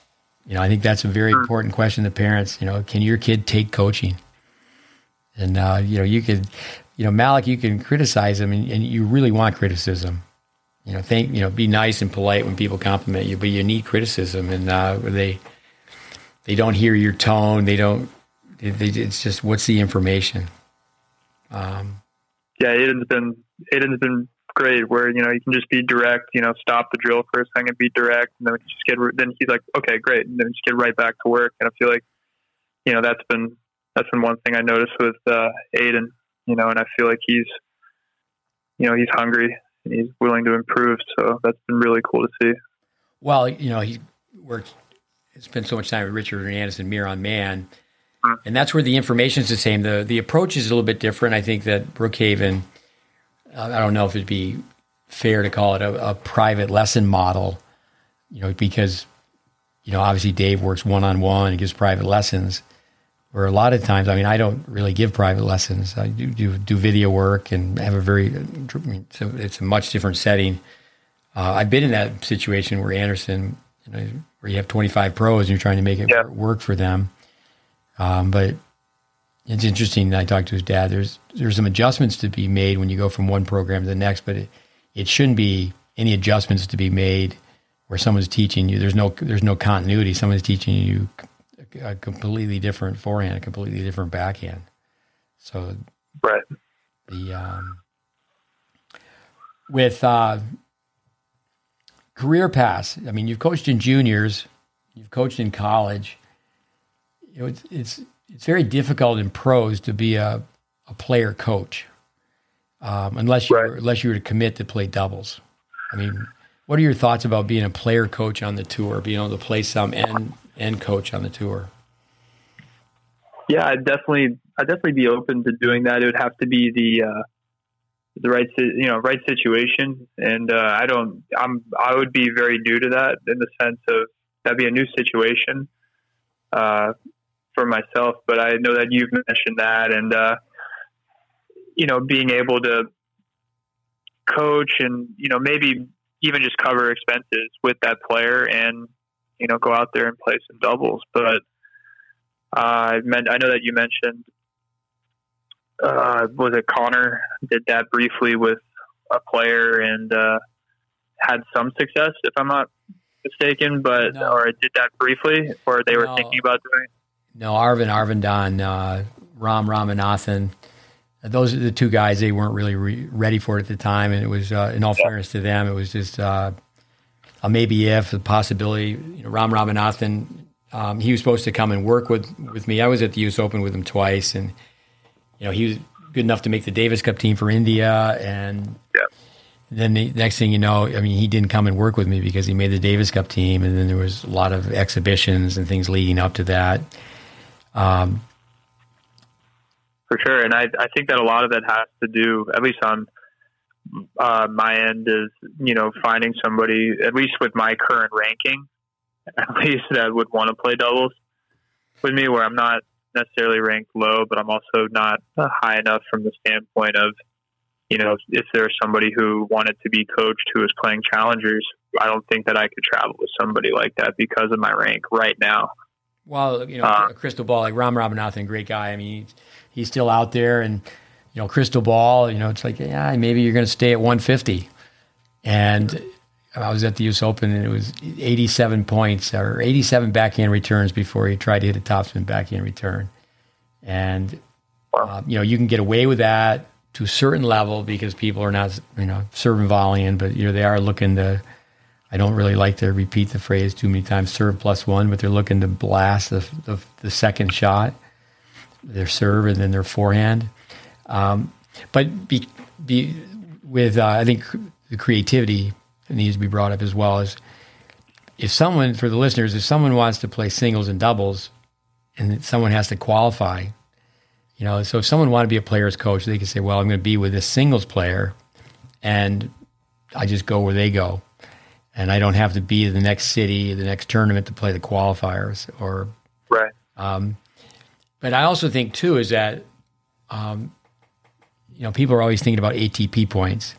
S1: You know, I think that's a very important question to parents. You know, can your kid take coaching? And uh, you know, you could, you know, Malik, you can criticize him, and, and, you really want criticism. You know, think, you know, be nice and polite when people compliment you, but you need criticism, and uh, they they don't hear your tone. They don't. They, it's just what's the information.
S2: Um, yeah, Aiden's been Aiden's been great. Where you know you can just be direct. You know, stop the drill for a second, be direct, and then just get. Then he's like, okay, great, and then just get right back to work. And I feel like, you know, that's been that's been one thing I noticed with uh, Aiden. You know, and I feel like he's, you know, he's hungry and he's willing to improve. So that's been really cool to see.
S1: Well, you know, he worked, spent so much time with Richard Hernandez and Mir on Man. and that's where the information is the same. the The approach is a little bit different. I think that Brookhaven. Uh, I don't know if it'd be fair to call it a, a private lesson model, you know, because you know obviously Dave works one on one and gives private lessons. Where a lot of times, I mean, I don't really give private lessons. I do do, do video work and have a very, so it's a much different setting. Uh, I've been in that situation where Anderson, you know, where you have 25 pros and you're trying to make it yeah. work for them. Um, but it's interesting. I talked to his dad. There's there's some adjustments to be made when you go from one program to the next, but it, it shouldn't be any adjustments to be made where someone's teaching you. There's no there's no continuity. Someone's teaching you a completely different forehand, a completely different backhand. So
S2: right.
S1: The um, with uh, career paths. I mean, you've coached in juniors, you've coached in college you know, it's it's it's very difficult in pros to be a, a player coach, um, unless you right. unless you were to commit to play doubles. I mean, what are your thoughts about being a player coach on the tour, being able to play some and and coach on the tour?
S2: Yeah, I'd definitely I'd definitely be open to doing that. It would have to be the uh, the right you know right situation, and uh, I don't I'm I would be very new to that in the sense of that'd be a new situation. Uh, for myself, but I know that you've mentioned that, and uh, you know, being able to coach and you know maybe even just cover expenses with that player and you know go out there and play some doubles. But uh, I meant I know that you mentioned uh, was it Connor did that briefly with a player and uh, had some success, if I'm not mistaken, but no. or did that briefly, or they were no. thinking about doing.
S1: No, Arvin, Arvindan, uh, Ram Ramanathan. Those are the two guys. They weren't really re- ready for it at the time, and it was, uh, in all fairness to them, it was just uh, a maybe if, the possibility. You know, Ram Ramanathan, um, he was supposed to come and work with with me. I was at the U.S. Open with him twice, and you know he was good enough to make the Davis Cup team for India, and
S2: yeah.
S1: then the next thing you know, I mean, he didn't come and work with me because he made the Davis Cup team, and then there was a lot of exhibitions and things leading up to that. Um,
S2: For sure, and I I think that a lot of that has to do, at least on uh, my end, is you know finding somebody at least with my current ranking, at least that would want to play doubles with me, where I'm not necessarily ranked low, but I'm also not high enough from the standpoint of, you know, if there's somebody who wanted to be coached who is playing challengers, I don't think that I could travel with somebody like that because of my rank right now.
S1: Well, you know, uh, crystal ball like Ram Ramanathan, great guy. I mean, he's, he's still out there, and you know, crystal ball. You know, it's like yeah, maybe you're going to stay at 150. And I was at the U.S. Open, and it was 87 points or 87 backhand returns before he tried to hit a topspin backhand return. And uh, you know, you can get away with that to a certain level because people are not, you know, serving volleying, but you know, they are looking to I don't really like to repeat the phrase too many times, serve plus one, but they're looking to blast the, the, the second shot, their serve and then their forehand. Um, but be, be with, uh, I think the creativity needs to be brought up as well as if someone, for the listeners, if someone wants to play singles and doubles and someone has to qualify, you know, so if someone wanted to be a player's coach, they could say, well, I'm going to be with this singles player and I just go where they go and I don't have to be the next city, the next tournament to play the qualifiers or
S2: right.
S1: Um, but I also think too is that um, you know people are always thinking about ATP points.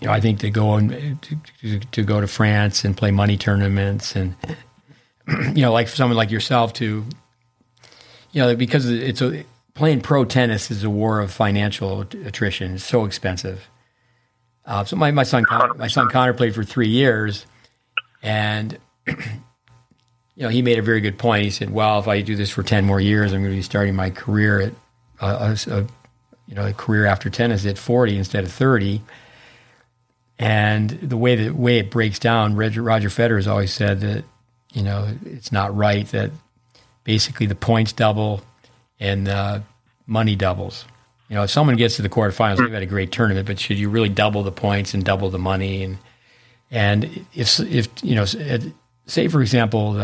S1: You know, I think to go and to, to, go to France and play money tournaments, and you know, like for someone like yourself to, you know, because it's a playing pro tennis is a war of financial attrition. It's so expensive. Uh, so my, my son Connor, my son Connor played for three years, and you know he made a very good point. He said, "Well, if I do this for ten more years, I'm going to be starting my career at a, a, a you know a career after tennis at 40 instead of 30." And the way the way it breaks down, Roger, Roger Federer has always said that you know it's not right that basically the points double and the money doubles. You know, if someone gets to the quarterfinals, they've had a great tournament, but should you really double the points and double the money? And and if if you know, say for example,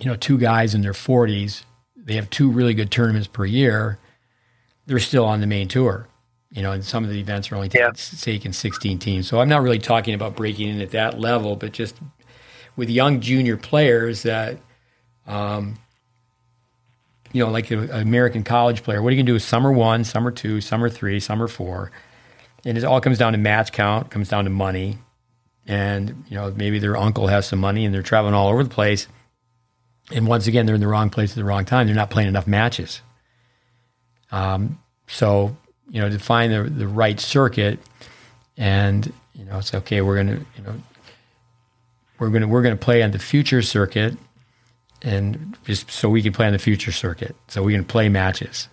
S1: you know two guys in their forties they have two really good tournaments per year, they're still on the main tour. You know, and some of the events are only taking, yeah. taking 16 teams. So I'm not really talking about breaking in at that level, but just with young junior players that, um, you know, like an American college player, what are you going to do with summer one, summer two, summer three, summer four? And it all comes down to match count, comes down to money. And, you know, maybe their uncle has some money and they're traveling all over the place. And once again, they're in the wrong place at the wrong time. They're not playing enough matches. Um, so, you know, to find the, the right circuit and, you know, it's okay, we're to, you know, we're to, we're to play on the future circuit and just so we can play on the future circuit. So we can play matches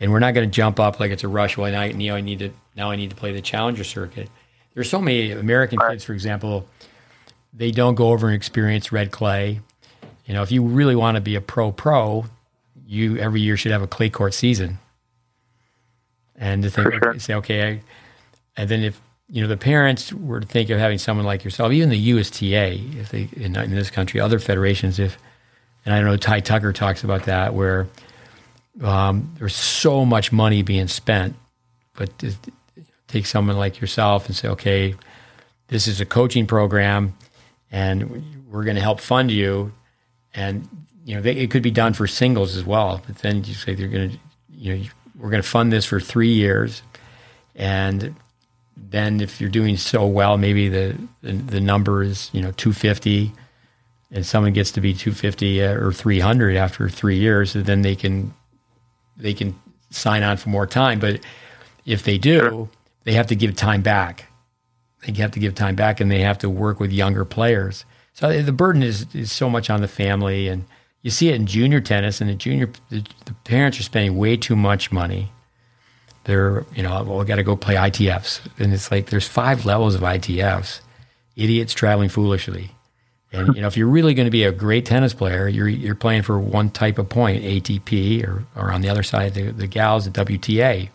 S1: and we're not to jump up like it's a rush. Well, now, I need to, now I need to play the challenger circuit. There's so many American kids, for example, they don't go over and experience red clay you know, if you really want to be a pro pro, you every year should have a clay court season. And to think, sure. say, okay, I, and then if you know the parents were to think of having someone like yourself, even the USTA, if they in, in this country, other federations, if and I don't know Ty Tucker talks about that, where um, there's so much money being spent, but take someone like yourself and say, okay, this is a coaching program, and we're going to help fund you and you know they, it could be done for singles as well. But then you say they're going to, you know, we're going to fund this for three years, and then if you're doing so well, maybe the the, the number is you know 250, and someone gets to be 250 uh, or 300 after three years, then they can they can sign on for more time. But if they do, they have to give time back. They have to give time back, and they have to work with younger players. So the burden is, is so much on the family, and you see it in junior tennis. And the junior, the, the parents are spending way too much money. They're, you know, well, we got to go play ITFs, and it's like there's five levels of ITFs. Idiots traveling foolishly, and you know, if you're really going to be a great tennis player, you're you're playing for one type of point, ATP, or or on the other side, the, the gals, the WTA.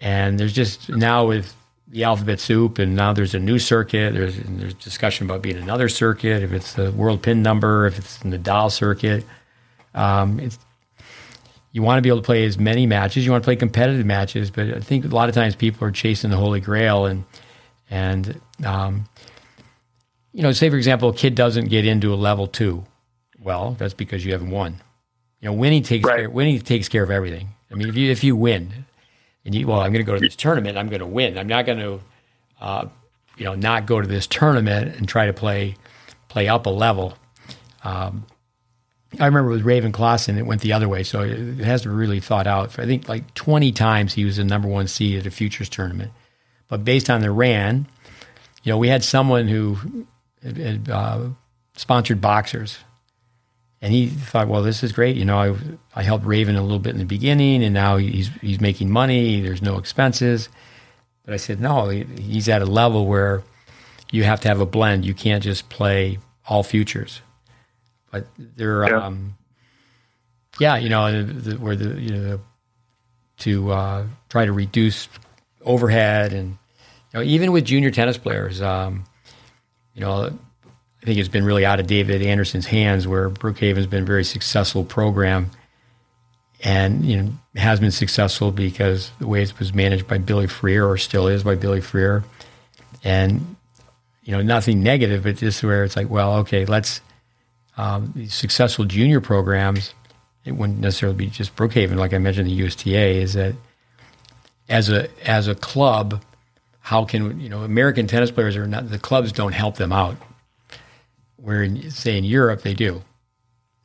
S1: And there's just now with the alphabet soup, and now there's a new circuit. There's there's discussion about being another circuit. If it's the world pin number, if it's in the Nadal circuit, um, it's you want to be able to play as many matches. You want to play competitive matches, but I think a lot of times people are chasing the holy grail, and and um, you know, say for example, a kid doesn't get into a level two. Well, that's because you haven't won. You know, winning takes right. care, winning takes care of everything. I mean, if you if you win, and you, well, I'm going to go to this tournament. I'm going to win. I'm not going to, uh, you know, not go to this tournament and try to play play up a level. Um, I remember with Raven Klaasen, it went the other way. So it has to be really thought out. I think like 20 times he was the number one seed at a futures tournament. But based on the RAN, you know, we had someone who had, uh, sponsored boxers and he thought, well, this is great. You know, I, I helped Raven a little bit in the beginning, and now he's he's making money. There's no expenses. But I said, no, he's at a level where you have to have a blend. You can't just play all futures. But there, yeah, um, yeah you know, the, where the you know to uh, try to reduce overhead and you know even with junior tennis players, um, you know I think it's been really out of David Anderson's hands, where Brookhaven's been a very successful program, and you know has been successful because the way it was managed by Billy Freer, or still is by Billy Freer, and you know nothing negative, but just where it's like, well, okay, let's um, these successful junior programs. It wouldn't necessarily be just Brookhaven, like I mentioned, the USTA is that as a as a club, how can you know American tennis players are not the clubs don't help them out where, in, say, in Europe, they do.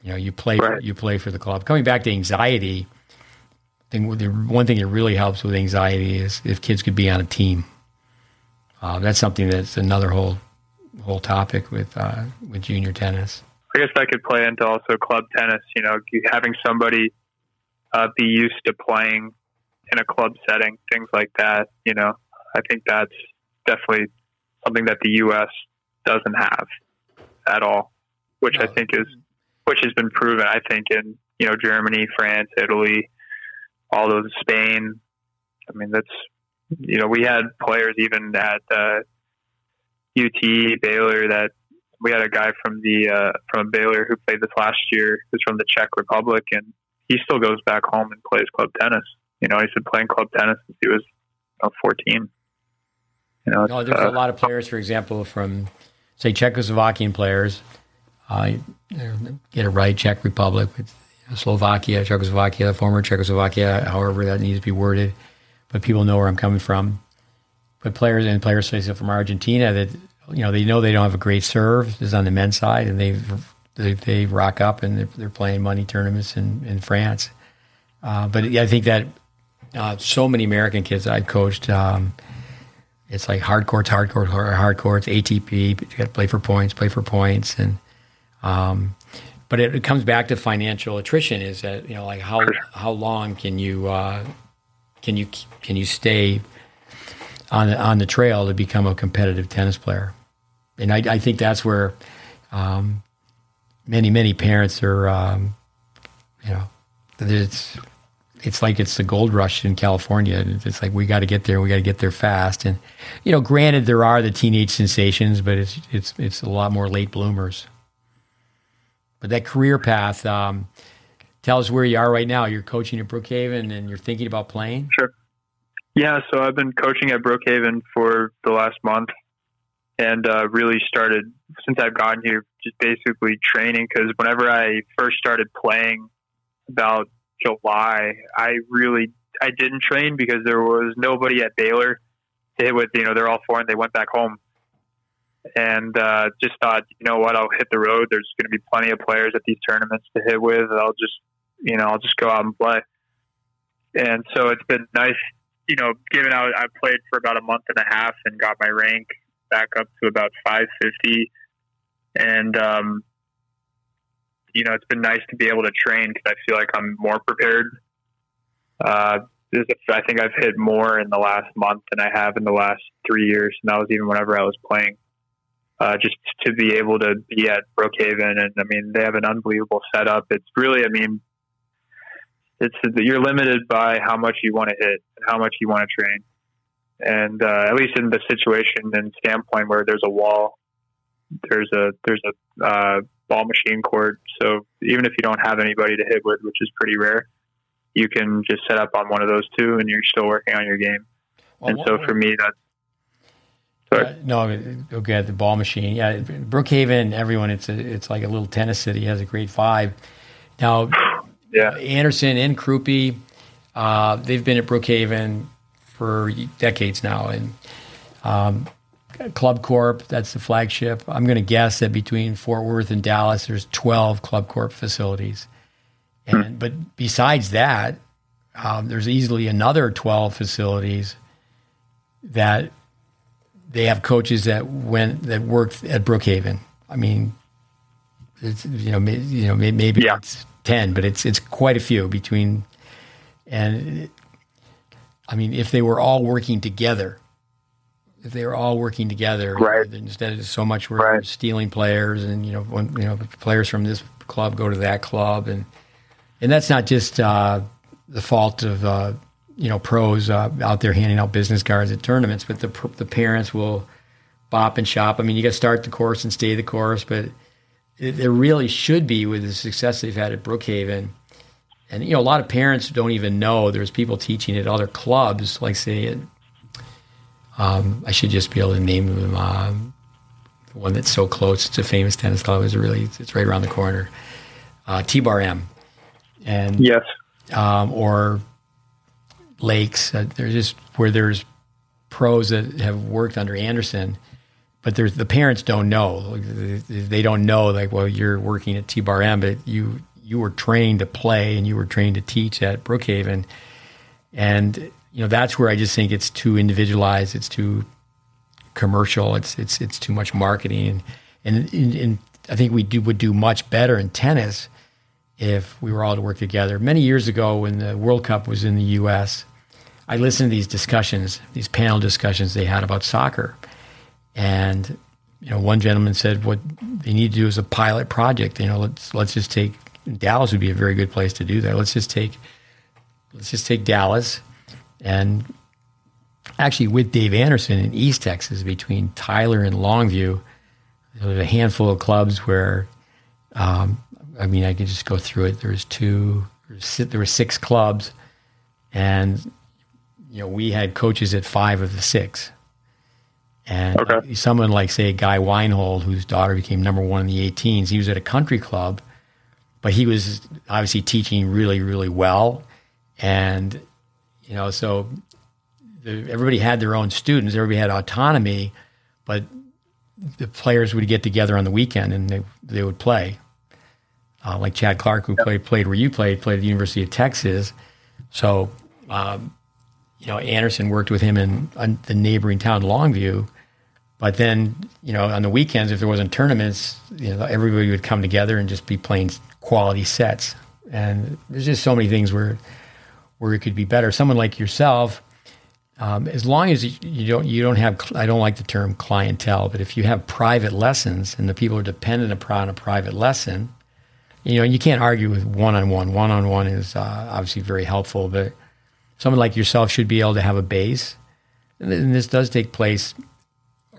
S1: You know, you play right. you play for the club. Coming back to anxiety, I think the one thing that really helps with anxiety is if kids could be on a team. Uh, that's something that's another whole whole topic with uh, with junior tennis.
S2: I guess that could play into also club tennis. You know, having somebody uh, be used to playing in a club setting, things like that. You know, I think that's definitely something that the U.S. doesn't have at all, which I think is which has been proven. I think in you know Germany, France, Italy, all those Spain. I mean, that's you know we had players even at uh, UT Baylor that we had a guy from the uh, from Baylor who played this last year who's from the Czech Republic and he still goes back home and plays club tennis. You know, he's been playing club tennis since he was you know, 14.
S1: You know, no, there's uh, a lot of players, for example, from say Czechoslovakian players. Uh, get it right, Czech Republic, Slovakia, Czechoslovakia, former Czechoslovakia, however that needs to be worded. But people know where I'm coming from. But players and players say from Argentina that you know they know they don't have a great serve. Is on the men's side, and they they, they rock up and they're, they're, playing money tournaments in in France. Uh, but I think that uh, so many American kids I've coached. Um, it's like hard courts, hard courts, hard courts, ATP. You got to play for points, play for points, and um, but it, it, comes back to financial attrition. Is that you know like how how long can you uh, can you can you stay on the, on the trail to become a competitive tennis player? And I, I think that's where um, many many parents are um, you know it's it's like it's the gold rush in California. It's like we got to get there. We got to get there fast. And you know, granted, there are the teenage sensations, but it's it's it's a lot more late bloomers. But that career path, um, tell us where you are right now. You're coaching at Brookhaven, and you're thinking about playing.
S2: Sure. Yeah, so I've been coaching at Brookhaven for the last month, and uh, really started since I've gotten here, just basically training. Because whenever I first started playing, about July, I really I didn't train because there was nobody at Baylor to hit with. You know, they're all foreign. They went back home, and uh, just thought, you know what, I'll hit the road. There's going to be plenty of players at these tournaments to hit with. I'll just, you know, I'll just go out and play. And so it's been nice, you know, given out I played for about a month and a half and got my rank back up to about 550. And um, you know, it's been nice to be able to train because I feel like I'm more prepared. Uh, I think I've hit more in the last month than I have in the last three years, and that was even whenever I was playing. Uh, just to be able to be at Brookhaven, and I mean, they have an unbelievable setup. It's really, I mean, it's you're limited by how much you want to hit and how much you want to train. And uh, at least in the situation and standpoint where there's a wall, there's a there's a uh, ball machine court. So even if you don't have anybody to hit with, which is pretty rare, you can just set up on one of those two, and you're still working on your game. Well, and so for me, that's
S1: uh, no, okay, the ball machine. Yeah, Brookhaven, everyone, it's a, it's like a little tennis city. It has a great vibe. Now,
S2: yeah,
S1: Anderson and Krupe, uh, they've been at Brookhaven for decades now, and um, Club Corp, that's the flagship. I'm going to guess that between Fort Worth and Dallas, there's 12 Club Corp facilities. And, hmm. But besides that, um, there's easily another 12 facilities that they have coaches that went that worked at Brookhaven. I mean, it's, you know, maybe, you know, maybe yeah. it's 10, but it's it's quite a few between. And I mean, if they were all working together, if they were all working together
S2: right.
S1: instead of so much we're right. stealing players and you know when, you know players from this club go to that club and and that's not just uh, the fault of uh, you know pros uh, out there handing out business cards at tournaments, but the the parents will bop and shop. I mean, you got to start the course and stay the course, but it, there really should be with the success they've had at Brookhaven. And you know, a lot of parents don't even know there's people teaching at other clubs, like say at um, I should just be able to name them. Um, the one that's so close. It's a famous tennis club. It's really it's right around the corner. Uh, T Bar M. And
S2: yes.
S1: Um, or lakes. Uh, there's just where there's pros that have worked under Anderson, but there's the parents don't know. They don't know like, well, you're working at T Bar M, but you you were trained to play and you were trained to teach at Brookhaven, and you know that's where I just think it's too individualized. It's too commercial. It's it's it's too much marketing, and, and, and I think we do would do much better in tennis if we were all to work together. Many years ago, when the World Cup was in the U.S., I listened to these discussions, these panel discussions they had about soccer, and you know, one gentleman said what they need to do is a pilot project. You know, let's let's just take Dallas would be a very good place to do that. Let's just take let's just take Dallas and actually, with Dave Anderson in East Texas, between Tyler and Longview, there was a handful of clubs where, um, I mean, I could just go through it. There was two, there were six clubs, and you know we had coaches at five of the six. And okay. someone like say Guy Weinhold, whose daughter became number one in the 18s, he was at a country club, but he was obviously teaching really really well, and you know so the, everybody had their own students, everybody had autonomy, but the players would get together on the weekend and they they would play. Uh, like Chad Clark, who played played where you played, played at the University of Texas. So, um, you know, Anderson worked with him in, in, the neighboring town, Longview. But then, you know, on the weekends, if there wasn't tournaments, you know, everybody would come together and just be playing quality sets. And there's just so many things where where it could be better. Someone like yourself, um, as long as you don't you don't have I don't like the term clientele, but if you have private lessons and the people are dependent upon a private lesson, you know you can't argue with one on one. One on one is uh, obviously very helpful, but someone like yourself should be able to have a base, and this does take place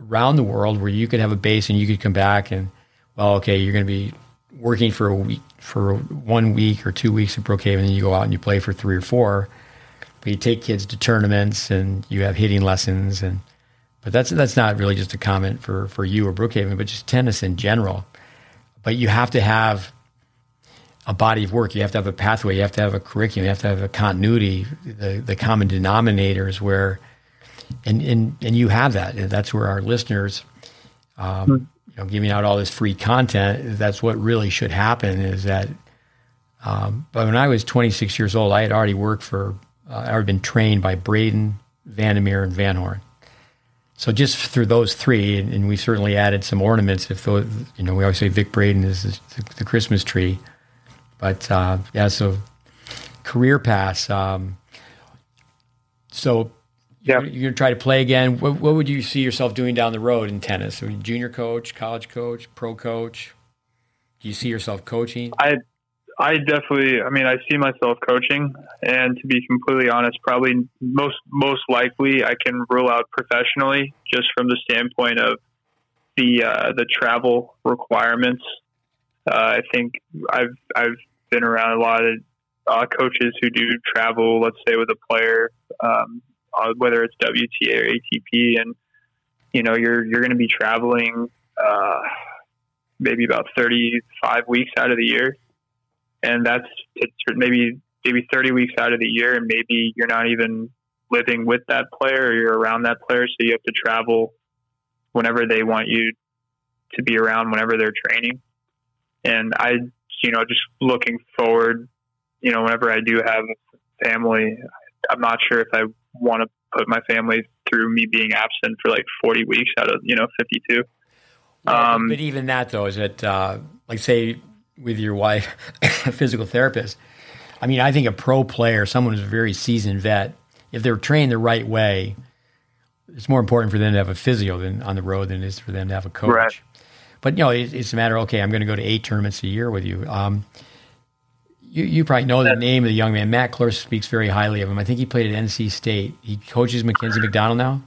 S1: around the world where you could have a base and you could come back and well, okay, you're going to be working for a week for one week or two weeks at Brookhaven, and then you go out and you play for three or four but you take kids to tournaments and you have hitting lessons and but that's that's not really just a comment for for you or Brookhaven, but just tennis in general. But you have to have a body of work. You have to have a pathway. You have to have a curriculum. You have to have a continuity. The the common denominators where, and and and you have that. That's where our listeners, um, mm-hmm. You know, giving out all this free content. That's what really should happen. Is that. Um, but when I was 26 years old, I had already worked for uh, I had been trained by Braden, Van der Meer, and Van Horn. So just through those three, and, and we certainly added some ornaments. If those, you know, we always say Vic Braden is the, the Christmas tree, but uh, yeah. So career paths. Um, so yeah. you're, you're gonna try to play again. What, what, would you see yourself doing down the road in tennis? junior coach, college coach, pro coach? Do you see yourself coaching?
S2: I I definitely, I mean, I see myself coaching, and to be completely honest, probably most most likely I can rule out professionally, just from the standpoint of the uh, the travel requirements. Uh, I think I've I've been around a lot of uh, coaches who do travel, let's say with a player, um, whether it's WTA or ATP, and you know you're you're going to be traveling uh, maybe about 35 weeks out of the year and that's maybe maybe 30 weeks out of the year, and maybe you're not even living with that player or you're around that player, so you have to travel whenever they want you to be around, whenever they're training. And I, you know, just looking forward, you know, whenever I do have family, I'm not sure if I want to put my family through me being absent for like 40 weeks out of, you know, 52.
S1: Yeah, um, but even that though, is it uh, like say with your wife, a physical therapist. I mean, I think a pro player, someone who's a very seasoned vet, if they're trained the right way, it's more important for them to have a physio than on the road than it is for them to have a coach. Right. But you know, it, it's a matter. Okay, I'm going to go to eight tournaments a year with you. Um, you, you probably know the name of the young man. Matt Klurst speaks very highly of him. I think he played at NC State. He coaches Mackenzie McDonald now.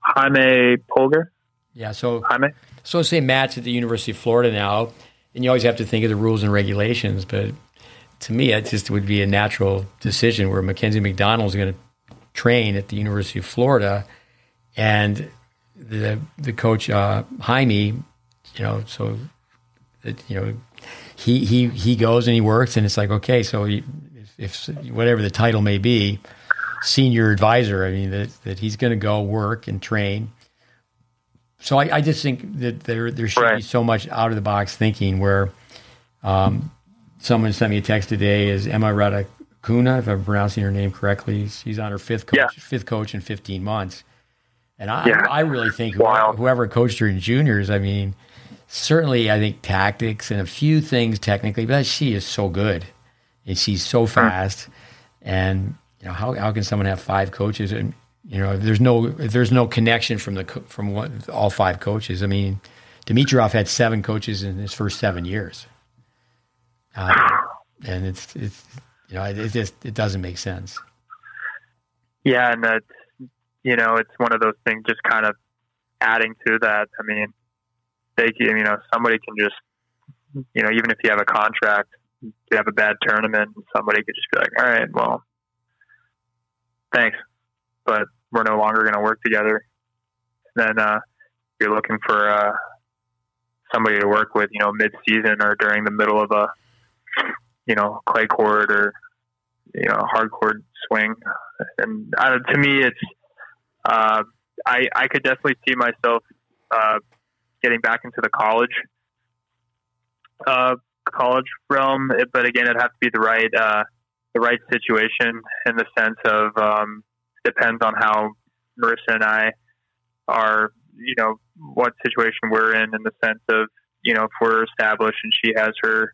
S2: Jaime Polgar.
S1: Yeah. So
S2: Jaime.
S1: So say Matt's at the University of Florida now and you always have to think of the rules and regulations. But to me, it just would be a natural decision where Mackenzie McDonald is going to train at the University of Florida, and the the coach uh, Jaime, you know, so that you know, he he he goes and he works, and it's like okay, so he, if, if whatever the title may be, senior advisor, I mean that that he's going to go work and train so I, I, just think that there there should right. be so much out of the box thinking where um, someone sent me a text today is Emma Raducanu, if I'm pronouncing her name correctly. She's on her fifth coach, yeah. fifth coach in 15 months. And I, yeah. I really think wow. whoever coached her in juniors, I mean, certainly I think tactics and a few things technically, but she is so good and she's so fast. And you know, how, how can someone have five coaches? And you know, if there's no if there's no connection from the from what, all five coaches. I mean, Dimitrov had seven coaches in his first seven years, uh, and it's it's you know it, it, just it doesn't make sense.
S2: Yeah, and that you know it's one of those things. Just kind of adding to that. I mean, they can, you know somebody can just you know even if you have a contract, you have a bad tournament, somebody could just be like, "All right, well, thanks, but we're no longer going to work together." Then uh, you're looking for uh, somebody to work with, you know, mid-season or during the middle of a, you know, clay court or you know, hard court swing. And uh, to me, it's uh, I I could definitely see myself uh, getting back into the college uh, college realm, but again, it has to be the right uh, the right situation in the sense of um, depends on how Marissa and I are, you know, what situation we're in in the sense of you know if we're established and she has her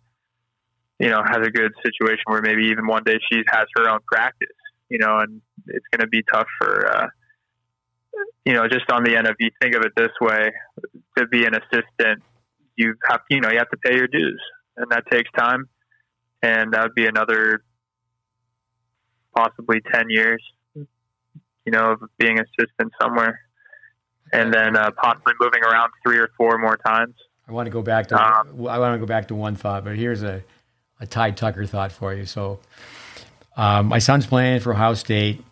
S2: you know has a good situation where maybe even one day she has her own practice you know and it's going to be tough for uh, you know just on the end of you think of it this way to be an assistant you have you know you have to pay your dues and that takes time. And that would be another possibly 10 years you know of being assistant somewhere. And then uh, possibly moving around three or four more times.
S1: I want to go back to um, I want to go back to one thought, but here's a, a Ty Tucker thought for you. So, um, my son's playing for Ohio State,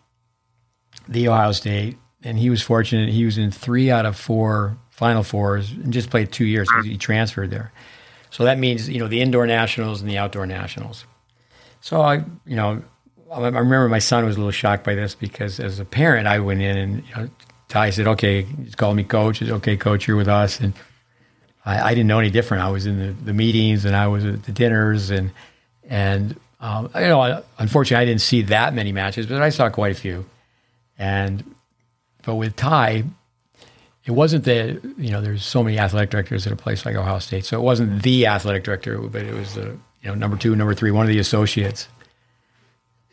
S1: the Ohio State, and he was fortunate. He was in three out of four Final Fours and just played two years he transferred there. So that means you know the indoor nationals and the outdoor nationals. So I, you know, I remember my son was a little shocked by this because as a parent, I went in and you know, Ty said, "Okay," he called me coach. He said, "Okay, coach, you're with us," and I, I, didn't know any different. I was in the, the, meetings and I was at the dinners and and um, you know, unfortunately, I didn't see that many matches, but I saw quite a few. And but with Ty, it wasn't that you know there's so many athletic directors at a place like Ohio State, so it wasn't the athletic director, but it was the you know number two, number three, one of the associates.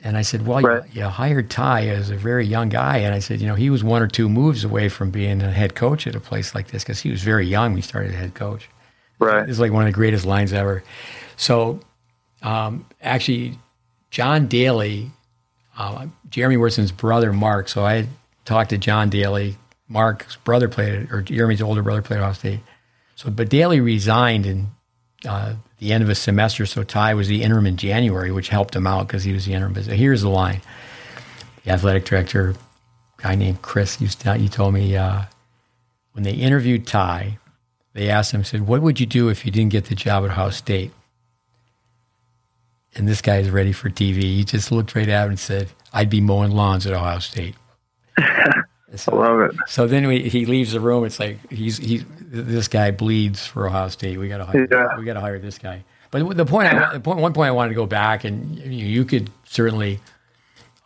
S1: And I said, well, right. you, you, hired Ty as a very young guy, and I said, you know, he was one or two moves away from being a head coach at a place like this because he was very young when he started as head coach.
S2: Right,
S1: it's like one of the greatest lines ever. So, um, actually, John Daly, uh, Jeremy Wurtson's brother, Mark. So I talked to John Daly. Mark's brother played, or Jeremy's older brother played Ohio State. So, but Daly resigned in uh, the end of a semester. So Ty was the interim in January, which helped him out because he was the interim. Here's the line: the athletic director, guy named Chris, used to, he told me uh, when they interviewed Ty, they asked him, said, "What would you do if you didn't get the job at Ohio State?" And this guy is ready for TV. He just looked right at him and said, "I'd be mowing lawns at Ohio State."
S2: So, I love it.
S1: So then we, he leaves the room. It's like he's he's this guy bleeds for Ohio State. We got to hire. Yeah. We got to hire this guy. But the point, I, the point, one point I wanted to go back, and you, you could certainly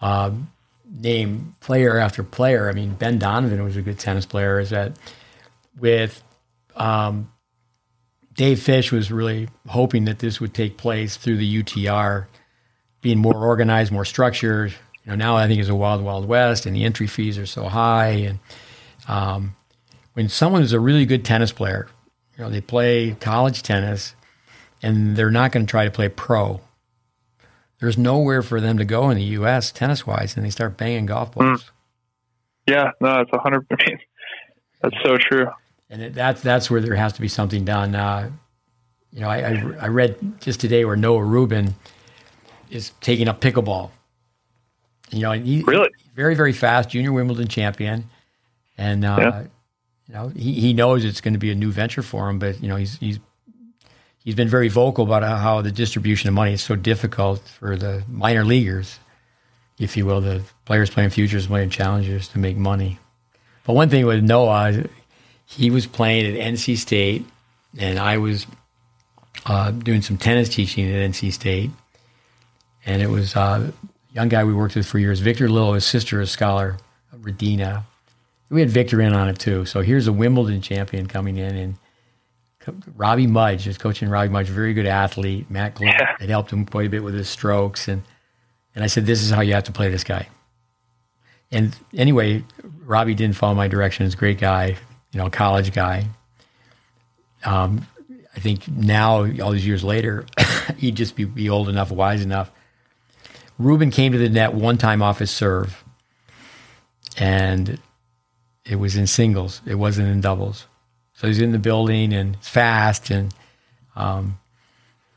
S1: uh, name player after player. I mean, Ben Donovan was a good tennis player. Is that with um, Dave Fish was really hoping that this would take place through the UTR, being more organized, more structured, you know, now I think it's a wild, wild west, and the entry fees are so high. And um, when someone is a really good tennis player, you know, they play college tennis, and they're not going to try to play pro. There's nowhere for them to go in the U.S. tennis wise, and they start banging golf balls. Mm.
S2: Yeah, no, it's a hundred. That's so true.
S1: And it, that's that's where there has to be something done. Uh, you know, I, I, I read just today where Noah Rubin is taking up pickleball you know, he,
S2: really
S1: very very fast junior Wimbledon champion, and uh, yeah. you know he, he knows it's going to be a new venture for him. But you know he's he's he's been very vocal about how the distribution of money is so difficult for the minor leaguers, if you will, the players playing futures, playing challengers to make money. But one thing with Noah, he was playing at NC State, and I was uh, doing some tennis teaching at NC State, and it was uh, young guy we worked with for years, Victor Lillo, his sister, a scholar, Radina. We had Victor in on it too. So here's a Wimbledon champion coming in, and Robbie Mudge is coaching Robbie Mudge, very good athlete. Matt Glenn yeah. had helped him quite a bit with his strokes, and and I said, this is how you have to play this guy. And anyway, Robbie didn't follow my directions. Great guy, you know, college guy. Um, I think now, all these years later, he'd just be, be old enough, wise enough Rubin came to the net one time off his serve, and it was in singles. It wasn't in doubles. So he's in the building and fast, and um,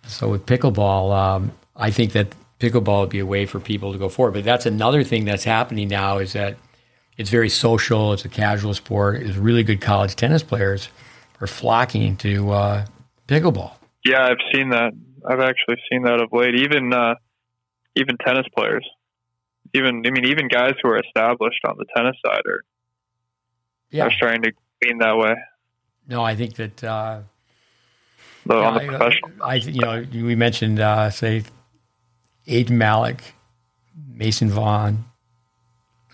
S1: So with pickleball, um, I think that pickleball would be a way for people to go forward. But that's another thing that's happening now is that it's very social. It's a casual sport. It's really good college tennis players are flocking to uh, pickleball.
S2: Yeah, I've seen that. I've actually seen that of late. Even uh, even tennis players, even I mean, even guys who are established on the tennis side are yeah. are starting to lean that way.
S1: No, I think that. Uh,
S2: the, on the professional,
S1: I, you know, we mentioned uh, say Aiden Malik, Mason Vaughn,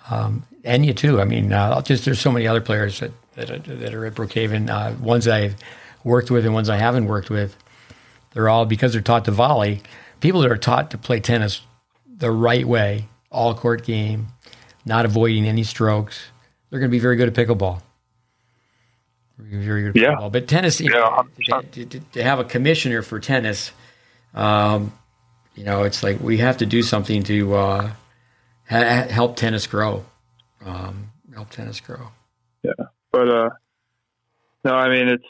S1: um, Enya too. I mean, uh, just there's so many other players that that are, that are at Brookhaven. Uh, ones I've worked with and ones I haven't worked with. They're all because they're taught to volley. People that are taught to play tennis the right way, all court game, not avoiding any strokes. They're going to be very good at pickleball. Very good at yeah. pickleball. But tennis, yeah, to, to, to, have a commissioner for tennis, um, you know, it's like we have to do something to uh, ha- help tennis grow. Um, help tennis grow.
S2: Yeah, but uh, no, I mean it's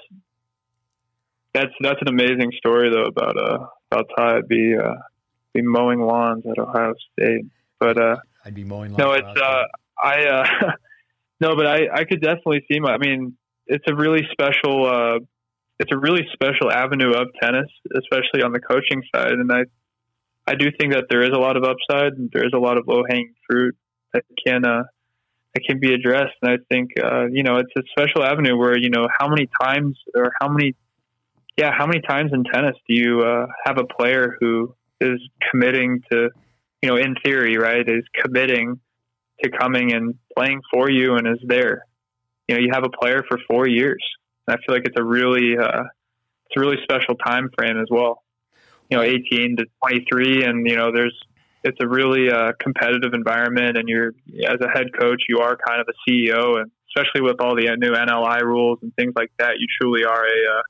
S2: that's that's an amazing story though about uh about Ty be uh be mowing lawns at Ohio State. But uh,
S1: I'd be mowing.
S2: No, it's uh, I uh, no, but I I could definitely see my. I mean, it's a really special. Uh, it's a really special avenue of tennis, especially on the coaching side, and I I do think that there is a lot of upside and there is a lot of low hanging fruit that can uh, that can be addressed. And I think uh, you know it's a special avenue where you know how many times or how many yeah how many times in tennis do you uh, have a player who is committing to you know in theory right is committing to coming and playing for you and is there. You know you have a player for four years. And I feel like it's a really uh, it's a really special time frame as well. You know, 18 to 23, and you know there's it's a really uh, competitive environment, and you're as a head coach, you are kind of a CEO, and especially with all the new NLI rules and things like that, you truly are a uh,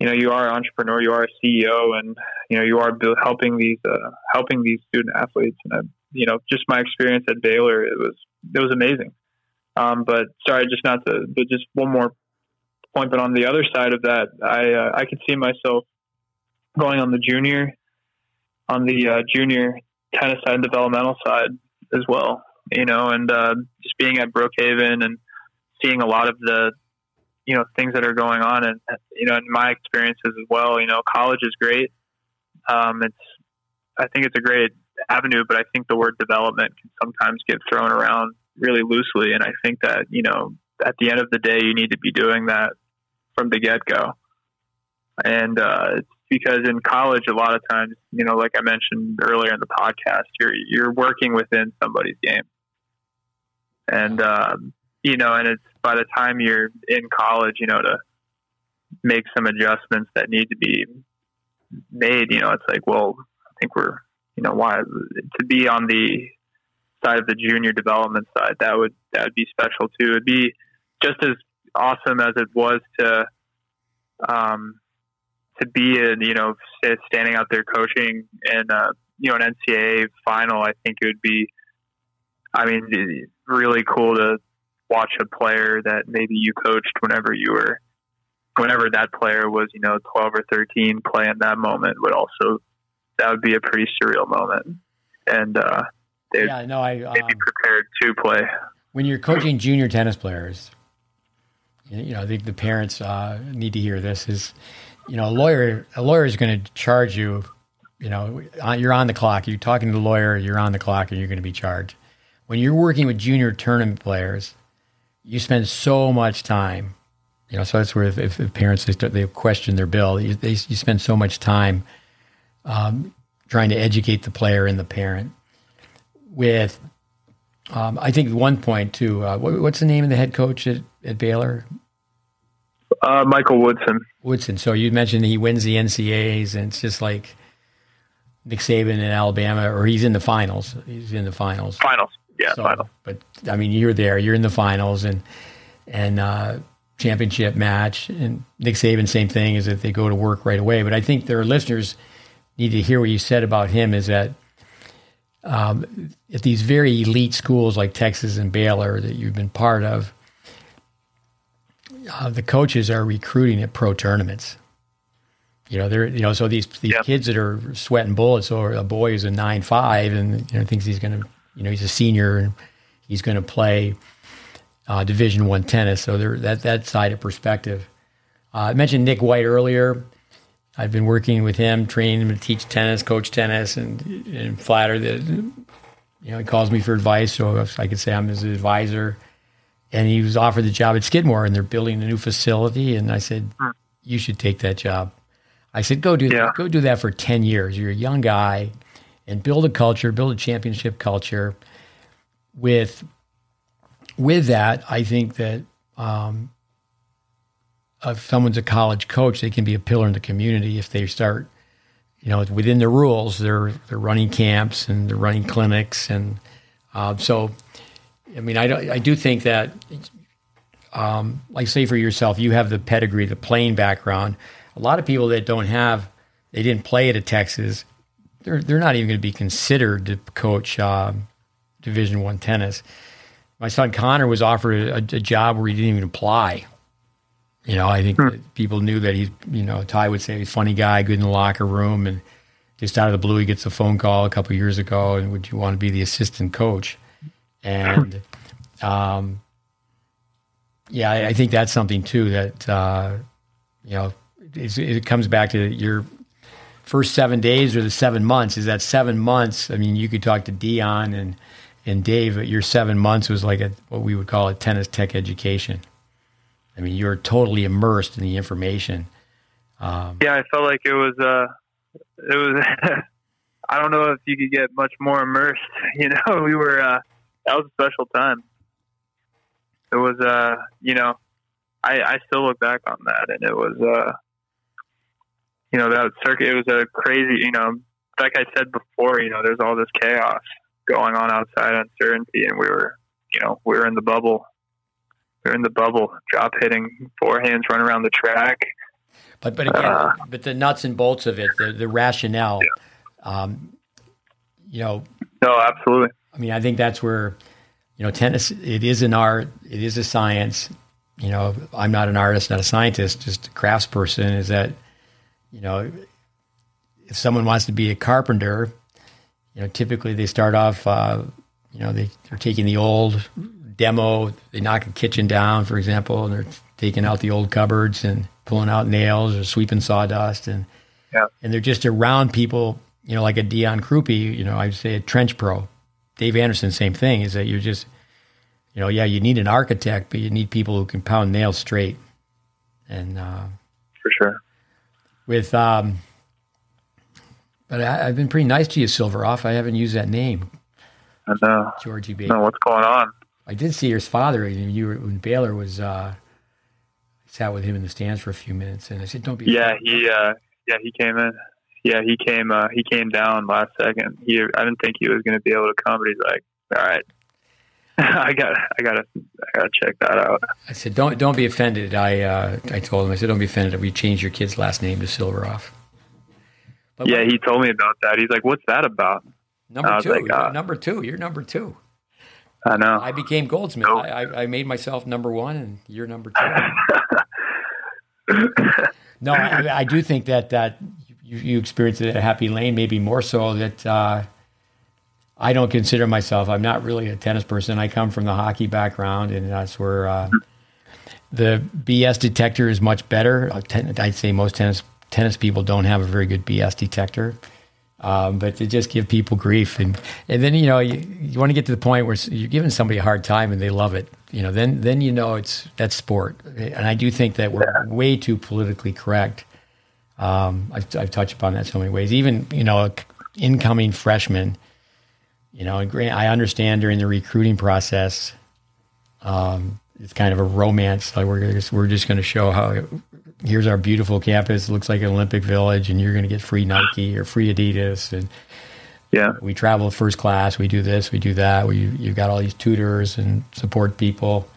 S2: you know you are an entrepreneur, you are a CEO, and you know you are helping these uh, helping these student athletes. And I, you know, just my experience at Baylor, it was it was amazing. Um, but sorry, just not to, but just one more point. But on the other side of that, I uh, I could see myself going on the junior on the uh, junior tennis side developmental side as well. You know, and uh, just being at Brookhaven and seeing a lot of the you know things that are going on, and you know, in my experiences as well. You know, college is great. Um, it's I think it's a great avenue, but I think the word development can sometimes get thrown around really loosely, and I think that you know at the end of the day, you need to be doing that from the get go. And uh, because in college, a lot of times, you know, like I mentioned earlier in the podcast, you're you're working within somebody's game, and um, you know, and it's by the time you're in college, you know, to make some adjustments that need to be made. You know, it's like, well, I think we're, you know, why to be on the side of the junior development side that would that would be special too. It'd be just as awesome as it was to um, to be in, you know, standing out there coaching in, uh, you know, an NCAA final, I think it would be, I mean, really cool to watch a player that maybe you coached whenever you were, whenever that player was, you know, 12 or 13 play in that moment would also, that would be a pretty surreal moment. And, uh, they'd,
S1: yeah, no, I,
S2: um, be prepared to play.
S1: When you're coaching junior tennis players, you know, the, the parents uh, need to hear this is, you know, a lawyer a lawyer is going to charge you. You know, you're on the clock. You're talking to the lawyer. You're on the clock, and you're going to be charged. When you're working with junior tournament players, you spend so much time. You know, so that's where if, if parents they, start, they question their bill, you, they, you spend so much time um, trying to educate the player and the parent. With, um, I think one point too. Uh, what, what's the name of the head coach at, at Baylor?
S2: Uh, Michael Woodson.
S1: Woodson. So you mentioned he wins the NCAAs, and it's just like Nick Saban in Alabama, or he's in the finals. He's in the finals.
S2: Finals, yeah,
S1: so,
S2: finals.
S1: But I mean, you're there. You're in the finals, and and uh, championship match. And Nick Saban, same thing, is that they go to work right away. But I think their listeners need to hear what you said about him. Is that um, at these very elite schools like Texas and Baylor that you've been part of uh, the coaches are recruiting at pro tournaments. You know, they're you know, so these these
S2: Yep.
S1: kids that are sweating bullets, or a boy who's a nine five and you know thinks he's going to, you know, he's a senior and he's going to play uh, Division One tennis. So there that that side of perspective. Uh, I mentioned Nick White earlier. I've been working with him, training him to teach tennis, coach tennis, and, and flattered that you know he calls me for advice, so I could say I'm his advisor. And he was offered the job at Skidmore, and they're building a new facility. And I said, "You should take that job." I said, "Go do
S2: Yeah.
S1: that. Go do that for ten years. You're a young guy, and build a culture, build a championship culture. With with that, I think that um, if someone's a college coach, they can be a pillar in the community if they start, you know, within the rules. They're they're running camps and they're running clinics, and uh, so, I mean, I do, I do think that, um, like say for yourself, you have the pedigree, the playing background. A lot of people that don't have, they didn't play at a Texas. They're they're not even going to be considered to coach um, Division One tennis. My son Connor was offered a, a job where he didn't even apply. You know, I think that people knew that he's, you know, Ty would say he's a funny guy, good in the locker room, and just out of the blue, he gets a phone call a couple years ago, and would you want to be the assistant coach? And, um, yeah, I, I think that's something too that uh, you know it's, it comes back to your first seven days or the seven months. Is that seven months? I mean, you could talk to Dion and and Dave, but your seven months was like a what we would call a tennis tech education. I mean, you're totally immersed in the information. Um,
S2: Yeah, I felt like it was. Uh, it was. I don't know if you could get much more immersed. You know, we were. Uh, that was a special time. It was. Uh, you know, I I still look back on that, and it was. Uh, you know, that circuit. It was a crazy. You know, like I said before. You know, there's all this chaos going on outside, uncertainty, and we were. You know, we were in the bubble. We were in the bubble, drop hitting forehands, run around the track.
S1: But but again,
S2: Uh,
S1: but the nuts and bolts of it, the the rationale, um, you know,
S2: No, absolutely.
S1: I mean, I think that's where, you know, tennis. It is an art. It is a science. You know, I'm not an artist, not a scientist, just a craftsperson. Is that, you know, if someone wants to be a carpenter, you know, typically they start off, uh, you know, they, they're taking the old demo, they knock a kitchen down, for example, and they're taking out the old cupboards and pulling out nails or sweeping sawdust, and
S2: Yeah.
S1: and they're just around people, you know, like a Dion Krupe, you know, I'd say a trench pro. Dave Anderson, same thing, is that you're just, you know, yeah, you need an architect, but you need people who can pound nails straight. And uh,
S2: For sure.
S1: With, um, but I, I've been pretty nice to you, Silveroff. I haven't used that name,
S2: I know.
S1: Georgie Baker.
S2: know what's going on.
S1: I did see your father. You were when Baylor was. Uh, sat with him in the stands for a few minutes, and I said, "Don't be."
S2: Yeah, he uh yeah, he came in. Yeah, he came uh he came down last second. He I didn't think he was gonna be able to come, but he's like, All right. I got I gotta I gotta check that out.
S1: I said, "Don't don't be offended." I uh, I told him. I said, "Don't be offended if we change your kid's last name to Silveroff." But
S2: Yeah, he told me about that. He's like, What's that about?
S1: number two.
S2: like,
S1: you're
S2: uh,
S1: number two. You're number two.
S2: I know.
S1: I became Goldsmith. I, I, I made myself number one, and you're number two. no, I, I do think that that you, you experienced it at Happy Lane, maybe more so that uh, I don't consider myself. I'm not really a tennis person. I come from the hockey background, and that's where uh, the BS detector is much better. Uh, I'd say most tennis tennis people don't have a very good BS detector. Um, but to just give people grief and and then you know you, you want to get to the point where you're giving somebody a hard time and they love it you know then then you know it's that's sport and I do think that we're way too politically correct um, I've, I've touched upon that so many ways even you know incoming freshmen you know and grant, I understand during the recruiting process um, it's kind of a romance like we're just, we're just going to show how here's our beautiful campus. It looks like an Olympic Village, and you're going to get free Nike or free Adidas. And
S2: yeah.
S1: we travel first class. We do this. We do that. We you've got all these tutors and support people.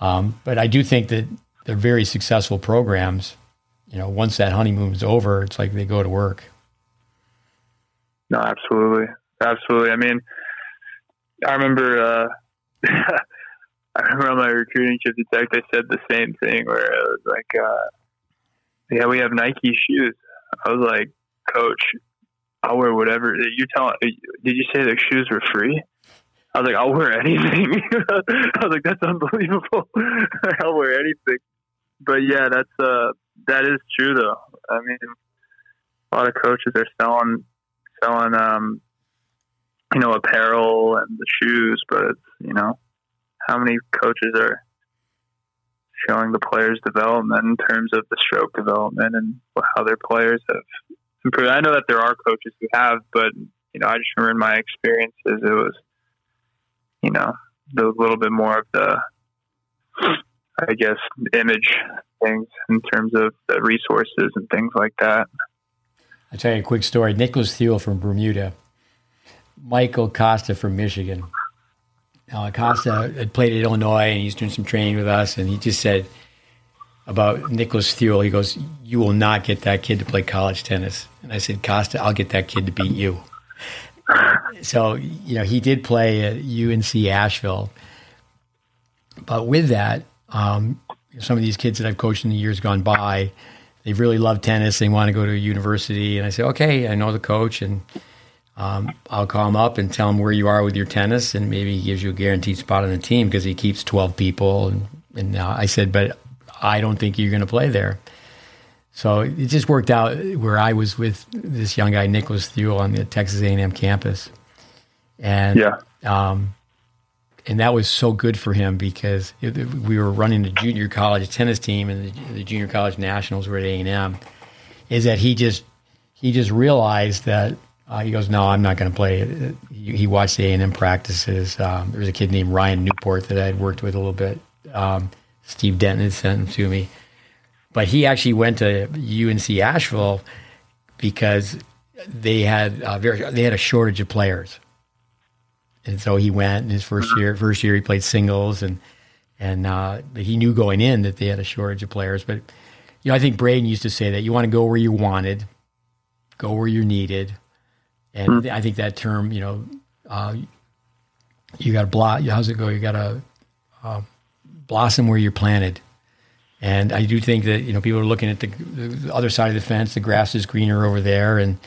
S1: Um, but I do think that they're very successful programs. You know, once that honeymoon's over, it's like they go to work.
S2: No, absolutely. Absolutely. I mean I remember uh I remember on my recruiting trip detect they said the same thing where it was like uh yeah, we have Nike shoes. I was like, Coach, I'll wear whatever. You tell. Did you say the shoes were free? I was like, I'll wear anything. I was like, that's unbelievable. I'll wear anything. But yeah, that's uh, that is true though. I mean, a lot of coaches are selling selling um, you know, apparel and the shoes, but you know, how many coaches are showing the players' development in terms of the stroke development and how their players have improved. I know that there are coaches who have, but you know, I just remember in my experiences, it was, you know, a little bit more of the, I guess, image things in terms of the resources and things like that.
S1: I'll tell you a quick story. Nicholas Thiel from Bermuda, Michael Costa from Michigan. Now, Costa had played at Illinois and he's doing some training with us, and he just said about Nicholas Thiel, he goes, You will not get that kid to play college tennis. And I said, Costa, I'll get that kid to beat you. so, you know, he did play at UNC Asheville. But with that, um, some of these kids that I've coached in the years gone by, they've really loved tennis. They want to go to a university. And I say, okay, I know the coach, and um, I'll call him up and tell him where you are with your tennis, and maybe he gives you a guaranteed spot on the team because he keeps 12 people. And, and uh, I said, but I don't think you're going to play there. So it just worked out where I was with this young guy, Nicholas Thiel, on the Texas A&M campus. And
S2: yeah.
S1: Um, and that was so good for him because we were running the junior college tennis team and the, the junior college nationals were at A and M. Is that he just he just realized that uh, he goes, no, I'm not going to play. He, he watched the A and M practices. Um, there was a kid named Ryan Newport that I had worked with a little bit. Um, Steve Denton had sent him to me, but he actually went to UNC Asheville because they had very they had a shortage of players and so he went in his first year. First year he played singles, and and uh, he knew going in that they had a shortage of players. But you know, I think Braden used to say that you want to go where you wanted, go where you're needed, and mm-hmm. I think that term, you know, uh, you got to blot. How's it go? You got to uh, blossom where you're planted. And I do think that you know people are looking at the, the other side of the fence. The grass is greener over there, and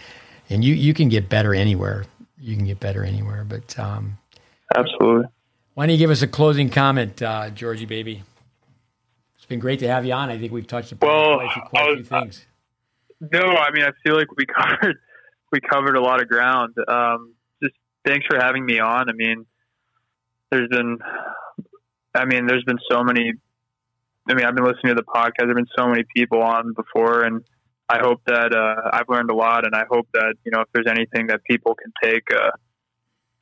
S1: and you you can get better anywhere you can get better anywhere. But um,
S2: absolutely.
S1: Why don't you give us a closing comment, uh, Georgie baby? It's been great to have you on. I think we've touched upon well, quite, a few, quite was, a few things.
S2: Uh, no, I mean I feel like we covered we covered a lot of ground. Um, just thanks for having me on. I mean, there's been, I mean, there's been so many. I mean, I've been listening to the podcast. There've been so many people on before, and I hope that uh, I've learned a lot, and I hope that you know if there's anything that people can take uh,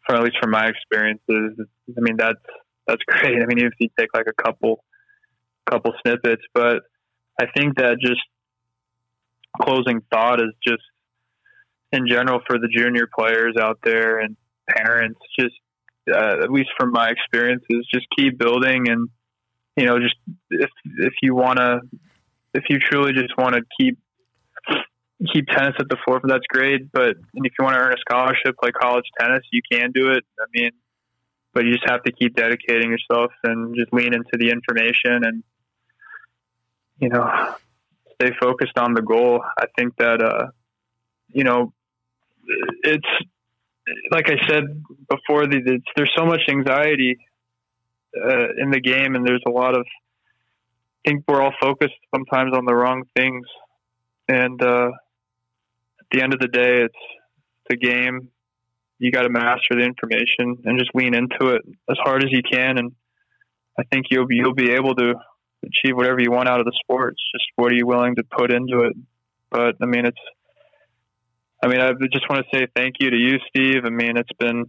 S2: from at least from my experiences. I mean that's that's great. I mean if you take like a couple couple snippets, but I think that just closing thought is just in general for the junior players out there and parents, just uh, at least from my experiences, just keep building and you know just if if you want to if you truly just want to keep keep tennis at the forefront, that's great. But if you want to earn a scholarship, like college tennis, you can do it. I mean, but you just have to keep dedicating yourself and just lean into the information and, you know, stay focused on the goal. I think that, uh, you know, it's like I said before, the, there's so much anxiety uh, in the game, and there's a lot of. I think we're all focused sometimes on the wrong things, and uh, at the end of the day, it's the game. You got to master the information and just lean into it as hard as you can. And I think you'll be, you'll be able to achieve whatever you want out of the sport. It's just what are you willing to put into it? But I mean, it's, I mean, I just want to say thank you to you, Steve. I mean, it's been,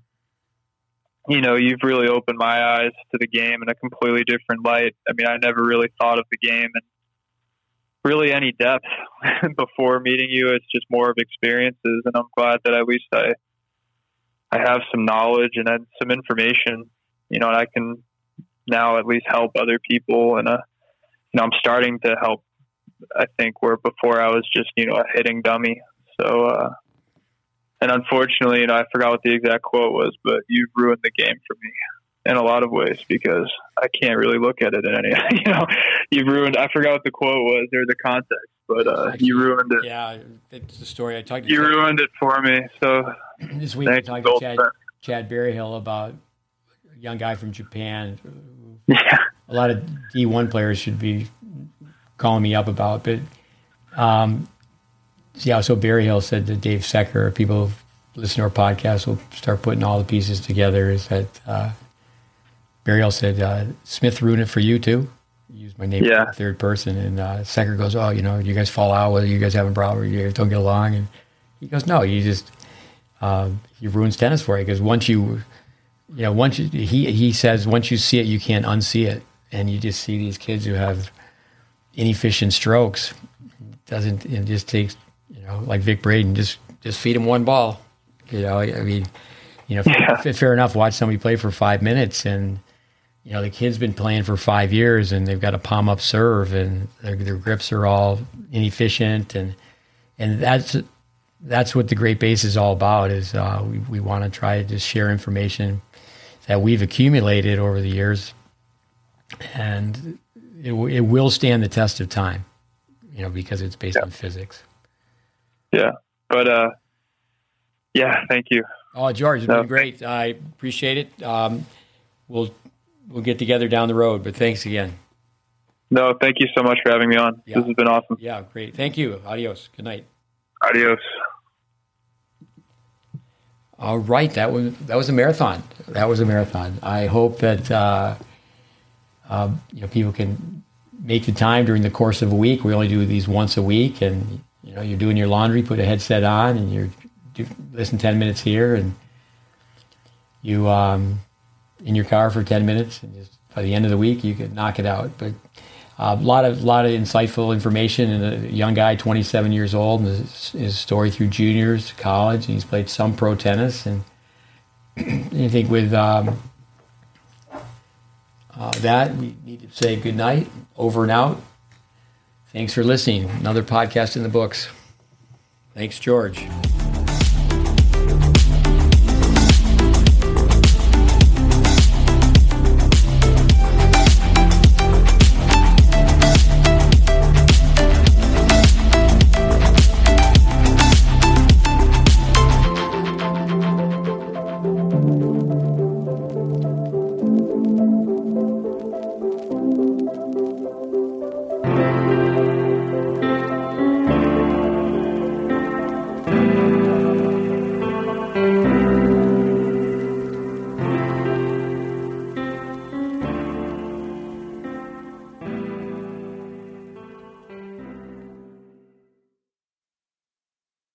S2: you know, you've really opened my eyes to the game in a completely different light. I mean, I never really thought of the game and really any depth before meeting you. It's just more of experiences, and I'm glad that at least I I have some knowledge and some information. You know, and I can now at least help other people, and uh, you know, I'm starting to help. I think where before I was just you know a hitting dummy. So, uh, and unfortunately, you know, I forgot what the exact quote was, but you've ruined the game for me in a lot of ways because I can't really look at it in any. You know, you've ruined. I forgot what the quote was or the context, but uh, you ruined it.
S1: Yeah, it's the story I talked. To
S2: You
S1: Chad-
S2: ruined it for me. So
S1: this week. I talked to Chad,
S2: Star.
S1: Chad Berryhill about a young guy from Japan.
S2: yeah,
S1: A lot of D one players should be calling me up about, but um, yeah. So Berryhill said to Dave Secker, people who listen to our podcast will start putting all the pieces together. Is that uh, Berryhill said uh, Smith ruined it for you too? Use my name
S2: Yeah.
S1: third person, and uh, Secker goes, "Oh, you know, you guys fall out, whether you guys have having problems, you guys don't get along." And he goes, "No, you just um, he ruins tennis for you because once you, you know, once you, he he says once you see it, you can't unsee it, and you just see these kids who have inefficient strokes. Doesn't it just takes you know like Vic Braden just just feed him one ball. You know, I mean, you know,
S2: Yeah.
S1: f- fair enough. Watch somebody play for five minutes and you know, the kid's been playing for five years and they've got a palm up serve and their, their grips are all inefficient and and that's that's what the GreatBase is all about is uh, we, we want to try to just share information that we've accumulated over the years and it, it will stand the test of time you know because it's based on physics
S2: yeah. But uh, yeah, thank you.
S1: oh george it's
S2: No.
S1: been great i appreciate it um, we'll we'll get together down the road but thanks again
S2: No, thank you so much for having me on.
S1: Yeah.
S2: This has been awesome.
S1: Yeah, great. Thank you. Adios. Good night.
S2: Adios.
S1: All right, that was that was a marathon. That was a marathon. I hope that uh, um, you know people can make the time during the course of a week. We only do these once a week, and you know you're doing your laundry, put a headset on, and you're do, listen ten minutes here, and you um, in your car for ten minutes, and just by the end of the week you could knock it out. But a lot of lot of insightful information, and a young guy, 27 years old, and his, his story through juniors, college, and he's played some pro tennis. And I think with um, uh, that, we need to say good night, over and out. Thanks for listening. Another podcast in the books. Thanks, George.